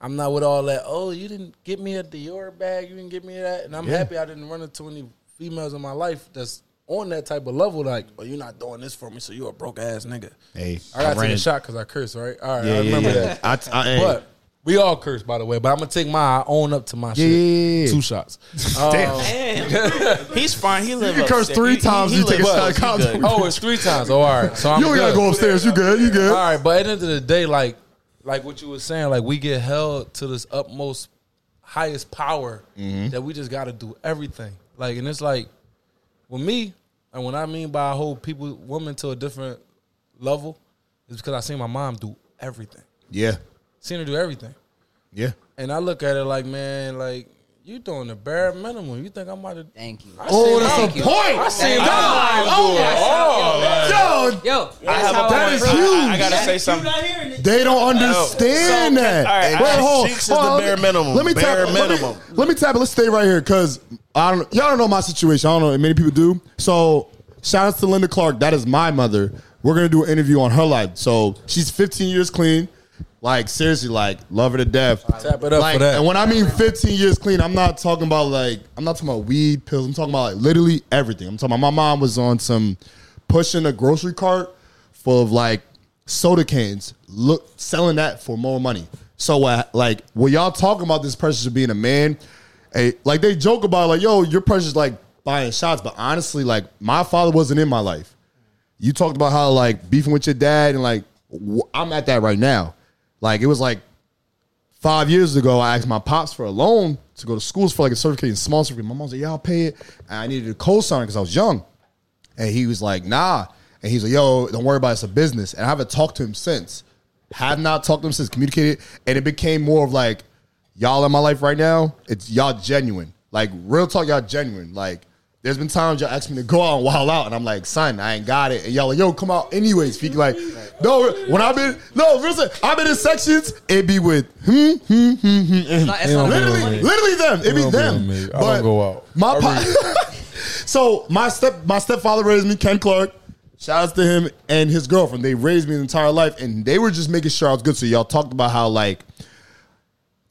[SPEAKER 5] I'm not with all that. Oh, you didn't get me a Dior bag. You didn't get me that, and I'm
[SPEAKER 4] Yeah.
[SPEAKER 5] happy I didn't run into any females in my life that's on that type of level. Like, oh, you're not doing this for me, so you a broke ass nigga.
[SPEAKER 4] Hey,
[SPEAKER 5] I gotta
[SPEAKER 4] ran
[SPEAKER 5] take a shot because I curse, right? All right,
[SPEAKER 4] Yeah,
[SPEAKER 5] I remember
[SPEAKER 4] yeah.
[SPEAKER 5] that.
[SPEAKER 4] I, I, hey.
[SPEAKER 5] But we all curse, by the way. But I'm gonna take my I own up to my shit.
[SPEAKER 4] Yeah.
[SPEAKER 5] Two shots.
[SPEAKER 4] Damn.
[SPEAKER 1] He's fine. He live
[SPEAKER 4] You can curse
[SPEAKER 1] upstairs.
[SPEAKER 4] three
[SPEAKER 1] He- he-
[SPEAKER 4] times,
[SPEAKER 1] he
[SPEAKER 4] you take a shot of
[SPEAKER 1] upstairs. He
[SPEAKER 4] Cosmo.
[SPEAKER 1] good.
[SPEAKER 5] oh, it's three times. Oh, all right. So I'm
[SPEAKER 4] you ain't gotta go upstairs. You good? You good?
[SPEAKER 5] All right, but at the end of the day, like like what you were saying, like we get held to this utmost highest power
[SPEAKER 4] Mm-hmm.
[SPEAKER 5] that we just got to do everything. Like, and it's like with me, and when I mean by I hold people, women to a different level, is because I seen my mom do everything.
[SPEAKER 4] Yeah.
[SPEAKER 5] Seen her do everything,
[SPEAKER 4] Yeah.
[SPEAKER 5] and I look at it like, man, like you doing the bare minimum. You think I'm about to?
[SPEAKER 3] Thank you.
[SPEAKER 4] Oh, that's a
[SPEAKER 3] you.
[SPEAKER 4] point.
[SPEAKER 5] I seen
[SPEAKER 3] Thank
[SPEAKER 5] my
[SPEAKER 3] you.
[SPEAKER 5] mom do it. Oh, oh
[SPEAKER 4] Yo,
[SPEAKER 5] like-
[SPEAKER 3] Yo,
[SPEAKER 1] I have a
[SPEAKER 4] That
[SPEAKER 1] point.
[SPEAKER 4] is
[SPEAKER 1] I- I- I, gotta say something.
[SPEAKER 7] not hearing it.
[SPEAKER 4] they don't understand
[SPEAKER 1] So,
[SPEAKER 4] that.
[SPEAKER 1] all right,
[SPEAKER 4] Wait,
[SPEAKER 1] I-
[SPEAKER 4] hold,
[SPEAKER 2] Cheeks is
[SPEAKER 4] hold
[SPEAKER 2] the bare minimum.
[SPEAKER 4] Let me
[SPEAKER 2] Bare
[SPEAKER 4] tap. Let me, let me tap it. Let's stay right here because I don't. Y'all don't know my situation. I don't know. if Many people do. So shout out to Linda Clark. That is my mother. We're gonna do an interview on her life. So she's 15 years clean. Like seriously, like love her to death.
[SPEAKER 5] Tap it up
[SPEAKER 4] like,
[SPEAKER 5] for that.
[SPEAKER 4] And when I mean 15 years clean, I'm not talking about like I'm not talking about weed, pills. I'm talking about like literally everything. I'm talking about my mom was on some pushing a grocery cart full of like soda cans, look selling that for more money. So uh, like when y'all talking about this pressure of being a man, eh, like they joke about like yo, your pressure's like buying shots, but honestly, like my father wasn't in my life. You talked about how like beefing with your dad and like I'm at that right now. Like it was like five years ago, I asked my pops for a loan to go to schools for like a certificate, in small certificate. My mom said, "Yeah, I'll pay it." And I needed a co-signer because I was young, and he was like, "Nah." And he's like, "Yo, don't worry about it. It's a business." And I haven't talked to him since. Have not talked to him since. Communicated, and it became more of like, y'all in my life right now. It's y'all genuine. Like real talk, y'all genuine. Like. There's been times y'all ask me to go out and wild out, and I'm like, son, I ain't got it. And y'all like, yo, come out anyways. Speak like, no, when I've been, no, listen, I've been in sections, it be with, hmm, hmm, hmm, hmm. and-
[SPEAKER 3] not- it's not
[SPEAKER 4] literally, literally them. It be
[SPEAKER 5] be
[SPEAKER 4] them.
[SPEAKER 5] with me. I don't go out.
[SPEAKER 4] My
[SPEAKER 5] I
[SPEAKER 4] po- so my step, my stepfather raised me, Ken Clark. Shout outs to him and his girlfriend. They raised me the entire life, and they were just making sure I was good. So y'all talked about how like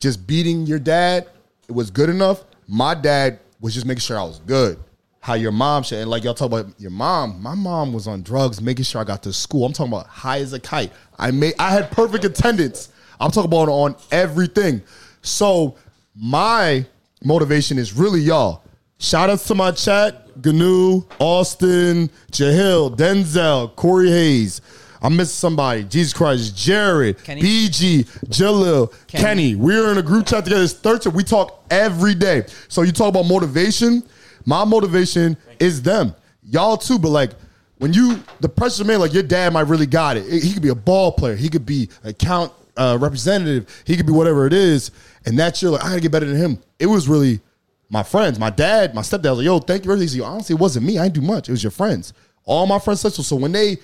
[SPEAKER 4] just beating your dad it was good enough. My dad was just making sure I was good. How your mom should, and like y'all talk about your mom. My mom was on drugs, making sure I got to school. I'm talking about high as a kite. I made, I had perfect attendance. I'm talking about on everything. So my motivation is really y'all. Shout outs to my chat, Gnu, Austin, Jahil, Denzel, Corey Hayes. I'm missing somebody. Jesus Christ, Jared,
[SPEAKER 3] Kenny.
[SPEAKER 4] BG, Jalil, Kenny.
[SPEAKER 3] Kenny.
[SPEAKER 4] We're in a group chat together. It's 13. We talk every day. So you talk about motivation. My motivation is them. Y'all too, but like when you the pressure man, like your dad might really got it. He could be a ball player. He could be account uh, representative. He could be whatever it is. And that's your like, I gotta get better than him. It was really my friends, my dad, my stepdad was like, yo, thank you very much. Honestly, it wasn't me. I didn't do much. It was your friends. All my friends so. So when they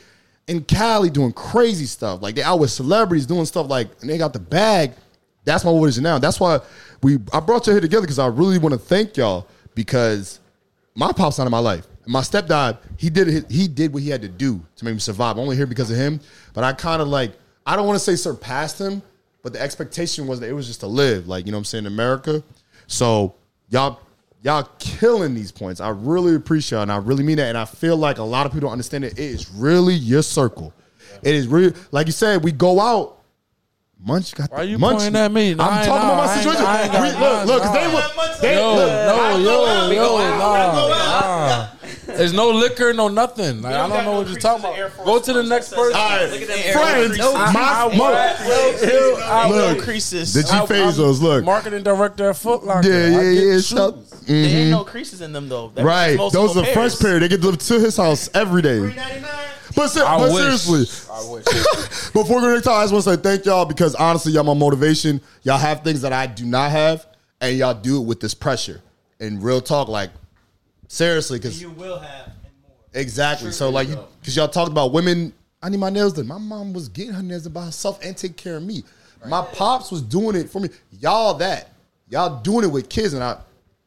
[SPEAKER 4] in Cali doing crazy stuff, like they out with celebrities doing stuff like and they got the bag, that's my motivation now. That's why we I brought you here together because I really want to thank y'all because my pop's not in my life. My stepdad, he did he did what he had to do to make me survive. I'm only here because of him. But I kind of like I don't want to say surpassed him, but the expectation was that it was just to live, like you know what I'm saying, in America. So y'all y'all killing these points. I really appreciate it, and I really mean that. And I feel like a lot of people don't understand it. It is really your circle. It is really like you said. We go out. Munch got.
[SPEAKER 5] Why
[SPEAKER 4] the,
[SPEAKER 5] you
[SPEAKER 4] Munch,
[SPEAKER 5] pointing at me?
[SPEAKER 4] I'm talking
[SPEAKER 5] nah,
[SPEAKER 4] about my
[SPEAKER 5] I ain't-
[SPEAKER 4] situation.
[SPEAKER 5] I ain't
[SPEAKER 4] We- look, look, they were. They,
[SPEAKER 5] Yo,
[SPEAKER 4] look,
[SPEAKER 5] no, yo, yo, no, There's no liquor, no nothing. Like, I
[SPEAKER 1] don't
[SPEAKER 5] don't know
[SPEAKER 1] no
[SPEAKER 5] what you're talking about. Go to the next person.
[SPEAKER 1] says-
[SPEAKER 4] All right,
[SPEAKER 3] Look at them
[SPEAKER 4] friends,
[SPEAKER 3] Air
[SPEAKER 4] my,
[SPEAKER 5] I-
[SPEAKER 4] mo-
[SPEAKER 5] I-
[SPEAKER 1] no
[SPEAKER 4] Look,
[SPEAKER 1] creases.
[SPEAKER 4] Did you
[SPEAKER 5] I'm-
[SPEAKER 4] phase those? Look,
[SPEAKER 5] Marketing director at Foot Locker.
[SPEAKER 4] yeah,
[SPEAKER 5] I
[SPEAKER 4] yeah,
[SPEAKER 5] get
[SPEAKER 4] yeah.
[SPEAKER 5] shoes.
[SPEAKER 4] Stop.
[SPEAKER 1] There ain't
[SPEAKER 4] Mhm.
[SPEAKER 1] no creases in them though. That
[SPEAKER 4] Right, those are
[SPEAKER 1] multiple
[SPEAKER 4] fresh pair. They get delivered to his house every day. But, ser-
[SPEAKER 5] I
[SPEAKER 4] but
[SPEAKER 5] wish.
[SPEAKER 4] seriously, Before we go to time, I just want to say thank y'all because honestly, y'all my motivation. Y'all have things that I do not have, and y'all do it with this pressure. And real talk, like seriously, because
[SPEAKER 7] You will have and more.
[SPEAKER 4] exactly. So like, because y'all talked about women. I need my nails done. My mom was getting her nails done by herself and take care of me. My pops was doing it for me. Y'all that y'all doing it with kids, and I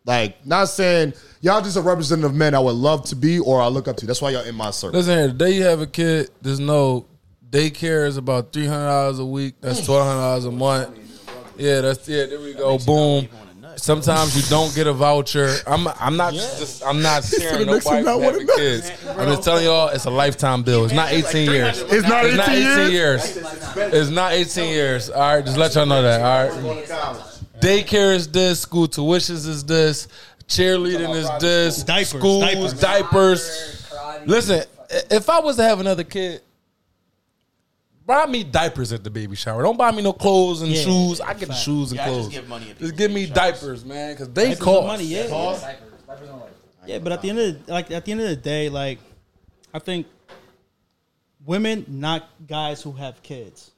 [SPEAKER 4] like not saying y'all just a representative of men I would love to be or I look up to. That's why y'all in my circle.
[SPEAKER 5] Listen here, the day you have a kid, there's no daycare is about three hundred dollars a week. That's twelve hundred dollars a month. Yeah, that's yeah. There we go. Boom. Sometimes you don't get a voucher. I'm I'm not just I'm not sharing
[SPEAKER 4] It makes
[SPEAKER 5] nobody
[SPEAKER 4] not
[SPEAKER 5] having
[SPEAKER 4] know.
[SPEAKER 5] kids. I'm just telling y'all it's a lifetime bill. It's not 18 years.
[SPEAKER 4] It's not
[SPEAKER 5] It's not
[SPEAKER 4] 18
[SPEAKER 5] 18
[SPEAKER 4] years.
[SPEAKER 5] years. It's not 18 years. All right, just let y'all know that. All right. Daycare is this. School tuitions is this. Cheerleading is this.
[SPEAKER 7] Diapers,
[SPEAKER 5] Schools,
[SPEAKER 7] diapers.
[SPEAKER 5] diapers. Listen, if I was to have another kid, buy me diapers at the baby shower. Don't buy me no clothes and
[SPEAKER 7] Yeah.
[SPEAKER 5] shoes. I get the shoes and
[SPEAKER 1] Yeah, I just
[SPEAKER 5] clothes.
[SPEAKER 1] give money at
[SPEAKER 5] Just
[SPEAKER 1] people's
[SPEAKER 5] give me
[SPEAKER 1] baby showers.
[SPEAKER 5] diapers, man, because they
[SPEAKER 7] Diapers
[SPEAKER 5] cost.
[SPEAKER 7] with money, yeah.
[SPEAKER 3] Diapers. Diapers on life.
[SPEAKER 7] Yeah, but at the end of the, like at the end of the day, like I think women knock guys who have kids,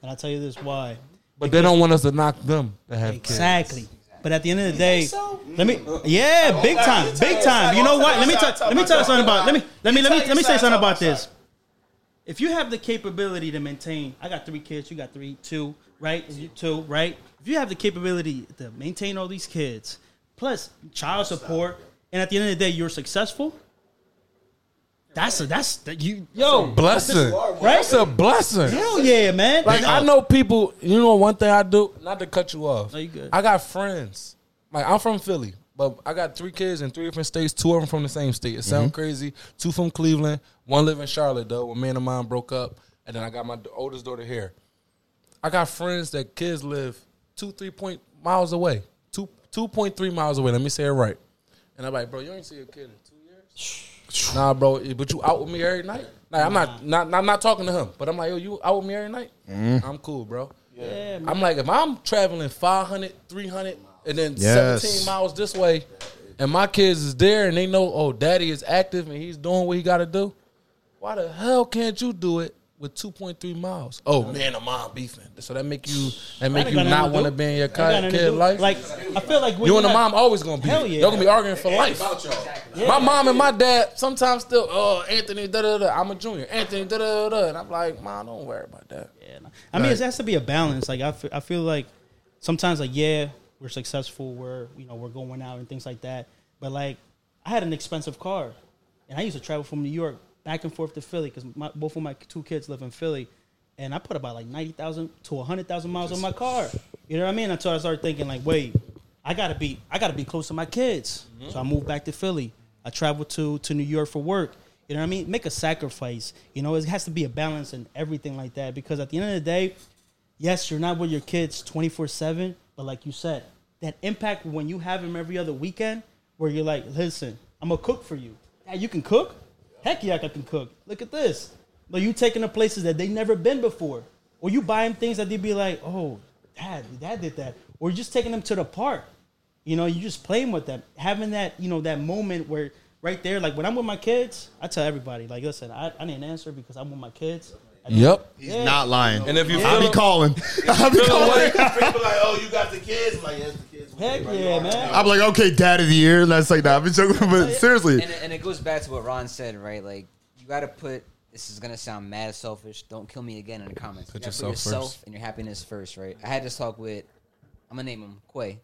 [SPEAKER 7] and I'll tell you this why.
[SPEAKER 5] But they don't want us to knock them to have kids.
[SPEAKER 7] Exactly. But at the end of the day, let me yeah, big time, big time. You know what? Let me tell let me tell you something about let me let me let me let me say something about this. If you have the capability to maintain, I got three kids, you got three, two, right? And you two, right? If you have the capability to maintain all these kids, plus child support, and at the end of the day you're successful, that's a that's that you yo
[SPEAKER 5] Blessing.
[SPEAKER 7] right?
[SPEAKER 5] That's a blessing.
[SPEAKER 7] Hell yeah, man.
[SPEAKER 5] Like I uh, know people. You know one thing I do. Not to cut you off.
[SPEAKER 7] No, you good.
[SPEAKER 5] I got friends. Like I'm from Philly, but I got three kids in three different states. Two of them from the same state. It sounds mm-hmm. crazy. Two from Cleveland. One live in Charlotte though. When man of mine broke up, and then I got my oldest daughter here. I got friends that kids live two, three point miles away. Two, two point three miles away. Let me say it right. And I'm like, bro, you ain't see a kid in two years. Nah, bro, eh, but you out with me every night. Like, I'm not, mm-hmm. not, not, not talking to him, but I'm like, yo, you out with me every night? Mm-hmm. I'm cool, bro.
[SPEAKER 7] Yeah.
[SPEAKER 5] I'm like, if I'm traveling 500, 300, and then
[SPEAKER 4] Yes.
[SPEAKER 5] 17 miles this way, and my kids is there and they know, oh, daddy is active and he's doing what he got to do, why the hell can't you do it with 2.3 miles? Oh, man, I'm on beefing. So that make you that make you not want to be in your
[SPEAKER 7] Ain't got nothing to
[SPEAKER 5] kid life?
[SPEAKER 7] Like I feel like when
[SPEAKER 5] you and the
[SPEAKER 7] have-
[SPEAKER 5] mom always gonna be.
[SPEAKER 7] Hell yeah.
[SPEAKER 5] Y'all gonna be arguing for life.
[SPEAKER 2] About y'all.
[SPEAKER 7] Yeah.
[SPEAKER 5] My mom and my dad sometimes still, oh, Anthony, da da da. I'm a junior. Anthony, da da da. And I'm like, mom, don't worry about that.
[SPEAKER 7] Yeah, no. I mean, it has to be a balance. Like I feel, I feel like sometimes, like yeah, we're successful, we're you know we're going out and things like that. But like, I had an expensive car, and I used to travel from New York back and forth to Philly because both of my two kids live in Philly, and I put about like ninety thousand to hundred thousand miles on my car. You know what I mean? Until I started thinking like, wait, I gotta be, I gotta be close to my kids. Mm-hmm. So I moved back to Philly. I traveled to to New York for work. You know what I mean? Make a sacrifice. You know, it has to be a balance and everything like that. Because at the end of the day, yes, you're not with your kids 24 7, but like you said, that impact when you have them every other weekend, where you're like, listen, I'm gonna cook for you. Yeah, you can cook? Heck yeah, I can cook. Look at this. But you taking them places that they never been before. Or you buying things that they'd be like, oh, dad, dad did that. Or you're just taking them to the park. You know, you just playing with them, having that, you know, that moment where right there, like when I'm with my kids, I tell everybody, like, listen, I, I didn't answer because I'm with my kids. I don't-
[SPEAKER 5] Yep.
[SPEAKER 4] He's not lying.
[SPEAKER 5] And if you
[SPEAKER 4] I
[SPEAKER 5] feel
[SPEAKER 4] be calling. I'll be calling.
[SPEAKER 2] People like, oh, you got the kids. I'm like, yes, the kids.
[SPEAKER 7] Heck yeah, man.
[SPEAKER 4] I'm like, okay, dad of the year. Let's say that. I've been joking, but oh, seriously,
[SPEAKER 3] And, it- and it goes back to what Ron said, right? Like you got to put. This is gonna sound mad selfish. Don't kill me again in the comments.
[SPEAKER 5] Put
[SPEAKER 3] you
[SPEAKER 5] yourself
[SPEAKER 3] put yourself
[SPEAKER 5] first.
[SPEAKER 3] and your happiness first, right? I had this talk with. I'm gonna name him Quay.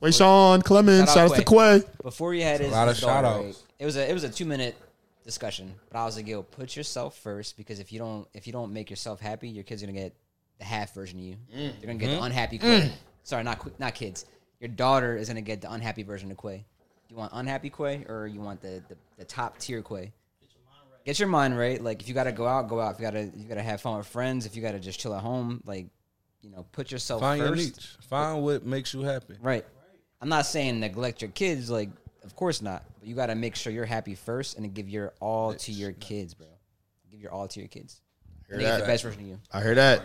[SPEAKER 4] wait, Sean Clemens,
[SPEAKER 3] Shout
[SPEAKER 4] shout
[SPEAKER 3] out
[SPEAKER 4] out to Quay.
[SPEAKER 3] Before he had his,
[SPEAKER 5] A lot of
[SPEAKER 3] daughter,
[SPEAKER 5] shout-outs.
[SPEAKER 3] right? It was a it was a two minute discussion, but I was like, yo, put yourself first because if you don't if you don't make yourself happy, your kids are gonna get the half version of you. Mm. They're gonna get the mm-hmm. unhappy Quay. Mm. Sorry, not Qu- not kids. Your daughter is gonna get the unhappy version of Quay. You want unhappy Quay or you want the the, the top tier Quay? Get your mind right. Like if you gotta go out, go out. If you gotta you gotta have fun with friends. If you gotta just chill at home, like you know, put yourself
[SPEAKER 5] Find your
[SPEAKER 3] first.
[SPEAKER 5] niche. Find what makes you happy.
[SPEAKER 3] Right. I'm not saying neglect your kids. Like Of course not. But you got to make sure you're happy first, and then give your all to your kids, bro. Give your all to your kids. Make it
[SPEAKER 4] that.
[SPEAKER 3] the best version of you.
[SPEAKER 4] I hear that.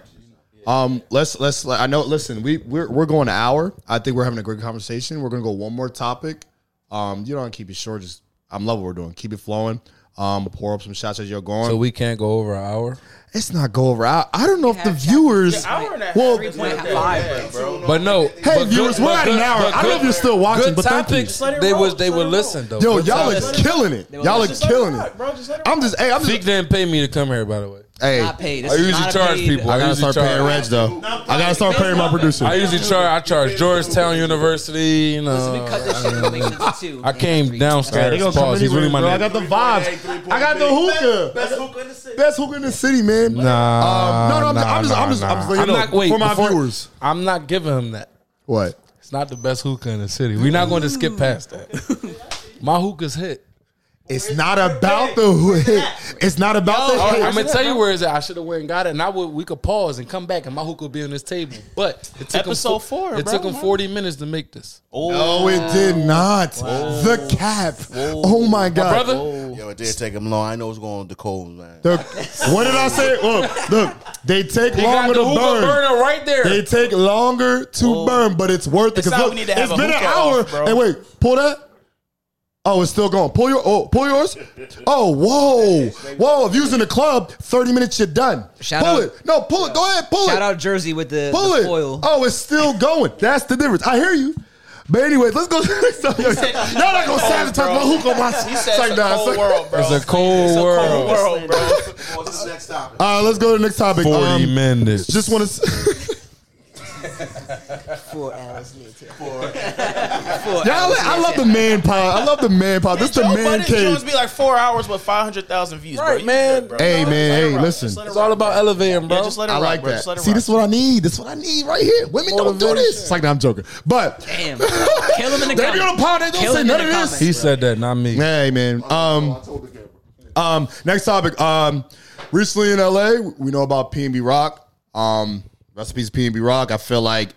[SPEAKER 4] Um, let's let's. I know. Listen, we we're we're going an hour. I think we're having a great conversation. We're gonna go one more topic. Um, you don't keep it short. Just I'm love what we're doing. Keep it flowing. Um, pour up some shots as you're going.
[SPEAKER 5] So we can't go over an hour.
[SPEAKER 4] it's not go over. I, I don't know if the
[SPEAKER 3] have
[SPEAKER 4] viewers.
[SPEAKER 1] hour and a half.
[SPEAKER 4] Well,
[SPEAKER 1] is not that
[SPEAKER 3] five,
[SPEAKER 1] bad, bro.
[SPEAKER 5] But no,
[SPEAKER 4] Hey,
[SPEAKER 5] but
[SPEAKER 4] viewers,
[SPEAKER 5] good-
[SPEAKER 4] we're at an hour.
[SPEAKER 5] but
[SPEAKER 4] I don't know if you're still watching,
[SPEAKER 5] Good
[SPEAKER 4] but thank you.
[SPEAKER 5] topics.
[SPEAKER 1] Just
[SPEAKER 5] They
[SPEAKER 1] roll.
[SPEAKER 5] was they
[SPEAKER 1] let
[SPEAKER 5] would listen though.
[SPEAKER 4] Yo, y'all are killing it. Y'all are killing it.
[SPEAKER 1] it rock, bro. Just let it
[SPEAKER 4] I'm just. Hey, I'm
[SPEAKER 5] Fiq
[SPEAKER 4] just.
[SPEAKER 5] didn't pay me to come here, by the way.
[SPEAKER 4] Hey,
[SPEAKER 3] Not paid. This
[SPEAKER 5] I
[SPEAKER 3] is
[SPEAKER 5] usually
[SPEAKER 3] not a
[SPEAKER 5] charge
[SPEAKER 3] paid-
[SPEAKER 5] people.
[SPEAKER 4] I gotta
[SPEAKER 5] usually
[SPEAKER 4] start paying
[SPEAKER 5] charge-
[SPEAKER 4] Reg though. I gotta start paying my producer.
[SPEAKER 5] I usually charge. I charge Georgetown University. You
[SPEAKER 3] Listen, we
[SPEAKER 5] know,
[SPEAKER 3] cut this shit. We'll make it into two.
[SPEAKER 5] I came downstairs.
[SPEAKER 4] They
[SPEAKER 5] Pause. He's really my
[SPEAKER 4] bro. I got the vibes. I got the hookah.
[SPEAKER 2] Best hookah in the city.
[SPEAKER 4] Best hookah in the city, man.
[SPEAKER 5] Nah,
[SPEAKER 4] Um, no, no, I'm,
[SPEAKER 5] nah,
[SPEAKER 4] I'm just, I'm
[SPEAKER 5] nah,
[SPEAKER 4] just, I'm just
[SPEAKER 5] nah.
[SPEAKER 4] letting you know
[SPEAKER 5] not- wait,
[SPEAKER 4] for my
[SPEAKER 5] before-
[SPEAKER 4] viewers.
[SPEAKER 5] I'm not giving him that.
[SPEAKER 4] What?
[SPEAKER 5] It's not the best hookah in the city. We're not going to skip past that. My hookah's hit.
[SPEAKER 4] It's not about the hit. It's not about the
[SPEAKER 5] All right,
[SPEAKER 4] hit.
[SPEAKER 5] I'm gonna tell you where it's at. I should have went and got it, and I would. We could pause and come back, and my hook would be on this table. But it took
[SPEAKER 1] Episode
[SPEAKER 5] him,
[SPEAKER 1] four,
[SPEAKER 5] It
[SPEAKER 1] bro.
[SPEAKER 5] took him 40 minutes to make this.
[SPEAKER 4] Oh, no, it did not. The cap. Oh my god,
[SPEAKER 5] Brother,
[SPEAKER 6] Yo, it did take him long. I know it's going to the cold, man.
[SPEAKER 4] The- what did I say? Look, look. They take
[SPEAKER 5] he got
[SPEAKER 4] longer
[SPEAKER 5] the
[SPEAKER 4] to burn.
[SPEAKER 5] burner right there.
[SPEAKER 4] They take longer to oh. burn, but it's worth it.
[SPEAKER 1] It's
[SPEAKER 4] Because
[SPEAKER 1] not
[SPEAKER 4] look,
[SPEAKER 1] we need to have
[SPEAKER 4] it's
[SPEAKER 1] a
[SPEAKER 4] been an hour.
[SPEAKER 1] off, bro.
[SPEAKER 4] Hey, wait, pull that. Oh, it's still going. Pull your. Oh, pull yours. Oh, whoa, whoa! If you was in the club, thirty minutes, you're done.
[SPEAKER 3] Shout
[SPEAKER 4] pull
[SPEAKER 3] out-
[SPEAKER 4] it. No, pull it. Go ahead, pull
[SPEAKER 3] Shout
[SPEAKER 4] it.
[SPEAKER 3] Shout out Jersey with the,
[SPEAKER 4] pull
[SPEAKER 3] the
[SPEAKER 4] it.
[SPEAKER 3] foil.
[SPEAKER 4] Oh, it's still going. That's the difference. I hear you. But anyways, let's go to the next. Y'all not gonna sabotage my hookah on my.
[SPEAKER 1] He said
[SPEAKER 4] It's like,
[SPEAKER 1] it's a
[SPEAKER 4] nah,
[SPEAKER 1] cold
[SPEAKER 4] it's like-
[SPEAKER 1] world, bro.
[SPEAKER 5] it's a cold
[SPEAKER 1] It's a
[SPEAKER 5] world.
[SPEAKER 1] cold world, bro.
[SPEAKER 2] On to the next topic.
[SPEAKER 4] Uh, let's go to the next topic.
[SPEAKER 5] 40
[SPEAKER 4] Um,
[SPEAKER 5] minutes.
[SPEAKER 4] Just want to.
[SPEAKER 3] Four hours later.
[SPEAKER 4] Y'all, I love the man pod. I love the man pod. This is the
[SPEAKER 1] Joe
[SPEAKER 4] man
[SPEAKER 1] Budden
[SPEAKER 4] cave.
[SPEAKER 1] Jones be like four hours with five hundred thousand views, bro.
[SPEAKER 5] Right,
[SPEAKER 1] You
[SPEAKER 5] man.
[SPEAKER 1] good, bro.
[SPEAKER 4] Hey,
[SPEAKER 1] Just
[SPEAKER 4] man,
[SPEAKER 1] let it
[SPEAKER 4] hey, listen.
[SPEAKER 1] It
[SPEAKER 5] It's all about
[SPEAKER 1] bro.
[SPEAKER 5] elevating, bro.
[SPEAKER 1] Yeah, just let it
[SPEAKER 4] I like
[SPEAKER 1] bro.
[SPEAKER 4] that.
[SPEAKER 1] Just
[SPEAKER 4] See,
[SPEAKER 1] rock.
[SPEAKER 4] this is what I need. This is what I need right here. Women don't do this. It's like, no, I'm joking. But
[SPEAKER 3] Damn. Kill him in the
[SPEAKER 4] they be on
[SPEAKER 3] comments.
[SPEAKER 4] the pod. They don't
[SPEAKER 3] Kill
[SPEAKER 4] say none of this.
[SPEAKER 5] He said that, not me.
[SPEAKER 4] Hey, man. Um, um, next topic. Um, recently in LA, we know about PNB Rock. Um, recipes PNB Rock. I feel like,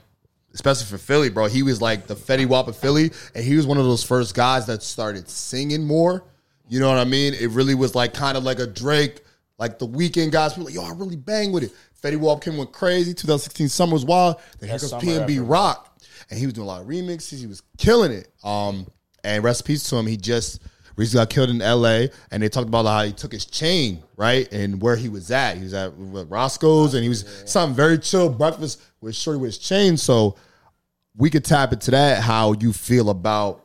[SPEAKER 4] especially for Philly, bro, he was like the Fetty Wap of Philly, and he was one of those first guys that started singing more. You know what I mean? It really was like kind of like a Drake, like the Weeknd guys. People like, yo, I really bang with it. Fetty Wap came went crazy. 2016 summer was wild. Then here
[SPEAKER 1] summer
[SPEAKER 4] PNB
[SPEAKER 1] ever.
[SPEAKER 4] Rock, and he was doing a lot of remixes. He was killing it. Um, and recipes to him. He just recently got killed in L.A. And they talked about how he took his chain right and where he was at. He was at Roscoe's, and he was something very chill breakfast with Shorty with his chain. So we could tap into that. How you feel about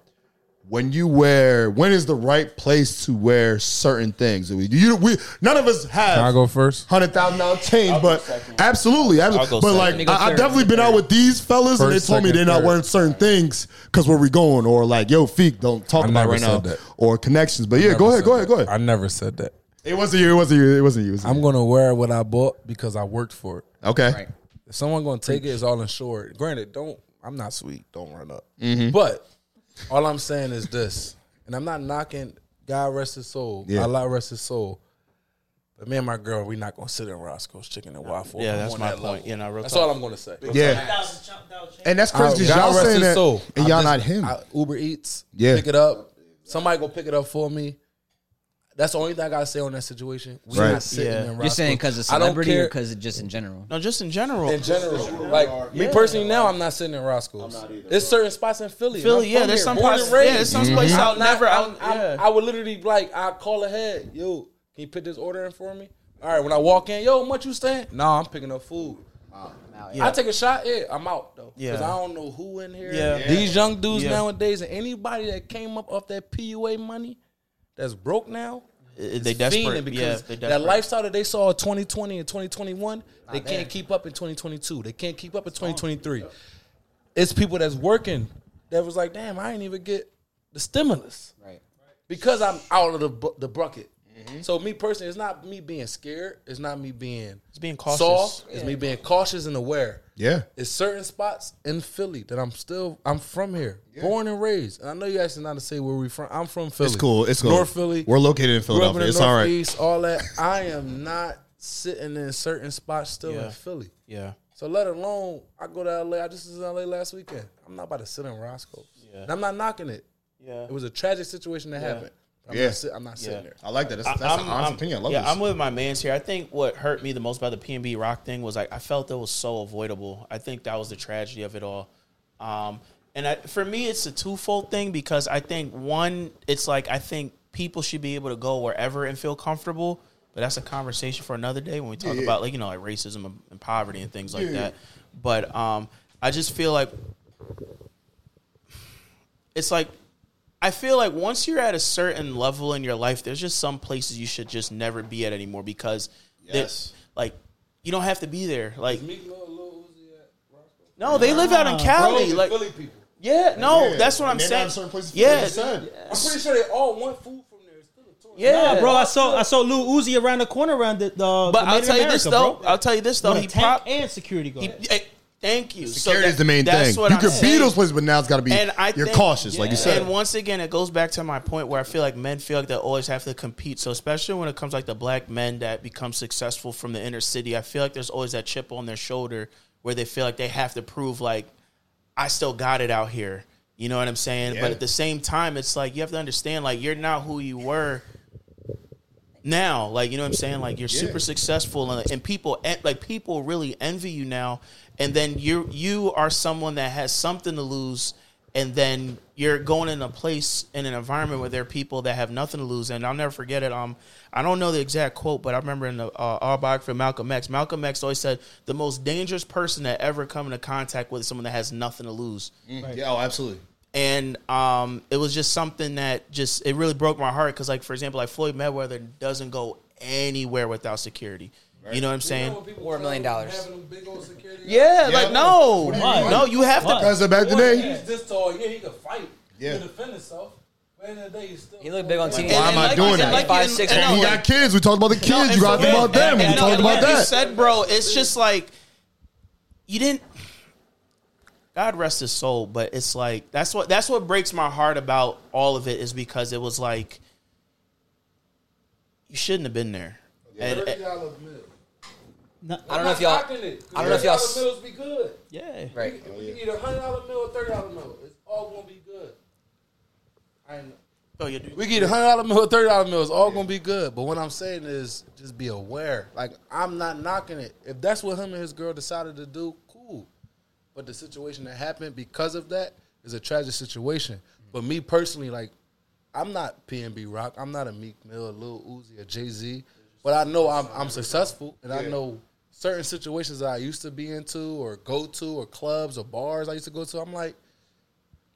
[SPEAKER 4] when you wear? When is the right place to wear certain things? We, you, we none of us have.
[SPEAKER 5] Can I go first?
[SPEAKER 4] Hundred thousand dollar change, but absolutely, absolutely.
[SPEAKER 1] go
[SPEAKER 4] But
[SPEAKER 1] second.
[SPEAKER 4] like,
[SPEAKER 3] go
[SPEAKER 4] I,
[SPEAKER 3] have
[SPEAKER 4] definitely been out with these fellas, and they
[SPEAKER 5] First,
[SPEAKER 4] told me they're not
[SPEAKER 5] third.
[SPEAKER 4] wearing certain things because where we going, or like, yo, feet, don't talk
[SPEAKER 5] I
[SPEAKER 4] about
[SPEAKER 5] never
[SPEAKER 4] right now,
[SPEAKER 5] that.
[SPEAKER 4] or connections. But yeah, go ahead,
[SPEAKER 5] said
[SPEAKER 4] go ahead, go ahead.
[SPEAKER 5] I never said that.
[SPEAKER 4] It wasn't you. It wasn't you. It wasn't you. It wasn't
[SPEAKER 5] I'm
[SPEAKER 4] you.
[SPEAKER 5] gonna wear what I bought because I worked for it.
[SPEAKER 4] Okay.
[SPEAKER 3] Right.
[SPEAKER 5] If someone gonna take it, it's all insured. Granted, don't I'm not sweet. Don't run up.
[SPEAKER 4] Mm-hmm.
[SPEAKER 5] But all I'm saying is this, and I'm not knocking God rest his soul.
[SPEAKER 4] Yeah.
[SPEAKER 5] Allah rest his soul. But me and my girl, we not gonna sit in Roscoe's Chicken and Waffle.
[SPEAKER 1] Yeah, that's my
[SPEAKER 5] that
[SPEAKER 1] point.
[SPEAKER 5] level.
[SPEAKER 1] You know, real
[SPEAKER 5] that's
[SPEAKER 1] talk.
[SPEAKER 5] all I'm gonna say.
[SPEAKER 4] Yeah. And that's
[SPEAKER 5] I-
[SPEAKER 4] crazy because
[SPEAKER 5] God
[SPEAKER 4] y'all
[SPEAKER 5] rest
[SPEAKER 4] saying
[SPEAKER 5] his
[SPEAKER 4] that,
[SPEAKER 5] soul.
[SPEAKER 4] and
[SPEAKER 5] I
[SPEAKER 4] y'all
[SPEAKER 5] just-
[SPEAKER 4] not him.
[SPEAKER 5] I- Uber Eats.
[SPEAKER 4] Yeah.
[SPEAKER 5] Pick it up. Somebody go pick it up for me. That's the only thing I gotta say on that situation. We
[SPEAKER 4] Right.
[SPEAKER 5] not sitting
[SPEAKER 1] Yeah.
[SPEAKER 5] in
[SPEAKER 1] You're
[SPEAKER 3] You're saying because of
[SPEAKER 5] I don't
[SPEAKER 3] celebrity or
[SPEAKER 5] care-
[SPEAKER 3] because of just in general?
[SPEAKER 1] No, just in general.
[SPEAKER 5] in general. Like me personally, now I'm not sitting in Roscoe's. Not either there's certain spots in Philly.
[SPEAKER 1] Philly,
[SPEAKER 5] I'm
[SPEAKER 1] yeah,
[SPEAKER 5] from
[SPEAKER 1] there's
[SPEAKER 5] here,
[SPEAKER 1] some
[SPEAKER 5] born
[SPEAKER 1] places.
[SPEAKER 5] and raised.
[SPEAKER 1] Yeah, there's some mm-hmm. places
[SPEAKER 5] I'm
[SPEAKER 1] I'll
[SPEAKER 5] not-
[SPEAKER 1] never.
[SPEAKER 5] I'm-
[SPEAKER 1] I'll,
[SPEAKER 5] I'm-
[SPEAKER 1] yeah.
[SPEAKER 5] I would literally like I call ahead. Yo, can you put this order in for me? All right, when I walk in, yo, how much you staying? No, I'm picking up food. I take a shot. Yeah, I'm out though.
[SPEAKER 1] Yeah.
[SPEAKER 5] Because I don't know who in here.
[SPEAKER 1] Yeah.
[SPEAKER 5] These young dudes
[SPEAKER 1] Yeah.
[SPEAKER 5] nowadays, and anybody that came up off that PUA money, that's broke now.
[SPEAKER 1] They desperate.
[SPEAKER 5] fiending
[SPEAKER 1] Yeah,
[SPEAKER 5] because
[SPEAKER 1] they
[SPEAKER 5] that lifestyle that they saw in 2020 and 2021, they can't keep up in 2022. They can't keep up in 2023. It's people that's working that was like, damn, I didn't even get the stimulus
[SPEAKER 3] Right.
[SPEAKER 5] because I'm out of the bu- the bucket.
[SPEAKER 1] Mm-hmm.
[SPEAKER 5] So me personally, it's not me being scared. It's not me being
[SPEAKER 1] It's being cautious.
[SPEAKER 5] soft. It's me being cautious and aware.
[SPEAKER 4] Yeah.
[SPEAKER 5] It's certain spots in Philly that I'm still I'm from here, born and raised. And I know you actually not to say where we from. I'm from Philly.
[SPEAKER 4] It's cool. It's cool.
[SPEAKER 5] North Philly.
[SPEAKER 4] We're located in
[SPEAKER 5] Grew up in
[SPEAKER 4] Philadelphia.
[SPEAKER 5] the
[SPEAKER 4] It's all right.
[SPEAKER 5] Northeast, all that. I am not sitting in certain spots still
[SPEAKER 1] Yeah.
[SPEAKER 5] in Philly.
[SPEAKER 1] Yeah.
[SPEAKER 5] So let alone I go to LA. I just was in LA last weekend. I'm not about to sit in Roscoe's.
[SPEAKER 1] Yeah.
[SPEAKER 5] And I'm not knocking it.
[SPEAKER 1] Yeah.
[SPEAKER 5] It was a tragic situation that happened. I'm
[SPEAKER 4] Yeah.
[SPEAKER 5] not, sit, I'm not sitting
[SPEAKER 1] Yeah.
[SPEAKER 5] there.
[SPEAKER 4] I like that. That's,
[SPEAKER 1] I-
[SPEAKER 4] that's an
[SPEAKER 1] I'm-
[SPEAKER 4] honest
[SPEAKER 1] I'm-
[SPEAKER 4] opinion. I love
[SPEAKER 1] yeah,
[SPEAKER 4] this.
[SPEAKER 1] I'm with my man's here. I think what hurt me the most about the PNB Rock thing was like I felt it was so avoidable. I think that was the tragedy of it all. Um, and I, for me, it's a twofold thing because I think one, it's like I think people should be able to go wherever and feel comfortable. But that's a conversation for another day when we talk
[SPEAKER 4] Yeah.
[SPEAKER 1] about like you know like racism and, and poverty and things like
[SPEAKER 4] Yeah.
[SPEAKER 1] that. But um, I just feel like it's like I feel like once you're at a certain level in your life, there's just some places you should just never be at anymore because, that-
[SPEAKER 4] Yes.
[SPEAKER 1] like, you don't have to be there. Like,
[SPEAKER 5] Meek Mill, Lil Uzi at Roscoe?
[SPEAKER 1] no, they live out in Cali.
[SPEAKER 5] Bro,
[SPEAKER 1] like,
[SPEAKER 5] Philly people.
[SPEAKER 1] yeah, no,
[SPEAKER 4] Yeah.
[SPEAKER 1] that's what I'm saying.
[SPEAKER 4] certain places,
[SPEAKER 1] yeah,
[SPEAKER 4] like.
[SPEAKER 5] I'm pretty sure they all want food from there. It's still a tourist.
[SPEAKER 1] yeah,
[SPEAKER 7] Nah, bro, I saw I saw Lil Uzi around the corner around the. the
[SPEAKER 1] But
[SPEAKER 7] the
[SPEAKER 1] I'll
[SPEAKER 7] Made in
[SPEAKER 1] tell you this though.
[SPEAKER 7] bro.
[SPEAKER 1] I'll tell you this though.
[SPEAKER 7] With
[SPEAKER 1] He
[SPEAKER 7] tank
[SPEAKER 1] popped.
[SPEAKER 7] and security guard.
[SPEAKER 1] He, hey, thank you. So
[SPEAKER 4] Security is
[SPEAKER 1] that-
[SPEAKER 4] the main
[SPEAKER 1] that's
[SPEAKER 4] thing.
[SPEAKER 1] what
[SPEAKER 4] You
[SPEAKER 1] I'm
[SPEAKER 4] could be those places, but now it's got to be.
[SPEAKER 1] And I
[SPEAKER 4] you're
[SPEAKER 1] think-
[SPEAKER 4] cautious, like you said.
[SPEAKER 1] And once again, it goes back to my point where I feel like men feel like they always have to compete. So especially when it comes like the black men that become successful from the inner city, I feel like there's always that chip on their shoulder where they feel like they have to prove like I still got it out here. You know what I'm saying?
[SPEAKER 4] Yeah.
[SPEAKER 1] But at the same time, it's like you have to understand like you're not who you were now like you know what i'm saying like you're super successful and, and people like people really envy you now and then you you are someone that has something to lose and then you're going in a place in an environment where there are people that have nothing to lose. And i'll never forget it. Um i don't know the exact quote but i remember in the uh, autobiography of malcolm x. Malcolm x always said the most dangerous person that ever come into contact with is someone that has nothing to lose.
[SPEAKER 4] Yeah, oh, absolutely.
[SPEAKER 1] and um, it was just something that just it really broke my heart because like for example like floyd mayweather doesn't go anywhere without security you know what i'm saying
[SPEAKER 3] Or a million dollars.
[SPEAKER 5] Having them big old security
[SPEAKER 1] yeah,
[SPEAKER 4] Yeah.
[SPEAKER 1] like no
[SPEAKER 4] What do you
[SPEAKER 7] mean?
[SPEAKER 1] no you have
[SPEAKER 7] Why?
[SPEAKER 1] to
[SPEAKER 4] Because back
[SPEAKER 5] Boy,
[SPEAKER 4] today,
[SPEAKER 5] He's this tall. Yeah, he could fight.
[SPEAKER 4] Yeah.
[SPEAKER 5] He could defend himself. But in the day, he's still.
[SPEAKER 3] He looked big on TV.
[SPEAKER 4] Why am I
[SPEAKER 1] like
[SPEAKER 4] doing that?
[SPEAKER 1] like
[SPEAKER 3] Five, six,
[SPEAKER 1] and
[SPEAKER 3] and
[SPEAKER 4] he got kids. We talked about the kids.
[SPEAKER 1] No, and
[SPEAKER 4] you got to
[SPEAKER 1] for-
[SPEAKER 4] think about them. We
[SPEAKER 1] and-
[SPEAKER 4] talked about
[SPEAKER 1] like you
[SPEAKER 4] that.
[SPEAKER 1] said bro it's just like you didn't god rest his soul but it's like that's what that's what breaks my heart about all of it is because it was like you shouldn't have been there and,
[SPEAKER 5] Thirty dollar meal.
[SPEAKER 7] No-
[SPEAKER 3] I don't know if y'all.
[SPEAKER 5] It.
[SPEAKER 3] I don't know if y'all s-
[SPEAKER 5] meals be good.
[SPEAKER 7] yeah.
[SPEAKER 3] Right.
[SPEAKER 5] You oh, can eat a hundred dollar meal or thirty dollar meal. It's all gonna be good. I know.
[SPEAKER 1] oh, you do.
[SPEAKER 5] We get a hundred dollar meal, thirty dollar meal. It's all gonna be good. But what I'm saying is, just be aware. Like I'm not knocking it. If that's what him and his girl decided to do, cool. But the situation that happened because of that is a tragic situation. Mm-hmm. But me personally, like I'm not PNB Rock. I'm not a Meek Mill, a Lil Uzi, a Jay Z. But I know I'm I'm successful, and I know certain situations that I used to be into, or go to, or clubs, or bars I used to go to. I'm like,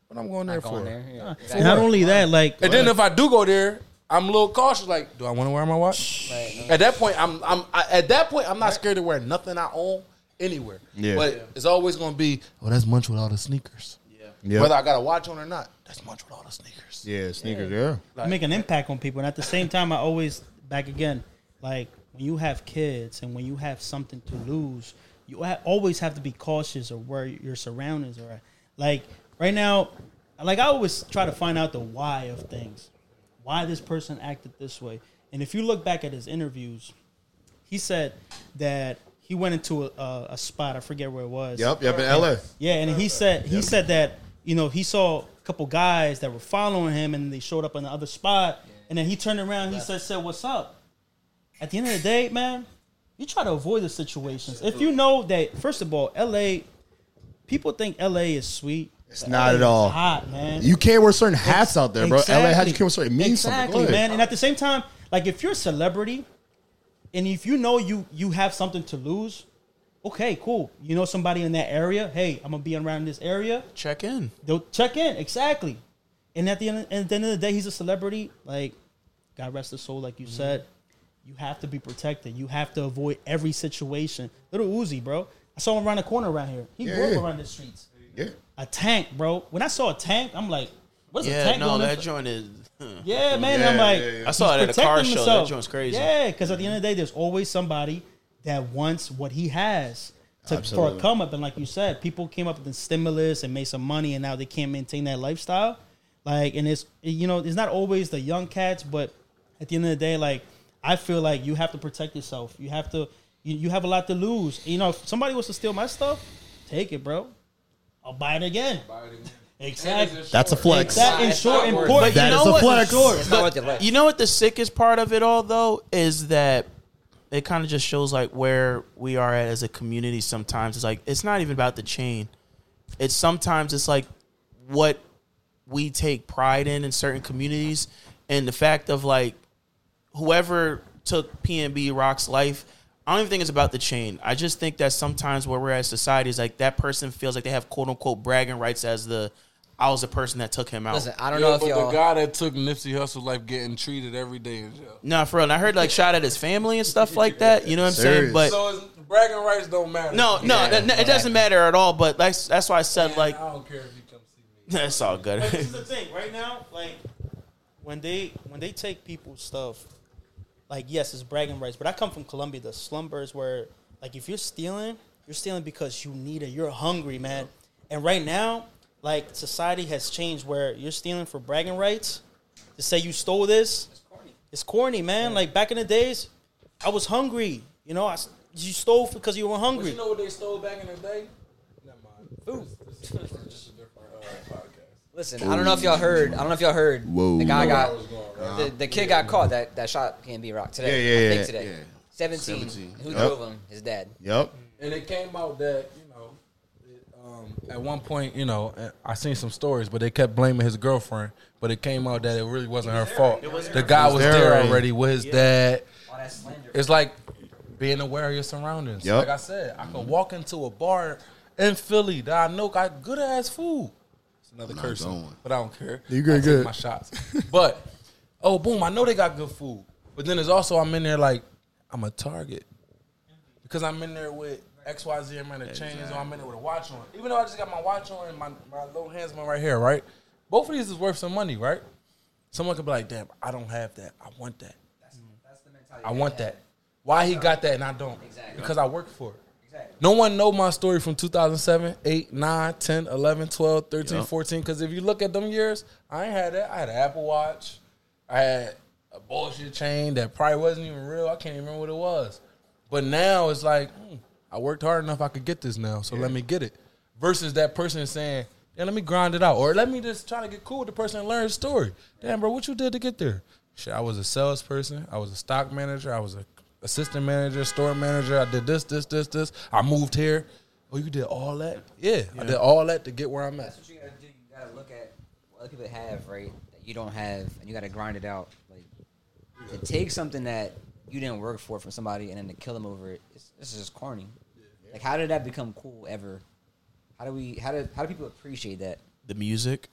[SPEAKER 5] what I'm going there
[SPEAKER 3] Not
[SPEAKER 5] for?
[SPEAKER 3] going there. Yeah.
[SPEAKER 7] And not only that, like
[SPEAKER 5] And then uh, if I do go there, I'm a little cautious. Like, do I want to wear my watch?
[SPEAKER 3] Right.
[SPEAKER 5] At that point, I'm I'm I, at that point I'm not scared to wear nothing I own anywhere.
[SPEAKER 6] Yeah.
[SPEAKER 5] But it's always gonna be, oh, that's Munch with all the sneakers.
[SPEAKER 4] Yeah.
[SPEAKER 5] Whether I got a watch on or not, that's Munch with all the sneakers.
[SPEAKER 4] Yeah, sneakers. Yeah.
[SPEAKER 7] make an impact on people. And at the same time, I always back again, like when you have kids and when you have something to lose, you ha- always have to be cautious of where your surroundings are. At. Like right now, like I always try to find out the why of things, why this person acted this way. And if you look back at his interviews, he said that he went into a, a, a spot. I forget where it was.
[SPEAKER 4] Yep. Yep. In L.A.
[SPEAKER 7] Yeah, and he said he said that you know he saw a couple guys that were following him, and they showed up in the other spot, and then he turned around. He said, "said What's up?" At the end of the day, man, you try to avoid the situations. If you know that, first of all, L.A. people think L.A. is sweet.
[SPEAKER 4] It's
[SPEAKER 7] but
[SPEAKER 4] not
[SPEAKER 7] LA
[SPEAKER 4] at all.
[SPEAKER 7] Hot man.
[SPEAKER 4] You can't wear certain hats out there, bro. LA has you can't wear certain. It means
[SPEAKER 7] exactly,
[SPEAKER 4] something. Go
[SPEAKER 7] man. And at the same time, like if you're a celebrity, and if you know you you have something to lose, okay, cool. You know somebody in that area. Hey, I'm gonna be around this area.
[SPEAKER 1] check in
[SPEAKER 7] They'll check in exactly. And at the end, at the end of the day, he's a celebrity. Like, God rest his soul. Like you said, you have to be protected. You have to avoid every situation. Little Uzi, bro. I saw him around the corner around here. He
[SPEAKER 4] Yeah,
[SPEAKER 7] grew up
[SPEAKER 4] yeah.
[SPEAKER 7] around the streets.
[SPEAKER 4] Yeah.
[SPEAKER 7] A tank, bro. When I saw a tank, I'm like, what's a
[SPEAKER 1] yeah
[SPEAKER 7] tank
[SPEAKER 1] no that
[SPEAKER 7] in-
[SPEAKER 1] joint is
[SPEAKER 7] yeah, man.
[SPEAKER 4] Yeah,
[SPEAKER 7] I'm like,
[SPEAKER 4] yeah, yeah.
[SPEAKER 1] I saw it at a car
[SPEAKER 7] protecting
[SPEAKER 1] show. That
[SPEAKER 7] himself.
[SPEAKER 1] joint's crazy.
[SPEAKER 7] Yeah, because at the end of the day, there's always somebody that wants what he has to, for a come up. And like you said, people came up with the stimulus and made some money, and now they can't maintain that lifestyle. Like, and it's you know, it's not always the young cats, but at the end of the day, like I feel like you have to protect yourself. You have to. You, you have a lot to lose. You know, if somebody wants to steal my stuff, take it, bro. I'll buy it again. Exactly.
[SPEAKER 4] That's a flex.
[SPEAKER 7] That is in
[SPEAKER 3] It's
[SPEAKER 7] short,
[SPEAKER 3] not
[SPEAKER 7] in
[SPEAKER 3] worth
[SPEAKER 7] port.
[SPEAKER 1] But
[SPEAKER 4] That
[SPEAKER 1] you
[SPEAKER 4] is
[SPEAKER 1] know
[SPEAKER 4] a
[SPEAKER 1] what?
[SPEAKER 4] flex.
[SPEAKER 3] It's not worth your life.
[SPEAKER 1] You know what the sickest part of it all though is that it kind of just shows like where we are at as a community. Sometimes it's like it's not even about the chain. It's sometimes it's like what we take pride in in certain communities, and the fact of like whoever took PNB Rock's life. I don't even think it's about the chain. I just think that sometimes where we're at as society is like that person feels like they have quote unquote bragging rights as the I was the person that took him out.
[SPEAKER 3] Listen, I don't
[SPEAKER 5] Yeah,
[SPEAKER 3] know if
[SPEAKER 5] but
[SPEAKER 3] y'all.
[SPEAKER 5] the guy that took Nipsey Hussle life getting treated every day in jail.
[SPEAKER 1] No, for real. And I heard like shot at his family and stuff like that. You know what I'm saying? But
[SPEAKER 5] So bragging rights don't matter.
[SPEAKER 1] no, no,
[SPEAKER 3] Yeah,
[SPEAKER 1] that- it doesn't matter at all. But that's that's why I said like
[SPEAKER 5] I don't care if you come see me.
[SPEAKER 1] that's all good.
[SPEAKER 7] But this is the thing. Right now, like when they when they take people's stuff, like yes, it's bragging rights. But I come from Colombia, the slumbers where like if you're stealing, you're stealing because you need it. You're hungry, man. And right now, like society has changed where you're stealing for bragging rights. To say you stole this, it's corny, man. Like back in the days, I was hungry. You know, I you stole because you were
[SPEAKER 5] But
[SPEAKER 7] hungry.
[SPEAKER 5] you know what they stole back in the day? Never mind. Food. This, this, this is just a different uh, podcast.
[SPEAKER 3] Listen, I don't know if y'all heard. I don't know if y'all heard.
[SPEAKER 4] Whoa.
[SPEAKER 3] The guy got
[SPEAKER 5] was going, right?
[SPEAKER 3] the, the kid got caught that that shot PNB Rock today.
[SPEAKER 4] Yeah, yeah,
[SPEAKER 3] I think
[SPEAKER 4] yeah,
[SPEAKER 3] today.
[SPEAKER 6] yeah.
[SPEAKER 3] 17.
[SPEAKER 6] 17.
[SPEAKER 3] Who
[SPEAKER 4] Yep.
[SPEAKER 3] drove him? His dad.
[SPEAKER 4] Yep.
[SPEAKER 5] And it came out that you know, it, um, at one point, you know, uh, I seen some stories, but they kept blaming his girlfriend. But it came out that it really wasn't her fault. The guy was
[SPEAKER 4] there
[SPEAKER 5] there
[SPEAKER 4] already.
[SPEAKER 5] already with his dad.
[SPEAKER 3] Oh, that's slander.
[SPEAKER 5] It's like being aware of your surroundings.
[SPEAKER 4] Yep.
[SPEAKER 5] Like I said, I could walk into a bar in Philly that I know got good ass food. It's another
[SPEAKER 6] not
[SPEAKER 5] curse,
[SPEAKER 6] going.
[SPEAKER 5] but I don't care.
[SPEAKER 4] You good,
[SPEAKER 5] I take
[SPEAKER 4] good.
[SPEAKER 5] my shots. but oh, boom! I know they got good food, but then there's also I'm in there like I'm a target because I'm in there with X Y Z amount of chains, or I'm in there with a watch on. Even though I just got my watch on and my my little handsman right here, right? Both of these is worth some money, right? Someone could be like, "Damn, I don't have that. I want that.
[SPEAKER 3] That's the mentality.
[SPEAKER 5] I want that." Why he got that and I don't?
[SPEAKER 3] Exactly.
[SPEAKER 5] Because I work for it. No one know my story from 2007, 8, 9, 10, 11, 12, 13, 14. Because if you look at them years, I ain't had that. I had an Apple Watch. I had a bullshit chain that probably wasn't even real. I can't even remember what it was. But now it's like, hmm, I worked hard enough. I could get this now. So let me get it. Versus that person saying, yeah, let me grind it out. Or let me just try to get cool with the person and learn his story. Damn, bro, what you did to get there? Shit, I was a salesperson. I was a stock manager. I was a assistant manager, store manager. I did this, this, this, this. I moved here. Oh, you did all that? Yeah, I did all that to get where I'm at.
[SPEAKER 3] That's what you gotta do. You gotta look at what other people have, right? That you don't have, and you gotta grind it out. Like to take something that you didn't work for from somebody and then to kill them over it. It's, this is just corny. Like, how did that become cool ever? How do we? How do how do people appreciate that?
[SPEAKER 1] the music.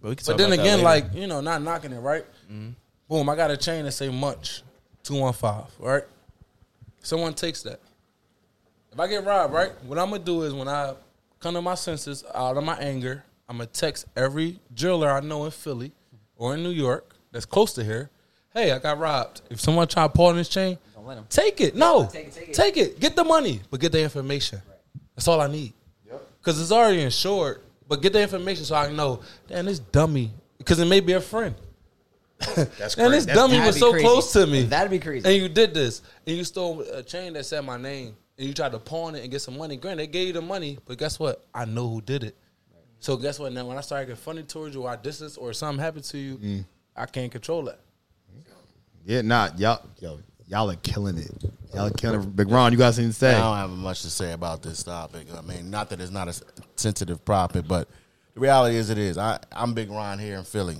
[SPEAKER 1] But, we can
[SPEAKER 5] But then again, like you know, not knocking it, right? Mm-hmm. Boom, I got a chain that say Munch, two one five, right? Someone takes that. If I get robbed, right? What I'm gonna do is when I come to my senses out of my anger, I'm gonna text every jeweler I know in Philly or in New York that's close to here. Hey, I got robbed. If someone try to pull on this chain,
[SPEAKER 3] Don't let 'em.
[SPEAKER 5] take it. No,
[SPEAKER 3] Take it, take it.
[SPEAKER 5] take it. Get the money, but get the information. That's all I need. Because it's already insured, but get the information so I can know. Damn, this dummy. Because it may be a friend.
[SPEAKER 4] That's
[SPEAKER 5] And this
[SPEAKER 4] crazy.
[SPEAKER 5] dummy was so
[SPEAKER 3] crazy.
[SPEAKER 5] close to me.
[SPEAKER 3] That'd be crazy.
[SPEAKER 5] And you did this, and you stole a chain that said my name, and you tried to pawn it and get some money. Granted, they gave you the money, but guess what? I know who did it. So guess what? Now when I start getting funny towards you, or I distance, or something happened to you,
[SPEAKER 4] Mm.
[SPEAKER 5] I can't control that.
[SPEAKER 4] Yeah, not y'all. Yo, y'all are killing it. Y'all are killing it. Big Ron, you got something to say?
[SPEAKER 6] I don't have much to say about this topic. I mean, not that it's not a sensitive topic, but the reality is it is. I, I'm Big Ron here in Philly.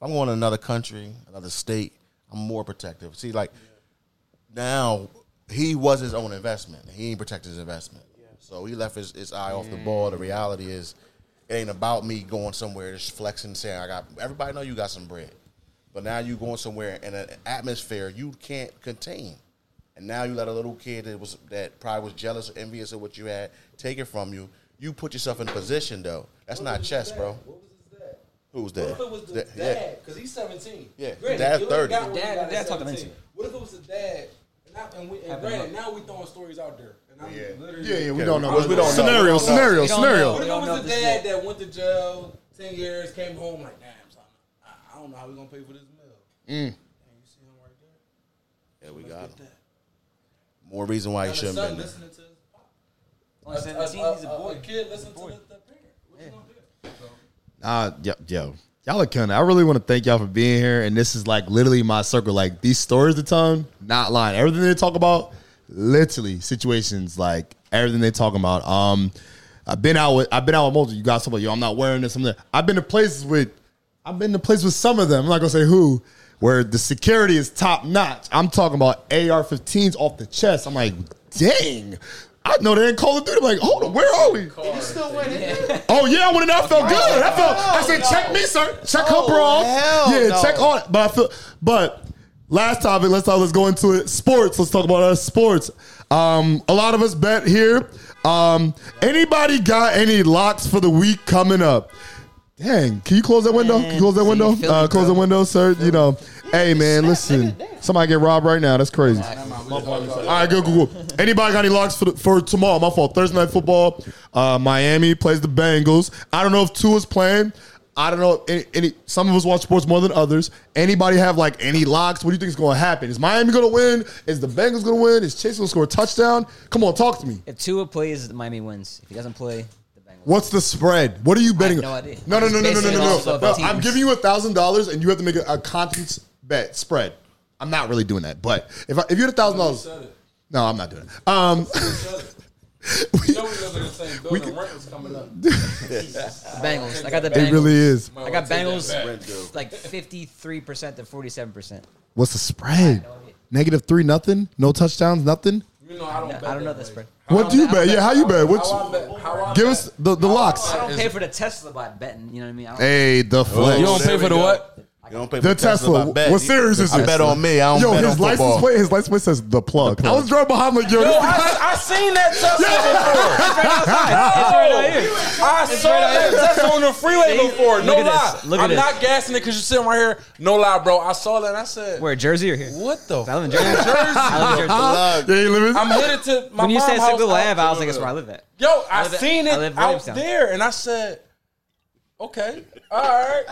[SPEAKER 6] If I'm going to another country, another state, I'm more protective. See, like now he was his own investment. He ain't protected his investment. So he left his, his eye off the ball. The reality is it ain't about me going somewhere just flexing saying I got everybody know you got some bread. But now you going somewhere in an atmosphere you can't contain. And now you let a little kid that was that probably was jealous or envious of what you had take it from you. You put yourself in a position though. That's not chess, bro.
[SPEAKER 5] What was his dad?
[SPEAKER 6] Who was that?
[SPEAKER 5] What if it was the
[SPEAKER 6] That-
[SPEAKER 5] dad? Because he's 17.
[SPEAKER 6] Yeah,
[SPEAKER 5] Granted,
[SPEAKER 6] dad's 30.
[SPEAKER 5] got what
[SPEAKER 3] Dad-
[SPEAKER 5] you
[SPEAKER 3] dad talked to
[SPEAKER 5] 17. What if it was the dad? And, I, and, we, and granted, now we throwing stories out there. And I'm literally,
[SPEAKER 4] Yeah, yeah, we don't know.
[SPEAKER 6] we- we don't.
[SPEAKER 4] Scenario,
[SPEAKER 6] know.
[SPEAKER 4] scenario, scenario.
[SPEAKER 3] know.
[SPEAKER 5] What if it was the dad
[SPEAKER 3] yet.
[SPEAKER 5] that went to jail, 10 years, came home like, damn, son, I, I don't know how we're going to pay for this meal.
[SPEAKER 4] Mm.
[SPEAKER 5] And you see him right there?
[SPEAKER 6] Yeah, we
[SPEAKER 5] Let's
[SPEAKER 6] got him.
[SPEAKER 5] that.
[SPEAKER 6] More reason why he
[SPEAKER 5] Now the
[SPEAKER 6] shouldn't
[SPEAKER 5] son
[SPEAKER 6] been there.
[SPEAKER 5] listening to his pop.
[SPEAKER 3] Only
[SPEAKER 5] A-
[SPEAKER 3] 17,
[SPEAKER 5] a,
[SPEAKER 3] he's a
[SPEAKER 5] a-
[SPEAKER 3] boy.
[SPEAKER 5] a kid listen to
[SPEAKER 3] boy.
[SPEAKER 5] the, the parent. What you gonna do? So,
[SPEAKER 4] Uh, yo, yo, y'all are it. I really want to thank y'all for being here. And this is like literally my circle. Like these stories to tell, not lying. Everything they talk about, literally situations like everything they talk about. Um, I've been out with I've been out with multiple. You guys talk about yo, I'm not wearing this. I'm there. I've been to places with I've been to places with some of them. I'm not gonna say who, where the security is top notch. I'm talking about AR-15s off the chest. I'm like, dang. I know they ain't Call of Duty. I'm like, hold on, where are we? You still waiting? Oh yeah, I went in there. I felt good. I felt. I said, check me, sir. Check her bra.
[SPEAKER 1] hell
[SPEAKER 4] Yeah,
[SPEAKER 1] no.
[SPEAKER 4] check all it. But I feel. But last topic. Let's talk. Let's go into it. Sports. Let's talk about our sports. Um, a lot of us bet here. Um, anybody got any locks for the week coming up? Dang, can you close that window? Can you close that window? Uh, close the window, sir. You know, hey man, listen. Somebody get robbed right now. That's crazy. All right, good, good, good. Anybody got any locks for the, for tomorrow? My fault. Thursday night football. Uh, Miami plays the Bengals. I don't know if Tua's playing. I don't know. Any, any some of us watch sports more than others. Anybody have like any locks? What do you think is going to happen? Is Miami going to win? Is the Bengals going to win? Is Chase going to score a touchdown? Come on, talk to me.
[SPEAKER 3] If Tua plays, Miami wins. If he doesn't play, the Bengals.
[SPEAKER 4] What's the spread? What are you betting?
[SPEAKER 3] no idea.
[SPEAKER 4] No, no, no, no, no, no, no, no. no. I'm giving you a thousand dollars, and you have to make a, a conscience bet spread. I'm not really doing that, but if I, if you had a thousand dollars, no, I'm not doing it. Um,
[SPEAKER 5] You know we live in the same building. Rent is coming up.
[SPEAKER 3] Bengals. I got the Bengals.
[SPEAKER 4] it really is.
[SPEAKER 3] I got Bengals like 53% to 47%.
[SPEAKER 4] What's the spread? Negative three, nothing. No touchdowns, nothing.
[SPEAKER 5] You know I don't bet.
[SPEAKER 3] I don't know the
[SPEAKER 5] way.
[SPEAKER 3] spread.
[SPEAKER 4] What do you bet? Yeah, how you bet? What's
[SPEAKER 5] How bet? How
[SPEAKER 4] give
[SPEAKER 5] bet.
[SPEAKER 4] us the, the locks?
[SPEAKER 3] I don't pay for the Tesla by betting. You know what I mean? I don't,
[SPEAKER 4] Hey, the flex.
[SPEAKER 5] You don't pay for the what?
[SPEAKER 6] You don't pay
[SPEAKER 4] The Tesla.
[SPEAKER 6] I bet.
[SPEAKER 4] What series is this?
[SPEAKER 6] I bet on me. I don't
[SPEAKER 4] Yo,
[SPEAKER 6] bet
[SPEAKER 4] his
[SPEAKER 6] on
[SPEAKER 4] license
[SPEAKER 6] football.
[SPEAKER 4] plate. His license plate says the plug. I was driving behind like yo.
[SPEAKER 5] Yo, I, I seen that Tesla before.
[SPEAKER 3] It's right outside. It's out here.
[SPEAKER 5] before. I saw that Tesla on the freeway
[SPEAKER 3] See?
[SPEAKER 5] before. No
[SPEAKER 3] Look at
[SPEAKER 5] lie.
[SPEAKER 3] this. Look at
[SPEAKER 5] I'm
[SPEAKER 3] this.
[SPEAKER 5] not gassing it because you're sitting right here. No lie, bro. I saw that and I said,
[SPEAKER 3] Where, Jersey or here?
[SPEAKER 5] what the?
[SPEAKER 3] I live in Jersey. I live in Jersey.
[SPEAKER 4] yeah, you living?
[SPEAKER 5] I'm headed to my
[SPEAKER 3] When you
[SPEAKER 5] mom's
[SPEAKER 3] said
[SPEAKER 5] house
[SPEAKER 3] Sickle
[SPEAKER 5] out-
[SPEAKER 3] Ave, I was like, that's where I live at.
[SPEAKER 5] Yo, I, seen it
[SPEAKER 3] live
[SPEAKER 5] out there, and I said, "Okay, all right."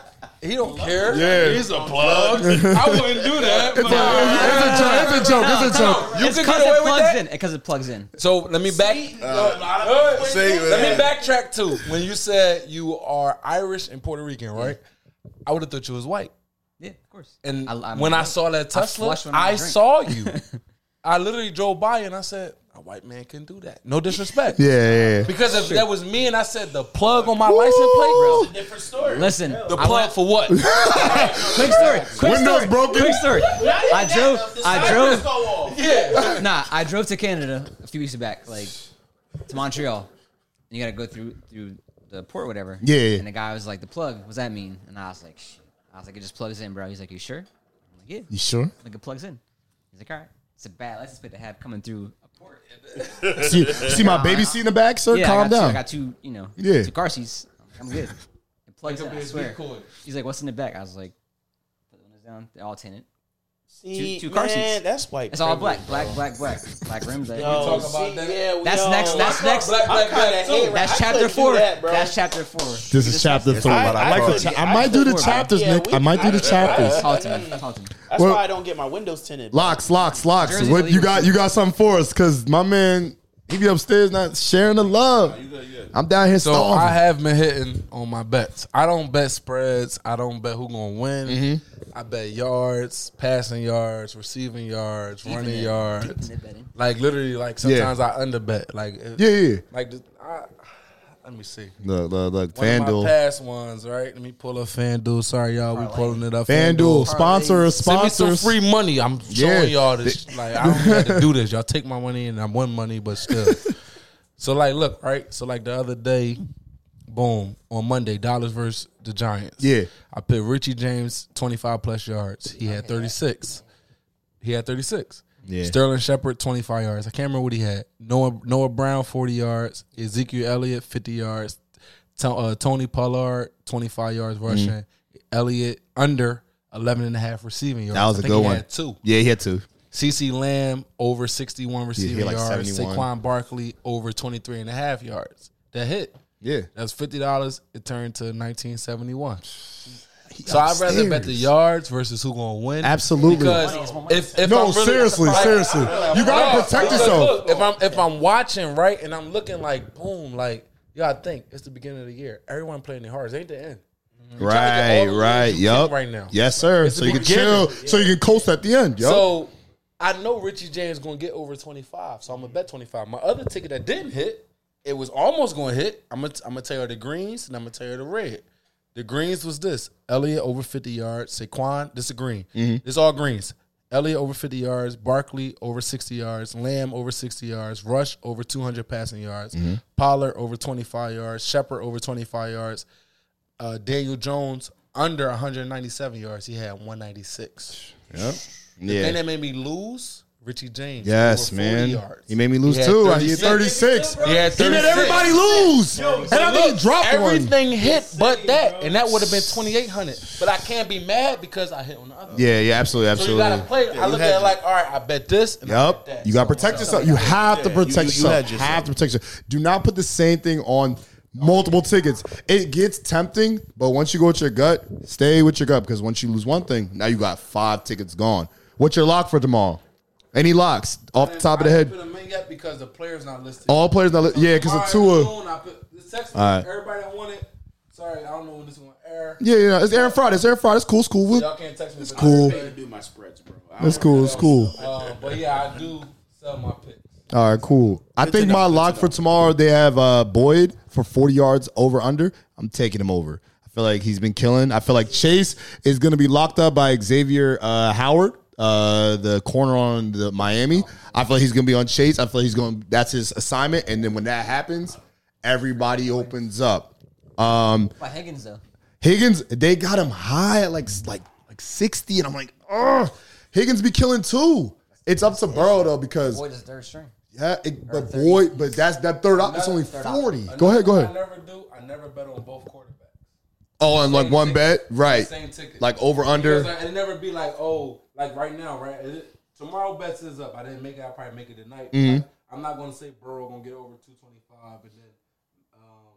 [SPEAKER 5] He don't care.
[SPEAKER 4] Yeah.
[SPEAKER 5] he's a plug. I wouldn't do that. But
[SPEAKER 4] It's a joke. It's a joke. It's a joke.
[SPEAKER 5] you
[SPEAKER 3] It's
[SPEAKER 5] could
[SPEAKER 3] because
[SPEAKER 5] get away
[SPEAKER 3] it
[SPEAKER 5] with
[SPEAKER 3] plugs
[SPEAKER 5] that.
[SPEAKER 3] in. Because it plugs in.
[SPEAKER 5] So let me back. Uh,
[SPEAKER 6] See,
[SPEAKER 5] let
[SPEAKER 6] man.
[SPEAKER 5] me backtrack too. When you said you are Irish and Puerto Rican, right? I would have thought you was white.
[SPEAKER 3] Yeah, of course.
[SPEAKER 5] And
[SPEAKER 3] I-
[SPEAKER 5] when I saw that Tesla,
[SPEAKER 3] I
[SPEAKER 5] I, saw you. I literally drove by and I said, "A white man can do that." No disrespect.
[SPEAKER 4] Yeah, yeah, yeah.
[SPEAKER 5] Because if that was me and I said the plug on my license plate, bro,
[SPEAKER 1] Different story.
[SPEAKER 3] Listen,
[SPEAKER 5] the
[SPEAKER 3] I
[SPEAKER 5] plug
[SPEAKER 3] went-
[SPEAKER 5] for what?
[SPEAKER 3] quick story. Quick
[SPEAKER 4] Windows
[SPEAKER 3] story.
[SPEAKER 4] broken?
[SPEAKER 3] Quick story. I drove. I drove.
[SPEAKER 5] yeah.
[SPEAKER 3] Nah, I drove to Canada a few weeks back, like to Montreal. And you gotta go through through the port, or whatever.
[SPEAKER 4] Yeah, yeah.
[SPEAKER 3] And the guy was like, "The plug, what's that mean?" And I was like, Shit. "I was like, it just plugs in, bro." He's like, "You sure?" I'm like, "Yeah."
[SPEAKER 4] You sure?
[SPEAKER 3] Like it plugs in. He's like, "All right." It's a bad license plate to have coming through a port.
[SPEAKER 4] See, see my baby seat in the back, sir.
[SPEAKER 3] yeah,
[SPEAKER 4] Calm
[SPEAKER 3] I got Two,
[SPEAKER 4] down.
[SPEAKER 3] I got two, you know,
[SPEAKER 4] Yeah.
[SPEAKER 3] two car seats. I'm good. It plugs in. I swear. He's like, "What's in the back?" I was like, "Put the windows down. They're all tinted.
[SPEAKER 1] See,
[SPEAKER 3] two car
[SPEAKER 1] man,
[SPEAKER 3] seats.
[SPEAKER 1] that's white.
[SPEAKER 3] It's all
[SPEAKER 1] privilege.
[SPEAKER 3] black, black, black, black, black rims. eh?
[SPEAKER 1] Yo,
[SPEAKER 5] talk about that.
[SPEAKER 1] Yeah,
[SPEAKER 3] That's
[SPEAKER 1] all-
[SPEAKER 3] next. That's next.
[SPEAKER 5] Black, black,
[SPEAKER 1] I'm
[SPEAKER 5] black,
[SPEAKER 3] That's chapter four.
[SPEAKER 1] that.
[SPEAKER 3] That's chapter four.
[SPEAKER 4] This is chapter three.
[SPEAKER 1] I-
[SPEAKER 4] I,
[SPEAKER 1] I
[SPEAKER 4] like the.
[SPEAKER 1] couldn't-
[SPEAKER 4] Cha- I
[SPEAKER 1] I
[SPEAKER 4] might do the
[SPEAKER 1] couldn't-
[SPEAKER 4] chapters,
[SPEAKER 1] yeah,
[SPEAKER 4] Nick.
[SPEAKER 1] we-
[SPEAKER 4] I might do the
[SPEAKER 1] I-
[SPEAKER 4] chapters.
[SPEAKER 3] Talk to me. Talk to me.
[SPEAKER 1] That's
[SPEAKER 4] Well-
[SPEAKER 1] why I don't get my windows tinted.
[SPEAKER 4] Locks, locks, locks. What you got? You got something for us? Cause my man, he be upstairs not sharing the love. I'm down here
[SPEAKER 5] So
[SPEAKER 4] starving.
[SPEAKER 5] I have been hitting on my bets. I don't bet spreads. I don't bet who gonna win.
[SPEAKER 4] Mm-hmm.
[SPEAKER 5] I bet yards, passing yards, receiving yards, running yards.
[SPEAKER 3] Keeping it betting.
[SPEAKER 5] Like literally, like sometimes I underbet. Like if-
[SPEAKER 4] yeah, yeah.
[SPEAKER 5] like I, let me see.
[SPEAKER 4] The the, look.
[SPEAKER 5] One of my
[SPEAKER 4] FanDuel.
[SPEAKER 5] past ones, right? Let me pull up FanDuel. Sorry, y'all, we pulling it up.
[SPEAKER 4] FanDuel sponsor us,
[SPEAKER 5] Send me some
[SPEAKER 4] sponsors.
[SPEAKER 5] free money. I'm
[SPEAKER 4] Yeah.
[SPEAKER 5] showing y'all this. Like I don't have to do this. Y'all take my money and I win money, but still. so like, look, right. So like the other day, boom, on Monday, Dallas versus the Giants.
[SPEAKER 4] Yeah.
[SPEAKER 5] I put Richie James twenty five plus yards. He had thirty six. He had thirty six.
[SPEAKER 4] Yeah.
[SPEAKER 5] Sterling Shepard twenty five yards. I can't remember what he had. Noah Noah Brown forty yards. Ezekiel Elliott fifty yards. To- uh, Tony Pollard twenty five yards rushing.
[SPEAKER 4] Mm.
[SPEAKER 5] Elliott under 11 and a half receiving yards.
[SPEAKER 4] That was
[SPEAKER 5] I
[SPEAKER 4] a
[SPEAKER 5] think
[SPEAKER 4] good
[SPEAKER 5] he
[SPEAKER 4] one.
[SPEAKER 5] Had two.
[SPEAKER 4] Yeah, he had two.
[SPEAKER 5] CeeDee Lamb over 61 receiving
[SPEAKER 4] had like
[SPEAKER 5] yards.
[SPEAKER 4] 71.
[SPEAKER 5] Saquon Barkley over 23 and a half yards. That hit.
[SPEAKER 4] Yeah.
[SPEAKER 5] That's fifty dollars. It turned to nineteen seventy one. So I'd rather bet the yards versus who gonna win.
[SPEAKER 4] Absolutely.
[SPEAKER 5] Because if, if
[SPEAKER 4] No,
[SPEAKER 5] I'm really,
[SPEAKER 4] seriously,
[SPEAKER 5] like,
[SPEAKER 4] seriously. You gotta
[SPEAKER 5] no,
[SPEAKER 4] protect yourself.
[SPEAKER 5] Look, if I'm if I'm watching right and I'm looking like boom, like you gotta think it's the beginning of the year. Everyone playing their hardest. Ain't the end. You're trying to get
[SPEAKER 4] Right,
[SPEAKER 5] all the wins
[SPEAKER 4] right,
[SPEAKER 5] you
[SPEAKER 4] yup.
[SPEAKER 5] right now.
[SPEAKER 4] Yes, sir.
[SPEAKER 5] It's
[SPEAKER 4] So you
[SPEAKER 5] the
[SPEAKER 4] can chill. So you can coast at the end. Yup.
[SPEAKER 5] So I know Richie James going to get over 25, so I'm going to bet 25. My other ticket that didn't hit, it was almost going to hit. I'm going to I'm gonna tell you the greens and I'm going to tell you the red. The greens was this Elliott over 50 yards, Saquon, this is green. This all greens. Elliott over 50 yards, Barkley over 60 yards, Lamb over 60 yards, Rush over 200 passing yards, Pollard over 25 yards, Shepard over 25 yards, uh, Daniel Jones under 197 yards. He had 196.
[SPEAKER 4] Yep.
[SPEAKER 5] And
[SPEAKER 4] Yeah.
[SPEAKER 5] that made me lose. Richie James.
[SPEAKER 4] Yes, man.
[SPEAKER 5] Yards.
[SPEAKER 4] He made me lose
[SPEAKER 5] He had
[SPEAKER 4] too. He had
[SPEAKER 5] 36.
[SPEAKER 4] 36.
[SPEAKER 5] He had
[SPEAKER 4] He made everybody lose. And I think he dropped one.
[SPEAKER 5] Everything hit but that, and that would have been 2,800. But I can't be mad because I hit on the other.
[SPEAKER 4] Yeah, yeah, absolutely, absolutely.
[SPEAKER 5] So you
[SPEAKER 4] absolutely.
[SPEAKER 5] gotta play. I look at it like, all right, I bet this. And I
[SPEAKER 4] Yep.
[SPEAKER 5] bet that.
[SPEAKER 4] You got to protect yourself. You have to protect yourself.
[SPEAKER 6] had yourself.
[SPEAKER 4] Have to protect yourself. Do not put the same thing on multiple tickets. It gets tempting, but once you go with your gut, stay with your gut because once you lose one thing, now you got five tickets gone. What's your lock for tomorrow? Any locks off the top of the head?
[SPEAKER 5] didn't put them in yet because the player's not listed.
[SPEAKER 4] All players not. Li- yeah, because of
[SPEAKER 5] Tomorrow
[SPEAKER 4] Tua.
[SPEAKER 5] I put this text
[SPEAKER 4] All right.
[SPEAKER 5] Everybody that want it. Sorry, I don't know when this one is air.
[SPEAKER 4] Yeah, yeah. It's Aaron Friday. It's Aaron Friday. It's cool. It's cool.
[SPEAKER 5] Y'all can't text me. It's
[SPEAKER 4] cool.
[SPEAKER 1] I do my spreads, bro. I
[SPEAKER 4] It's cool. It's cool.
[SPEAKER 5] Uh, but yeah, I do sell my picks.
[SPEAKER 4] All right, cool. I
[SPEAKER 1] Good to
[SPEAKER 4] think
[SPEAKER 1] know,
[SPEAKER 4] my
[SPEAKER 1] good to
[SPEAKER 4] lock for tomorrow they have uh, Boyd for forty yards over under. I'm taking him over. I feel like he's been killing. I feel like Chase is going to be locked up by Xavier uh, Howard, uh, the corner on the Miami. I feel like he's going to be on Chase. I feel like he's going. That's his assignment. And then when that happens, everybody opens up. Um,
[SPEAKER 3] By Higgins though.
[SPEAKER 4] Higgins, they got him high at like like like sixty, and I'm like, oh, Higgins be killing too. It's up to Burrow though because
[SPEAKER 3] Boyd is third string.
[SPEAKER 4] yeah, it, but
[SPEAKER 3] thirty.
[SPEAKER 4] boy, but that's that third op. It's only
[SPEAKER 3] Third option.
[SPEAKER 4] forty. Go ahead, go
[SPEAKER 5] I
[SPEAKER 4] ahead.
[SPEAKER 5] never do. I never bet on both quarterbacks.
[SPEAKER 4] Oh, and like
[SPEAKER 5] Same
[SPEAKER 4] one
[SPEAKER 5] ticket.
[SPEAKER 4] bet, right?
[SPEAKER 5] Same ticket.
[SPEAKER 4] Like over under.
[SPEAKER 5] Because I- it never be like, oh, like right now, right? It- tomorrow bets is up. I didn't make it. I'll probably make it tonight.
[SPEAKER 4] Mm-hmm.
[SPEAKER 5] Like, I'm not going to say Burrow going to get over 225, and then um,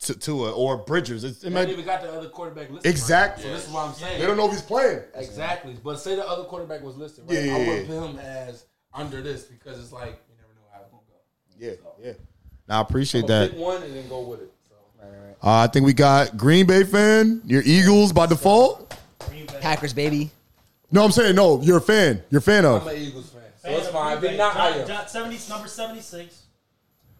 [SPEAKER 4] to, to or Bridgers. It's, it
[SPEAKER 5] I
[SPEAKER 4] might,
[SPEAKER 5] even got the other quarterback listed.
[SPEAKER 4] Exactly.
[SPEAKER 5] Right now. So this is what I'm saying.
[SPEAKER 4] they don't know if he's playing.
[SPEAKER 5] Exactly. But say the other quarterback was listed, right?
[SPEAKER 4] Yeah, yeah,
[SPEAKER 5] I
[SPEAKER 4] yeah.
[SPEAKER 5] would put him as under this because it's like you never know how it's going to go.
[SPEAKER 4] Yeah, yeah. Now I appreciate
[SPEAKER 5] But
[SPEAKER 4] that.
[SPEAKER 5] pick one and then go with it. So.
[SPEAKER 4] Uh, I think we got Green Bay fan. Your Eagles by default.
[SPEAKER 3] Packers baby.
[SPEAKER 4] No, I'm saying no. You're a fan. You're a fan of.
[SPEAKER 5] I'm an Eagles fan, so it's fine. If not, I am.
[SPEAKER 7] John, 70, number 76.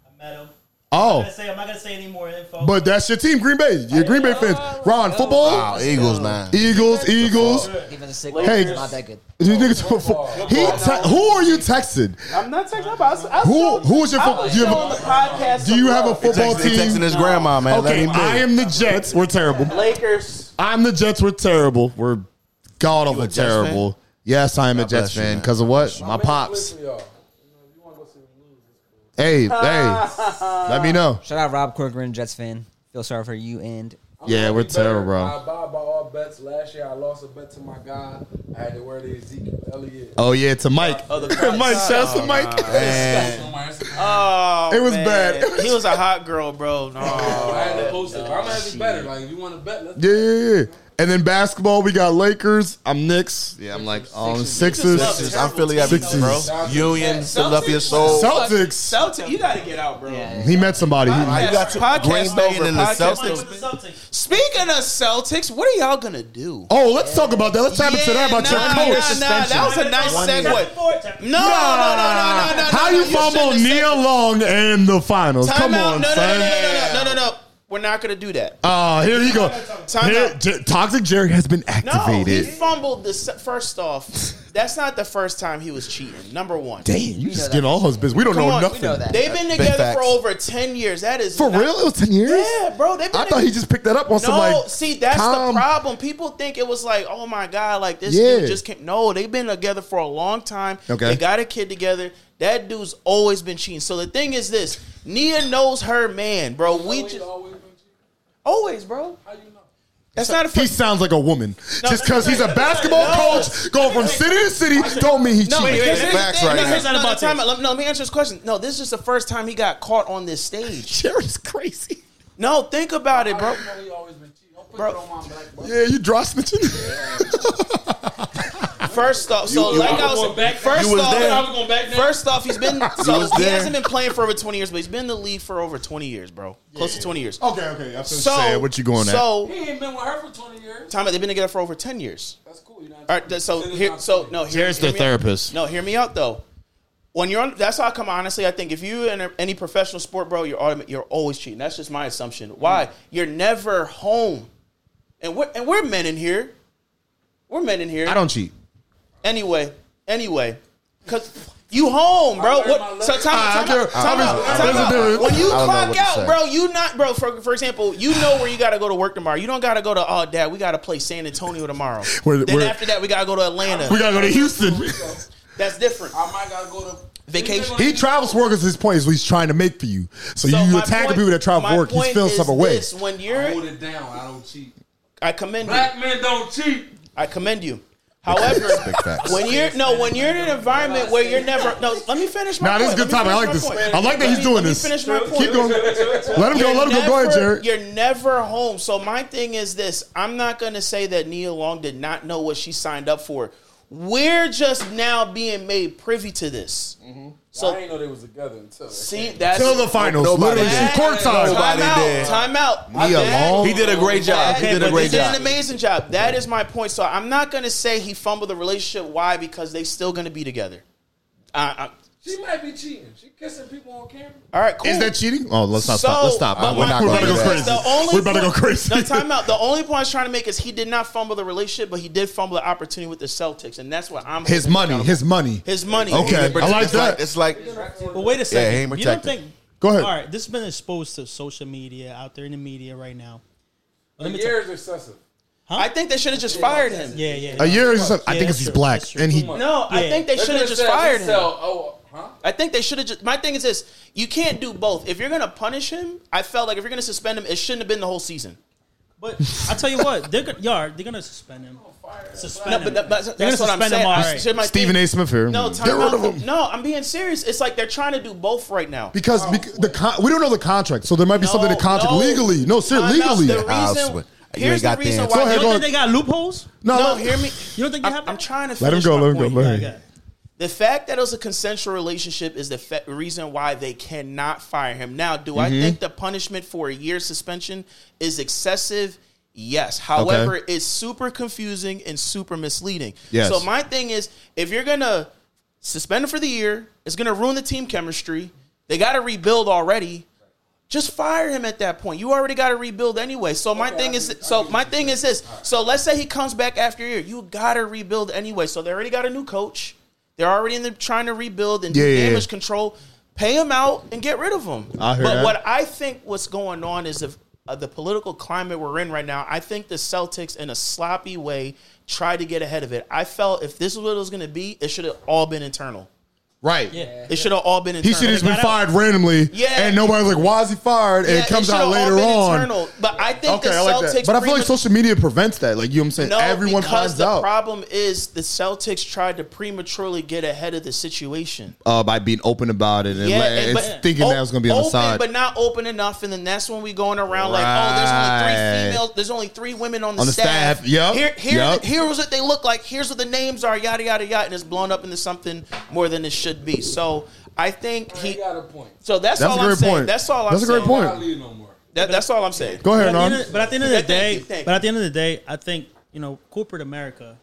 [SPEAKER 7] I met him. Oh. I'm,
[SPEAKER 4] Oh,
[SPEAKER 7] gonna say, I'm not going to say any more info.
[SPEAKER 4] but that's your team, Green Bay. You're Green Bay fans. Ron, football.
[SPEAKER 6] Wow, Eagles, man.
[SPEAKER 4] Eagles, Eagles.
[SPEAKER 3] Defensive sick.
[SPEAKER 4] Hey.
[SPEAKER 3] not that good.
[SPEAKER 4] You niggas- He te- who are you texting?
[SPEAKER 1] I'm not texting about. I was
[SPEAKER 4] Who
[SPEAKER 1] showing-
[SPEAKER 4] who is your
[SPEAKER 1] I
[SPEAKER 4] football?
[SPEAKER 1] was
[SPEAKER 4] Do you
[SPEAKER 1] showing the podcast.
[SPEAKER 4] do you
[SPEAKER 1] some
[SPEAKER 4] have a
[SPEAKER 1] love.
[SPEAKER 4] football
[SPEAKER 6] He texting
[SPEAKER 4] team?
[SPEAKER 6] his grandma, man. Let
[SPEAKER 4] Okay,
[SPEAKER 6] him do
[SPEAKER 4] I am the Jets. We're terrible.
[SPEAKER 1] Lakers?
[SPEAKER 4] I'm the Jets. We're terrible. We're god awful
[SPEAKER 6] a Jets
[SPEAKER 4] terrible. Yes, I am a Jets
[SPEAKER 6] you,
[SPEAKER 4] fan because of what? My
[SPEAKER 5] Make a
[SPEAKER 4] pops.
[SPEAKER 5] clip for y'all. You know, if you want to go see them lose, it's cool.
[SPEAKER 4] Hey, hey. Let me know.
[SPEAKER 3] Shout out Rob Corcoran, Jets fan. Feel sorry for you and
[SPEAKER 5] I'm
[SPEAKER 4] Yeah, we're
[SPEAKER 5] be
[SPEAKER 4] terrible, bro.
[SPEAKER 5] I buy by all bets. Last year, I lost a bet to my guy. I had to wear the Ezekiel Elliott.
[SPEAKER 4] Oh yeah, to Mike.
[SPEAKER 1] Oh,
[SPEAKER 4] Mike, shout out to oh, Mike.
[SPEAKER 6] Man.
[SPEAKER 5] On my Instagram.
[SPEAKER 1] Oh,
[SPEAKER 4] It was oh,
[SPEAKER 1] man.
[SPEAKER 4] bad.
[SPEAKER 1] He was a hot girl, bro. No,
[SPEAKER 5] I had to post it. I'm gonna have it better. Like, if you want to bet, let's
[SPEAKER 4] Yeah, yeah, yeah. And then basketball, we got Lakers. I'm Knicks. Yeah, I'm like on Sixers.
[SPEAKER 6] Sixers. I'm Philly everything,
[SPEAKER 4] Sixers.
[SPEAKER 6] bro. Union, Philadelphia Soul.
[SPEAKER 4] Celtics.
[SPEAKER 1] Celtic, you got to get out, bro.
[SPEAKER 4] He met somebody. He-
[SPEAKER 6] you got to-
[SPEAKER 1] Podcast
[SPEAKER 6] Green Bay and then the Celtics.
[SPEAKER 1] over.
[SPEAKER 7] the Celtics.
[SPEAKER 1] Speaking of Celtics, what are y'all gonna do?
[SPEAKER 4] oh, let's talk about that. Let's tap into that about
[SPEAKER 1] nah,
[SPEAKER 4] your coach.
[SPEAKER 1] nah, nah, that was a nice segue.
[SPEAKER 7] year.
[SPEAKER 1] No, no, no, no, no, no, no.
[SPEAKER 4] How
[SPEAKER 1] no,
[SPEAKER 4] you fumble
[SPEAKER 1] have said-
[SPEAKER 4] Nia Long in the finals?
[SPEAKER 1] Time
[SPEAKER 4] Come
[SPEAKER 1] out.
[SPEAKER 4] on,
[SPEAKER 1] no, no,
[SPEAKER 4] son.
[SPEAKER 1] no, no, no, no, no, no, no. We're not gonna do that.
[SPEAKER 4] Oh, here you go.
[SPEAKER 1] Time
[SPEAKER 4] Here. J- Toxic Jerry has been activated.
[SPEAKER 1] No, he fumbled the se- first off. That's not the first time he was cheating. Number one.
[SPEAKER 4] Damn, you just
[SPEAKER 3] get
[SPEAKER 4] all his business. We don't
[SPEAKER 1] Come
[SPEAKER 4] know
[SPEAKER 1] on, we
[SPEAKER 4] nothing.
[SPEAKER 3] know that.
[SPEAKER 1] They've been together
[SPEAKER 6] facts.
[SPEAKER 1] for over ten years. That is
[SPEAKER 4] For
[SPEAKER 1] not-
[SPEAKER 4] real? It was 10 years?
[SPEAKER 1] Yeah, bro. They've been
[SPEAKER 4] I thought he just picked that up on
[SPEAKER 1] No,
[SPEAKER 4] some like.
[SPEAKER 1] see, that's
[SPEAKER 4] calm-
[SPEAKER 1] the problem. People think it was like, oh my god, like this
[SPEAKER 4] Yeah.
[SPEAKER 1] dude just came. No, they've been together for a long time.
[SPEAKER 4] Okay.
[SPEAKER 1] they got a kid together. That dude's always been cheating. So the thing is this: Nia knows her man, bro. We
[SPEAKER 5] Always,
[SPEAKER 1] just
[SPEAKER 5] always been cheating.
[SPEAKER 1] Always, bro.
[SPEAKER 5] How you know?
[SPEAKER 1] That's not a
[SPEAKER 4] He sounds like a woman.
[SPEAKER 1] No,
[SPEAKER 4] Just because he's a basketball
[SPEAKER 1] no.
[SPEAKER 4] coach going from city to city don't mean he
[SPEAKER 1] No,
[SPEAKER 4] cheated.
[SPEAKER 1] because here's the
[SPEAKER 6] Facts
[SPEAKER 1] thing.
[SPEAKER 6] right
[SPEAKER 1] No, here's- no,
[SPEAKER 7] About
[SPEAKER 1] time Let, no, let me answer this question. No, this is just the first time he got caught on this stage.
[SPEAKER 4] Jerry's crazy.
[SPEAKER 1] No, think about it, bro.
[SPEAKER 5] How you know he always been cheating? Don't put
[SPEAKER 1] Bro.
[SPEAKER 5] it on my back, bro.
[SPEAKER 4] Yeah, you draw snitching.
[SPEAKER 1] First off, so
[SPEAKER 6] You-
[SPEAKER 1] like
[SPEAKER 6] you-
[SPEAKER 1] I was
[SPEAKER 10] going back-
[SPEAKER 1] first
[SPEAKER 6] You was
[SPEAKER 1] off,
[SPEAKER 6] there.
[SPEAKER 10] I was going back there.
[SPEAKER 1] First off, he's been so he
[SPEAKER 6] there.
[SPEAKER 1] hasn't been playing for over twenty years, but he's been in the league for over twenty years, bro. Close to twenty years.
[SPEAKER 4] Okay, okay. That's what
[SPEAKER 1] So
[SPEAKER 4] I'm saying. What you going at?
[SPEAKER 1] So
[SPEAKER 10] He ain't been with her for 20 years.
[SPEAKER 1] time they've been together for over ten years.
[SPEAKER 10] That's cool. You know
[SPEAKER 1] All right, so here, so no, here,
[SPEAKER 4] Jared's
[SPEAKER 1] hear
[SPEAKER 4] the
[SPEAKER 1] me out.
[SPEAKER 4] therapist.
[SPEAKER 1] No, hear me out though. When you're on, that's how I come. Honestly, I think if you in a, any professional sport, bro, you're you're always cheating. That's just my assumption. Why? Mm. You're never home, and we're and we're men in here. We're men in here.
[SPEAKER 4] I don't cheat.
[SPEAKER 1] Anyway, anyway, cause you home, bro. What? So
[SPEAKER 10] lesson.
[SPEAKER 1] time,
[SPEAKER 4] Ah,
[SPEAKER 1] time, out, time out, time out. When you
[SPEAKER 6] I don't know
[SPEAKER 1] clock out, bro, you not, bro. For for example, you know where you got to go to work tomorrow. You don't got to go to. Oh, dad, we got to play San Antonio tomorrow.
[SPEAKER 4] Where-
[SPEAKER 1] then
[SPEAKER 4] where-
[SPEAKER 1] after that, we got to go to Atlanta.
[SPEAKER 4] We gotta go to Houston.
[SPEAKER 1] That's different.
[SPEAKER 10] I might gotta go to
[SPEAKER 1] Vacation.
[SPEAKER 4] He travels for work is his point. Is what he's trying to make for you. So,
[SPEAKER 1] So
[SPEAKER 4] you
[SPEAKER 1] attack
[SPEAKER 4] attacking
[SPEAKER 1] point-
[SPEAKER 4] people that travel
[SPEAKER 1] my
[SPEAKER 4] for work. He's
[SPEAKER 1] point
[SPEAKER 4] feeling some away.
[SPEAKER 1] this, When you're,
[SPEAKER 10] it down. I don't cheat.
[SPEAKER 1] I commend you.
[SPEAKER 10] Black men don't cheat.
[SPEAKER 1] I commend you. However, when you're no, when you're in an environment where you're never no, let me finish my
[SPEAKER 4] Nah, this is a good topic. I like this.
[SPEAKER 1] point.
[SPEAKER 4] I like that he's
[SPEAKER 1] me-
[SPEAKER 4] doing this.
[SPEAKER 1] finish my point.
[SPEAKER 4] Keep going. Let him go. Let him go. Go ahead,
[SPEAKER 1] never-
[SPEAKER 4] Jared.
[SPEAKER 1] You're never home. So my thing is this: I'm not going to say that Nia Long did not know what she signed up for. We're just now being made privy to this.
[SPEAKER 10] So I
[SPEAKER 1] So
[SPEAKER 10] didn't know they was together until.
[SPEAKER 1] see, that's
[SPEAKER 4] Till the finals.
[SPEAKER 6] Nobody
[SPEAKER 4] Literally,
[SPEAKER 6] did.
[SPEAKER 4] she court time.
[SPEAKER 6] Nobody
[SPEAKER 1] time out.
[SPEAKER 6] did.
[SPEAKER 1] Time out.
[SPEAKER 4] Nia
[SPEAKER 1] That-
[SPEAKER 4] Long?
[SPEAKER 6] He did a great job. He did a great
[SPEAKER 1] He did an amazing job. That is my point. So I'm not going to say he fumbled the relationship. Why? Because they still going to be together. Uh, uh,
[SPEAKER 10] She might be cheating. She kissing people on camera.
[SPEAKER 1] all right, cool.
[SPEAKER 4] Is that cheating? Oh, let's not
[SPEAKER 1] So,
[SPEAKER 4] stop. Let's stop.
[SPEAKER 1] but
[SPEAKER 4] We're
[SPEAKER 1] my
[SPEAKER 4] not
[SPEAKER 6] point
[SPEAKER 4] going to
[SPEAKER 6] is
[SPEAKER 4] go
[SPEAKER 6] this.
[SPEAKER 4] crazy.
[SPEAKER 1] The only
[SPEAKER 4] We're about to go crazy.
[SPEAKER 1] No, time out. The only point I was trying to make is he did not fumble the relationship, but he did fumble the opportunity with the Celtics, and that's what I'm.
[SPEAKER 4] His money. His money.
[SPEAKER 1] his money.
[SPEAKER 4] Okay.
[SPEAKER 6] But
[SPEAKER 4] I like
[SPEAKER 6] it's
[SPEAKER 4] that.
[SPEAKER 6] It's like
[SPEAKER 7] But wait a second.
[SPEAKER 6] he ain't
[SPEAKER 7] you don't think?
[SPEAKER 4] Go ahead.
[SPEAKER 7] All right, this has been exposed to social media out there in the media right now.
[SPEAKER 10] A
[SPEAKER 7] Let me
[SPEAKER 10] year is excessive.
[SPEAKER 1] I think they should have just fired him.
[SPEAKER 7] Yeah, yeah.
[SPEAKER 4] A year is. I think
[SPEAKER 7] that's
[SPEAKER 4] it's he's black, and he.
[SPEAKER 7] Too much.
[SPEAKER 1] No, I think they
[SPEAKER 10] They
[SPEAKER 1] should have just fired him.
[SPEAKER 10] Oh, huh?
[SPEAKER 1] I think they should have just. My thing is this: you can't do both. If you're gonna punish him, I felt like if you're gonna suspend him, it shouldn't have been the whole season.
[SPEAKER 7] But I tell you what, they're gonna, yeah, they're gonna suspend him. Suspend
[SPEAKER 1] No,
[SPEAKER 7] him.
[SPEAKER 1] but that, but
[SPEAKER 7] they're
[SPEAKER 1] that's
[SPEAKER 7] gonna
[SPEAKER 1] what I'm
[SPEAKER 7] suspend
[SPEAKER 1] saying.
[SPEAKER 7] him. All
[SPEAKER 1] I-
[SPEAKER 7] right.
[SPEAKER 1] here's
[SPEAKER 4] Stephen
[SPEAKER 1] thing.
[SPEAKER 4] A. Smith here.
[SPEAKER 1] No,
[SPEAKER 4] Get rid of him.
[SPEAKER 1] No, I'm being serious. It's like they're trying to do both right now.
[SPEAKER 4] Because, because the con- we don't know the contract, so there might be something in the contract
[SPEAKER 1] no.
[SPEAKER 4] legally. No, sir,
[SPEAKER 1] Time out.
[SPEAKER 4] legally.
[SPEAKER 1] The
[SPEAKER 6] I'll
[SPEAKER 1] reason.
[SPEAKER 6] You
[SPEAKER 1] here's
[SPEAKER 6] ain't
[SPEAKER 1] the
[SPEAKER 6] got the
[SPEAKER 1] reason
[SPEAKER 6] answer.
[SPEAKER 1] why.
[SPEAKER 4] Go ahead,
[SPEAKER 7] You don't think they got loopholes?
[SPEAKER 4] No,
[SPEAKER 1] No,
[SPEAKER 4] no,
[SPEAKER 1] hear me.
[SPEAKER 7] You don't think they
[SPEAKER 1] I'm,
[SPEAKER 7] have
[SPEAKER 1] I'm trying to
[SPEAKER 4] Let him go. Let him go.
[SPEAKER 1] point.
[SPEAKER 4] Let him go.
[SPEAKER 1] The fact that it was a consensual relationship is the fe- reason why they cannot fire him. Now, do I
[SPEAKER 4] Mm-hmm.
[SPEAKER 1] think the punishment for a year suspension is excessive? Yes. However, it's super confusing and super misleading.
[SPEAKER 4] Yes.
[SPEAKER 1] So my thing is, if you're gonna suspend him for the year, it's gonna ruin the team chemistry. They got to rebuild already. Just fire him at that point. You already got to rebuild anyway. So my thing is, so my thing is this. So let's say he comes back after a year. You got to rebuild anyway. So they already got a new coach. They're already in the trying to rebuild and do
[SPEAKER 4] Yeah,
[SPEAKER 1] damage
[SPEAKER 4] yeah.
[SPEAKER 1] control. Pay them out and get rid of
[SPEAKER 4] them.
[SPEAKER 1] But
[SPEAKER 4] that.
[SPEAKER 1] what I think what's going on is if uh, the political climate we're in right now, I think the Celtics in a sloppy way tried to get ahead of it. I felt if this is what it was going to be, it should have all been internal.
[SPEAKER 4] Right.
[SPEAKER 7] Yeah.
[SPEAKER 1] It should have all been
[SPEAKER 4] He should have been
[SPEAKER 7] got out.
[SPEAKER 4] fired randomly,
[SPEAKER 1] Yeah.
[SPEAKER 4] and nobody's like, "Why is he fired?" And
[SPEAKER 1] Yeah,
[SPEAKER 4] it comes
[SPEAKER 1] should've
[SPEAKER 4] out
[SPEAKER 1] all
[SPEAKER 4] later
[SPEAKER 1] been
[SPEAKER 4] on.
[SPEAKER 1] internal. But I think
[SPEAKER 4] Okay,
[SPEAKER 1] the
[SPEAKER 4] I like
[SPEAKER 1] Celtics.
[SPEAKER 4] that. But I feel like social media prevents that. Like you know what I'm saying?
[SPEAKER 1] No,
[SPEAKER 4] Everyone
[SPEAKER 1] because
[SPEAKER 4] finds
[SPEAKER 1] the
[SPEAKER 4] out
[SPEAKER 1] problem is the Celtics tried to prematurely get ahead of the situation.
[SPEAKER 4] uh, by being open about it and,
[SPEAKER 1] Yeah,
[SPEAKER 4] let-
[SPEAKER 1] and-
[SPEAKER 4] and
[SPEAKER 1] but
[SPEAKER 4] thinking that was going to be on the side.
[SPEAKER 1] but not open enough, and then that's when we going around like, oh, there's only three females, there's only three women on the,
[SPEAKER 4] On the
[SPEAKER 1] staff.
[SPEAKER 4] staff, yep,
[SPEAKER 1] Here, here,
[SPEAKER 4] yep.
[SPEAKER 1] here's what they look like. Here's what the names are. Yada yada yada, and it's blown up into something more than it should be. So I think
[SPEAKER 10] He
[SPEAKER 1] he.
[SPEAKER 10] got a point.
[SPEAKER 1] So that's,
[SPEAKER 4] That's
[SPEAKER 1] all
[SPEAKER 4] a
[SPEAKER 1] I'm
[SPEAKER 4] great
[SPEAKER 1] saying.
[SPEAKER 4] point.
[SPEAKER 1] That's all I'm
[SPEAKER 4] That's a great
[SPEAKER 1] saying.
[SPEAKER 4] point.
[SPEAKER 10] Not leave no more.
[SPEAKER 1] That, that's all I'm saying.
[SPEAKER 4] Go ahead,
[SPEAKER 7] But at, the
[SPEAKER 4] Ron.
[SPEAKER 7] end of, but at the end of the
[SPEAKER 1] Thank
[SPEAKER 7] day,
[SPEAKER 1] you, thank
[SPEAKER 7] but at the end of the day, I think you know corporate America.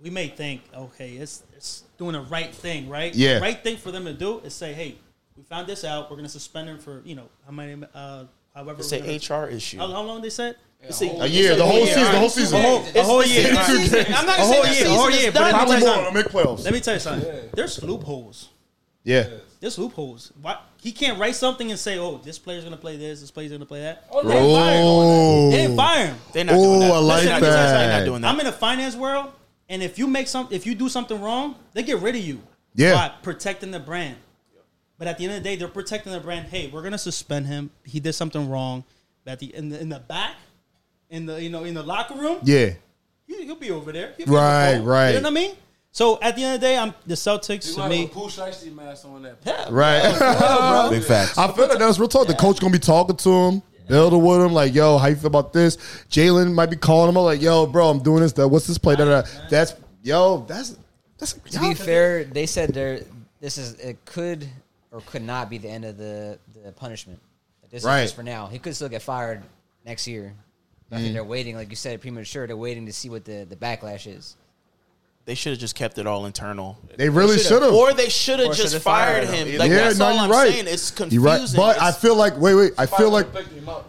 [SPEAKER 7] We may think, okay, it's it's doing the right thing, right?
[SPEAKER 4] Yeah.
[SPEAKER 7] The right thing for them to do is say, hey, we found this out. We're going to suspend him for you know how many, uh, however.
[SPEAKER 1] It's
[SPEAKER 7] we're
[SPEAKER 1] an
[SPEAKER 7] gonna-
[SPEAKER 1] HR issue.
[SPEAKER 7] How, how long they said?
[SPEAKER 1] It's a,
[SPEAKER 4] A year, the whole season, the whole season.
[SPEAKER 7] A whole, a whole
[SPEAKER 1] It's-
[SPEAKER 7] year.
[SPEAKER 1] it's the season. I'm not
[SPEAKER 7] A
[SPEAKER 1] saying
[SPEAKER 7] whole
[SPEAKER 1] the
[SPEAKER 7] year, a
[SPEAKER 1] season
[SPEAKER 7] whole year, but let me
[SPEAKER 4] Probably
[SPEAKER 7] tell you
[SPEAKER 4] more.
[SPEAKER 7] something.
[SPEAKER 4] Make playoffs.
[SPEAKER 7] Let me tell you something. There's loopholes.
[SPEAKER 4] Yeah.
[SPEAKER 7] There's loopholes. Why he can't write something and say, "Oh, this player's gonna play this. This player's gonna play that."
[SPEAKER 10] Oh,
[SPEAKER 7] They didn't fire him.
[SPEAKER 4] Oh.
[SPEAKER 7] They didn't fire him.
[SPEAKER 1] They're not doing
[SPEAKER 4] Oh,
[SPEAKER 1] that.
[SPEAKER 4] I like
[SPEAKER 1] They're not-
[SPEAKER 4] that.
[SPEAKER 1] They're not doing that.
[SPEAKER 7] I'm in the finance world, and if you make some, if you do something wrong, they get rid of you.
[SPEAKER 4] Yeah.
[SPEAKER 7] by protecting the brand. But at the end of the day, they're protecting the brand. Hey, we're gonna suspend him. He did something wrong. But at the in the in the back, in the you know in the locker room,
[SPEAKER 4] Yeah.
[SPEAKER 7] he, he'll be over there. He'll be on the
[SPEAKER 4] Right, right.
[SPEAKER 7] You know what I mean? So at the end of the day, I'm the Celtics
[SPEAKER 10] He
[SPEAKER 7] to
[SPEAKER 10] might
[SPEAKER 7] me.
[SPEAKER 10] have a Pooh Shiesty mask on that.
[SPEAKER 7] Yeah,
[SPEAKER 4] Right.
[SPEAKER 6] Big facts.
[SPEAKER 4] I feel like that's real talk. The coach gonna be talking to him, building with him, like, "Yo, how you feel about this?" Jalen might be calling him up, like, "Yo, bro, I'm doing this. That what's this play?" Da, da, da. That's yo, that's that's
[SPEAKER 3] To be fair, they said there this is it could or could not be the end of the the punishment. This
[SPEAKER 4] Right.
[SPEAKER 3] is just for now. He could still get fired next year. I
[SPEAKER 4] Mm.
[SPEAKER 3] they're waiting, like you said, premature. They're waiting to see what the, the backlash is.
[SPEAKER 1] They should have just kept it all internal.
[SPEAKER 4] They really
[SPEAKER 3] should've.
[SPEAKER 1] Or they should have just fired
[SPEAKER 3] fired
[SPEAKER 1] him.
[SPEAKER 3] him.
[SPEAKER 1] Like
[SPEAKER 4] yeah,
[SPEAKER 1] that's
[SPEAKER 4] no,
[SPEAKER 1] all
[SPEAKER 4] you're
[SPEAKER 1] I'm
[SPEAKER 4] right.
[SPEAKER 1] saying. It's
[SPEAKER 4] You're
[SPEAKER 1] confusing.
[SPEAKER 4] right. But I feel like wait, wait. I feel like
[SPEAKER 10] picked him up.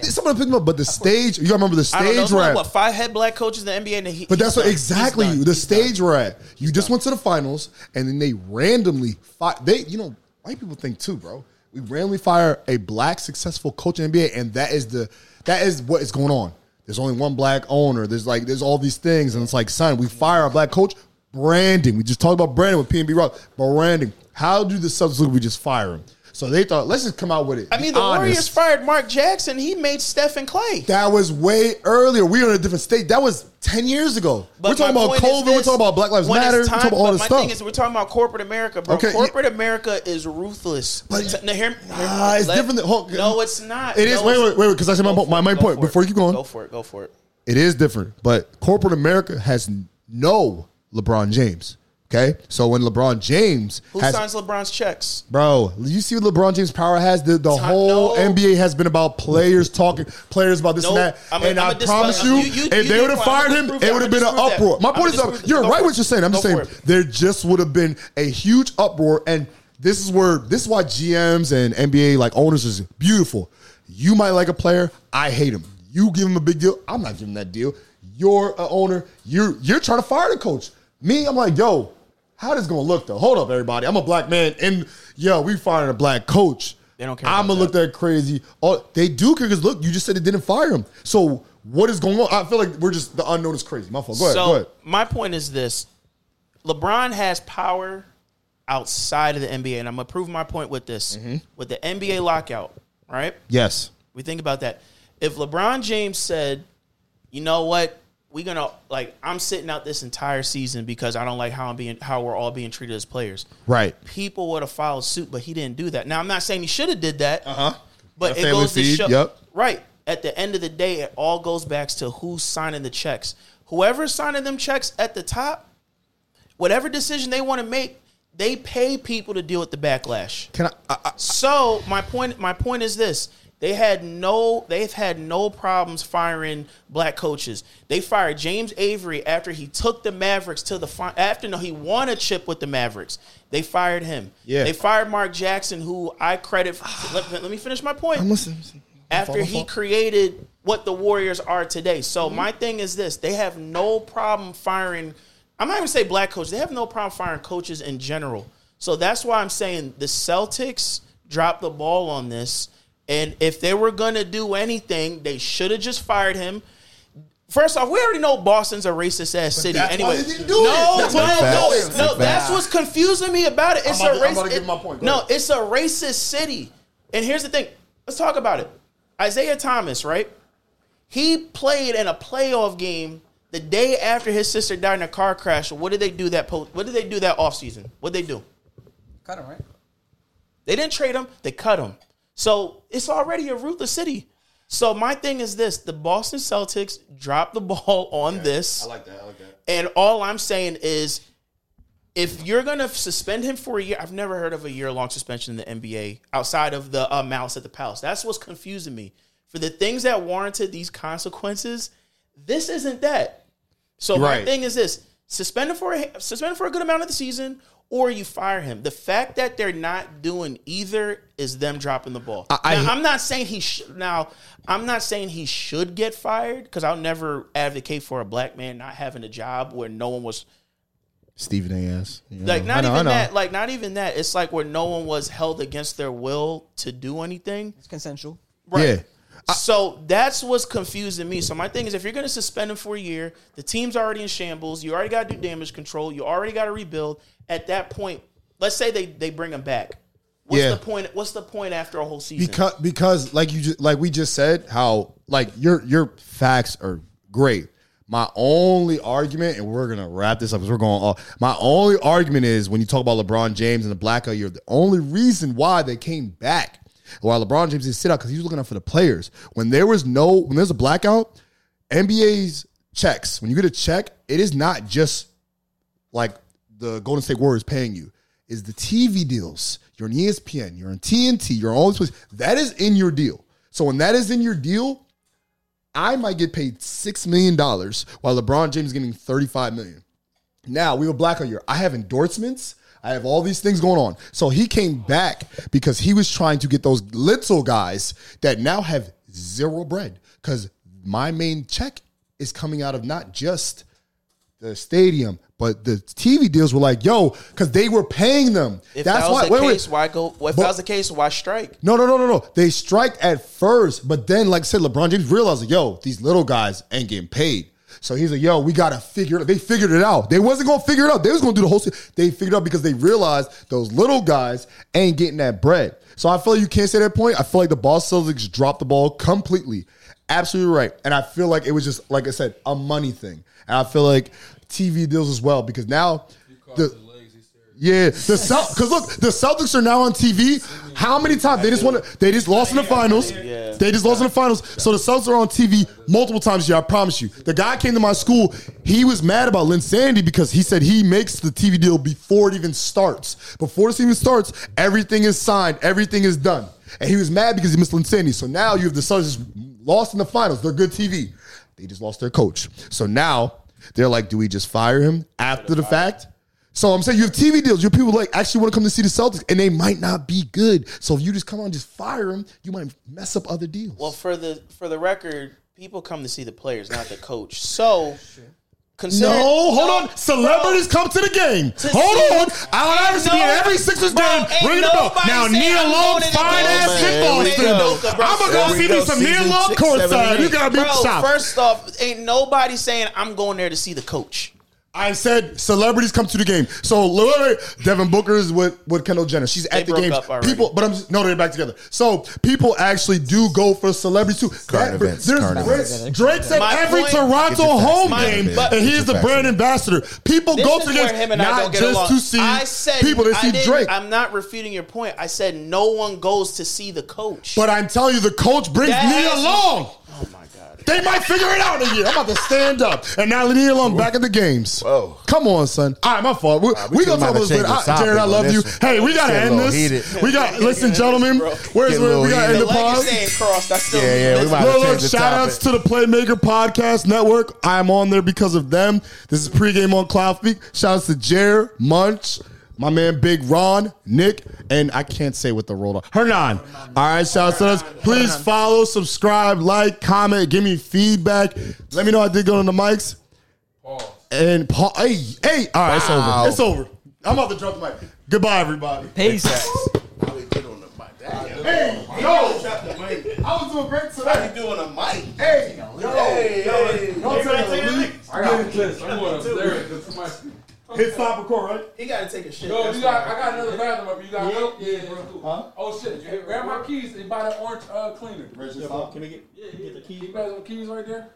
[SPEAKER 4] someone picked him up, but the stage. You gotta remember the
[SPEAKER 1] I don't know.
[SPEAKER 4] stage
[SPEAKER 1] It's
[SPEAKER 4] we're
[SPEAKER 1] like,
[SPEAKER 4] at.
[SPEAKER 1] what five head black coaches in the NBA. And he,
[SPEAKER 4] But that's what
[SPEAKER 1] done.
[SPEAKER 4] Exactly the
[SPEAKER 1] He's
[SPEAKER 4] stage
[SPEAKER 1] done.
[SPEAKER 4] we're at. You just went to the finals, and then they randomly fire. They, you know, white people think too, bro. We randomly fire a black successful coach in the NBA, and that is the that is what is going on. There's only one black owner. There's like there's all these things, and it's like, son, we fire a black coach. Branding. We just talked about branding with PNB Rock. Branding. How do the Celtics look? We just fire him. So they thought, let's just come out with it.
[SPEAKER 1] I mean, the
[SPEAKER 4] honest.
[SPEAKER 1] Warriors fired Mark Jackson. He made Stephen Klay.
[SPEAKER 4] That was way earlier. We were in a different state. That was ten years ago.
[SPEAKER 1] But
[SPEAKER 4] we're talking about COVID. We're talking about Black Lives Matter. we're talking about all this
[SPEAKER 1] my
[SPEAKER 4] stuff.
[SPEAKER 1] thing is, we're talking about corporate America, bro.
[SPEAKER 4] Okay, yeah.
[SPEAKER 1] corporate America is ruthless.
[SPEAKER 4] But-
[SPEAKER 1] now, hear-
[SPEAKER 4] Ah, it's
[SPEAKER 1] let-
[SPEAKER 4] different than- hold-
[SPEAKER 1] no, it's not.
[SPEAKER 4] It is-
[SPEAKER 1] No,
[SPEAKER 4] wait, wait, wait, because I said my-
[SPEAKER 1] Go
[SPEAKER 4] my main point.
[SPEAKER 1] for it.
[SPEAKER 4] Before you keep going.
[SPEAKER 1] Go for it. Go for it.
[SPEAKER 4] it is different, but corporate America has no LeBron James. Okay, so when LeBron James
[SPEAKER 1] Who
[SPEAKER 4] has,
[SPEAKER 1] signs LeBron's checks?
[SPEAKER 4] bro, you see what LeBron James' power has. The, the whole
[SPEAKER 1] no.
[SPEAKER 4] NBA has been about players talking, players about this
[SPEAKER 1] Nope.
[SPEAKER 4] and that.
[SPEAKER 1] I'ma-
[SPEAKER 4] and
[SPEAKER 1] I'ma
[SPEAKER 4] I promise
[SPEAKER 1] you-
[SPEAKER 4] you,
[SPEAKER 1] you-
[SPEAKER 4] if they would have fired him, it would have been an
[SPEAKER 1] I'ma that.
[SPEAKER 4] uproar. My point is,
[SPEAKER 1] disprove that.
[SPEAKER 4] you're right what you're saying. I'm just saying
[SPEAKER 1] it.
[SPEAKER 4] there just would have been a huge uproar, and this is where this is why GMs and NBA like owners is beautiful. You might like a player, I hate him. You give him a big deal, I'm not giving that deal. You're an owner, you're you're trying to fire the coach. Me, I'm like, yo, how this gonna look though? Hold up, everybody. I'm a black man, and yo, we firing a black coach.
[SPEAKER 1] They don't care
[SPEAKER 4] I'm gonna look that crazy. Oh, they do care because look, you just said it didn't fire him. So what is going on? I feel like we're just the unknown is crazy. My fault. Go ahead.
[SPEAKER 1] so
[SPEAKER 4] go ahead.
[SPEAKER 1] my point is this: LeBron has power outside of the NBA, and I'm gonna prove my point with this.
[SPEAKER 4] Mm-hmm.
[SPEAKER 1] With the NBA lockout, right?
[SPEAKER 4] Yes.
[SPEAKER 1] We think about that. If LeBron James said, "You know what? We're gonna like I'm sitting out this entire season because I don't like how I'm being how we're all being treated as players."
[SPEAKER 4] Right.
[SPEAKER 1] People would have followed suit, but he didn't do that. Now I'm not saying he should have did that. Uh
[SPEAKER 4] Uh-huh.
[SPEAKER 1] But
[SPEAKER 4] A
[SPEAKER 1] it
[SPEAKER 4] family
[SPEAKER 1] goes to show,
[SPEAKER 4] yep.
[SPEAKER 1] right. At the end of the day, it all goes back to who's signing the checks. Whoever's signing them checks at the top, whatever decision they want to make, they pay people to deal with the backlash.
[SPEAKER 4] Can I? I, I
[SPEAKER 1] So my point, my point is this: they had no, they've had no problems firing black coaches. They fired James Avery after he took the Mavericks to the fi- after no, he won a chip with the Mavericks. They fired him.
[SPEAKER 4] Yeah.
[SPEAKER 1] They fired Mark Jackson, who I credit. let, let me finish my point
[SPEAKER 4] I'm listening. listen.
[SPEAKER 1] after he created what the Warriors are today. So mm-hmm. my thing is this: they have no problem firing. I'm not even say black coaches. They have no problem firing coaches in general. So that's why I'm saying the Celtics dropped the ball on this. And if they were gonna do anything, they should have just fired him. First off, we already know Boston's a racist ass city. anyway,
[SPEAKER 4] why they didn't do
[SPEAKER 1] no,
[SPEAKER 4] it. That's
[SPEAKER 1] no, no,
[SPEAKER 4] didn't do it.
[SPEAKER 1] no.
[SPEAKER 4] That's
[SPEAKER 1] That's what's confusing me about it. It's a
[SPEAKER 4] to- I'm
[SPEAKER 1] race.
[SPEAKER 4] about to give
[SPEAKER 1] it-
[SPEAKER 4] my point. Go
[SPEAKER 1] no, it's a racist city. And here's the thing. Let's talk about it. Isaiah Thomas, right? He played in a playoff game the day after his sister died in a car crash. What did they do that post? What did they do that offseason? What did they do?
[SPEAKER 3] Cut him, right?
[SPEAKER 1] They didn't trade him. They cut him. So it's already a ruthless city. So my thing is this: the Boston Celtics dropped the ball on this.
[SPEAKER 4] I like that. I like that.
[SPEAKER 1] And all I'm saying is, if you're gonna suspend him for a year, I've never heard of a year long suspension in the NBA outside of the uh, Malice at the Palace. That's what's confusing me. For the things that warranted these consequences, this isn't that. So my thing is this: suspend him for a, suspend him for a good amount of the season, or you fire him. The fact that they're not doing either is them dropping the ball.
[SPEAKER 4] I-
[SPEAKER 1] now, I'm not saying he should. Now, I'm not saying he should get fired because I'll never advocate for a black man not having a job where no one was
[SPEAKER 4] Stephen A. S. You
[SPEAKER 1] like not
[SPEAKER 4] know,
[SPEAKER 1] even that. Like not even that. It's like where no one was held against their will to do anything.
[SPEAKER 3] It's consensual.
[SPEAKER 4] Yeah.
[SPEAKER 1] So that's what's confusing me. So my thing is, if you're going to suspend him for a year, the team's already in shambles. You already got to do damage control. You already got to rebuild. At that point, let's say they they bring him back. What's
[SPEAKER 4] Yeah.
[SPEAKER 1] the point? What's the point after a whole season?
[SPEAKER 4] because because like you just like we just said how like your your facts are great my only argument and we're gonna wrap this up because we're going all my only argument is when you talk about lebron james and the blackout year the only reason why they came back why lebron james didn't sit out because he was looking out for the players when there was no when there's a blackout nba's checks when you get a check it is not just like the Golden State Warriors paying you is the TV deals. You're on ESPN, you're on TNT, you're on all these places. That is in your deal. So when that is in your deal, I might get paid six million dollars while LeBron James is getting thirty-five million. Now we were black a year. I have endorsements. I have all these things going on. So he came back because he was trying to get those little guys that now have zero bread. Because my main check is coming out of not just the stadium, but the TV deals were like, yo, because they were paying them.
[SPEAKER 1] If
[SPEAKER 4] That's
[SPEAKER 1] that was
[SPEAKER 4] why.
[SPEAKER 1] the
[SPEAKER 4] wait, wait.
[SPEAKER 1] why go? If
[SPEAKER 4] But-
[SPEAKER 1] that was the case, why strike?
[SPEAKER 4] No, no, no, no, no. They strike at first, but then, like I said, LeBron James realized, like, yo, these little guys ain't getting paid. So he's like, yo, we gotta figure it out. They figured it out. They wasn't gonna figure it out. They was gonna do the whole thing. They figured it out because they realized those little guys ain't getting that bread. So I feel like you can't say that point. I feel like the Boston Celtics dropped the ball completely. Absolutely right. And I feel like it was just, like I said, a money thing. And I feel like TV deals as well because now the yeah, the Celt because look, the Celtics are now on TV. How many times they just want to? They just lost in the finals. They just lost in the finals. So the Celtics are on TV multiple times. Yeah, I promise you. The guy came to my school. He was mad about Linsanity because he said he makes the TV deal before it even starts. Before this even starts, everything is signed. Everything is done. And he was mad because he missed Linsanity. So now you have the Celtics lost in the finals. They're good TV. They just lost their coach. So now they're like, do we just fire him after the fact? So I'm saying you have TV deals. Your people like actually want to come to see the Celtics, and they might not be good. So if you just come on, just fire them, you might mess up other deals.
[SPEAKER 1] Well, for the for the record, people come to see the players, not the coach. So consider
[SPEAKER 4] no, hold on. Celebrities come to the game.
[SPEAKER 1] To
[SPEAKER 4] hold
[SPEAKER 1] see-
[SPEAKER 4] on. Allen Iverson be
[SPEAKER 1] no-
[SPEAKER 4] every Sixers
[SPEAKER 1] Bro,
[SPEAKER 4] game.
[SPEAKER 1] ain't
[SPEAKER 4] Ring the bell. Now, Nia
[SPEAKER 1] going to the
[SPEAKER 4] fine ass
[SPEAKER 1] Man,
[SPEAKER 4] shit
[SPEAKER 1] here we
[SPEAKER 4] Boston.
[SPEAKER 1] go.
[SPEAKER 4] I'm gonna
[SPEAKER 1] Here
[SPEAKER 4] go see me some
[SPEAKER 1] Nia
[SPEAKER 4] Long courtside. You
[SPEAKER 1] eight.
[SPEAKER 4] gotta be
[SPEAKER 1] Bro,
[SPEAKER 4] shocked.
[SPEAKER 1] first off, ain't nobody saying I'm going there to see the coach.
[SPEAKER 4] I said celebrities come to the game. So literally, Devin Booker is with, with Kendall Jenner. She's at the game. People, but I'm just, no, they're back together. So people actually do go for celebrities too.
[SPEAKER 6] Current
[SPEAKER 4] That-
[SPEAKER 6] events,
[SPEAKER 4] there's
[SPEAKER 6] current
[SPEAKER 4] Drake,
[SPEAKER 6] events.
[SPEAKER 4] Drake's at
[SPEAKER 1] My
[SPEAKER 4] every
[SPEAKER 1] point-
[SPEAKER 4] Toronto
[SPEAKER 6] Get your facts
[SPEAKER 4] home
[SPEAKER 6] together,
[SPEAKER 4] game.
[SPEAKER 1] But-
[SPEAKER 4] and
[SPEAKER 6] Get
[SPEAKER 4] he's the
[SPEAKER 6] facts
[SPEAKER 4] brand
[SPEAKER 6] together.
[SPEAKER 4] ambassador. People
[SPEAKER 1] This
[SPEAKER 4] go to the
[SPEAKER 1] where
[SPEAKER 4] games
[SPEAKER 1] him and I
[SPEAKER 4] not
[SPEAKER 1] don't get
[SPEAKER 4] just
[SPEAKER 1] along.
[SPEAKER 4] to see
[SPEAKER 1] I said
[SPEAKER 4] people to
[SPEAKER 1] I
[SPEAKER 4] see Drake.
[SPEAKER 1] I'm not refuting your point. I said no one goes to see the coach.
[SPEAKER 4] but I'm telling you, the coach brings
[SPEAKER 1] That
[SPEAKER 4] Nia
[SPEAKER 1] has-
[SPEAKER 4] Long.
[SPEAKER 1] My god.
[SPEAKER 4] They might figure it out in a year. I'm about to stand up. And now Nia Long back at the games.
[SPEAKER 6] Whoa.
[SPEAKER 4] Come on, son. All right, my fault. We,
[SPEAKER 6] we
[SPEAKER 4] we gonna talk
[SPEAKER 6] might
[SPEAKER 4] about this
[SPEAKER 6] change
[SPEAKER 4] later. I- Jared, I love you.
[SPEAKER 6] one.
[SPEAKER 4] Hey, we gotta end this.
[SPEAKER 6] heated.
[SPEAKER 4] We got listen, gentlemen. Where's where we
[SPEAKER 6] gotta
[SPEAKER 4] end
[SPEAKER 1] The
[SPEAKER 4] the pause?
[SPEAKER 1] crossed. I still
[SPEAKER 6] Yeah, yeah, we
[SPEAKER 1] listen.
[SPEAKER 6] might
[SPEAKER 4] Look,
[SPEAKER 6] change
[SPEAKER 4] look, shout outs to the Playmaker Podcast Network. I'm on there because of them. This is pregame on Cloud Shout outs to Jared, Munch, my man Big Ron, Nick, and I can't say what the role on. Hernan. All right, shout outs to us. Please follow, subscribe, like, comment, give me feedback. Let me know I did good on the mics. And Paul, hey, hey, all right, it's over. It's over. I'm about to drop the mic. Goodbye, everybody.
[SPEAKER 3] Peace.
[SPEAKER 4] Hey, yo, I was doing great today.
[SPEAKER 6] You doing a mic?
[SPEAKER 4] Hey, yo, hey, yo, don't tell me to leave.
[SPEAKER 10] I got this. I'm going upstairs. Cause somebody.
[SPEAKER 4] Hit stop record, right?
[SPEAKER 1] He got to take a shit.
[SPEAKER 10] Yo, you got. I got another bathroom up. You got help? Yeah, bro.
[SPEAKER 4] Huh?
[SPEAKER 10] Oh shit! Grab my keys and buy the orange uh, cleaner.
[SPEAKER 4] Stop.
[SPEAKER 7] Can we get, get the key?
[SPEAKER 10] You got some keys right there?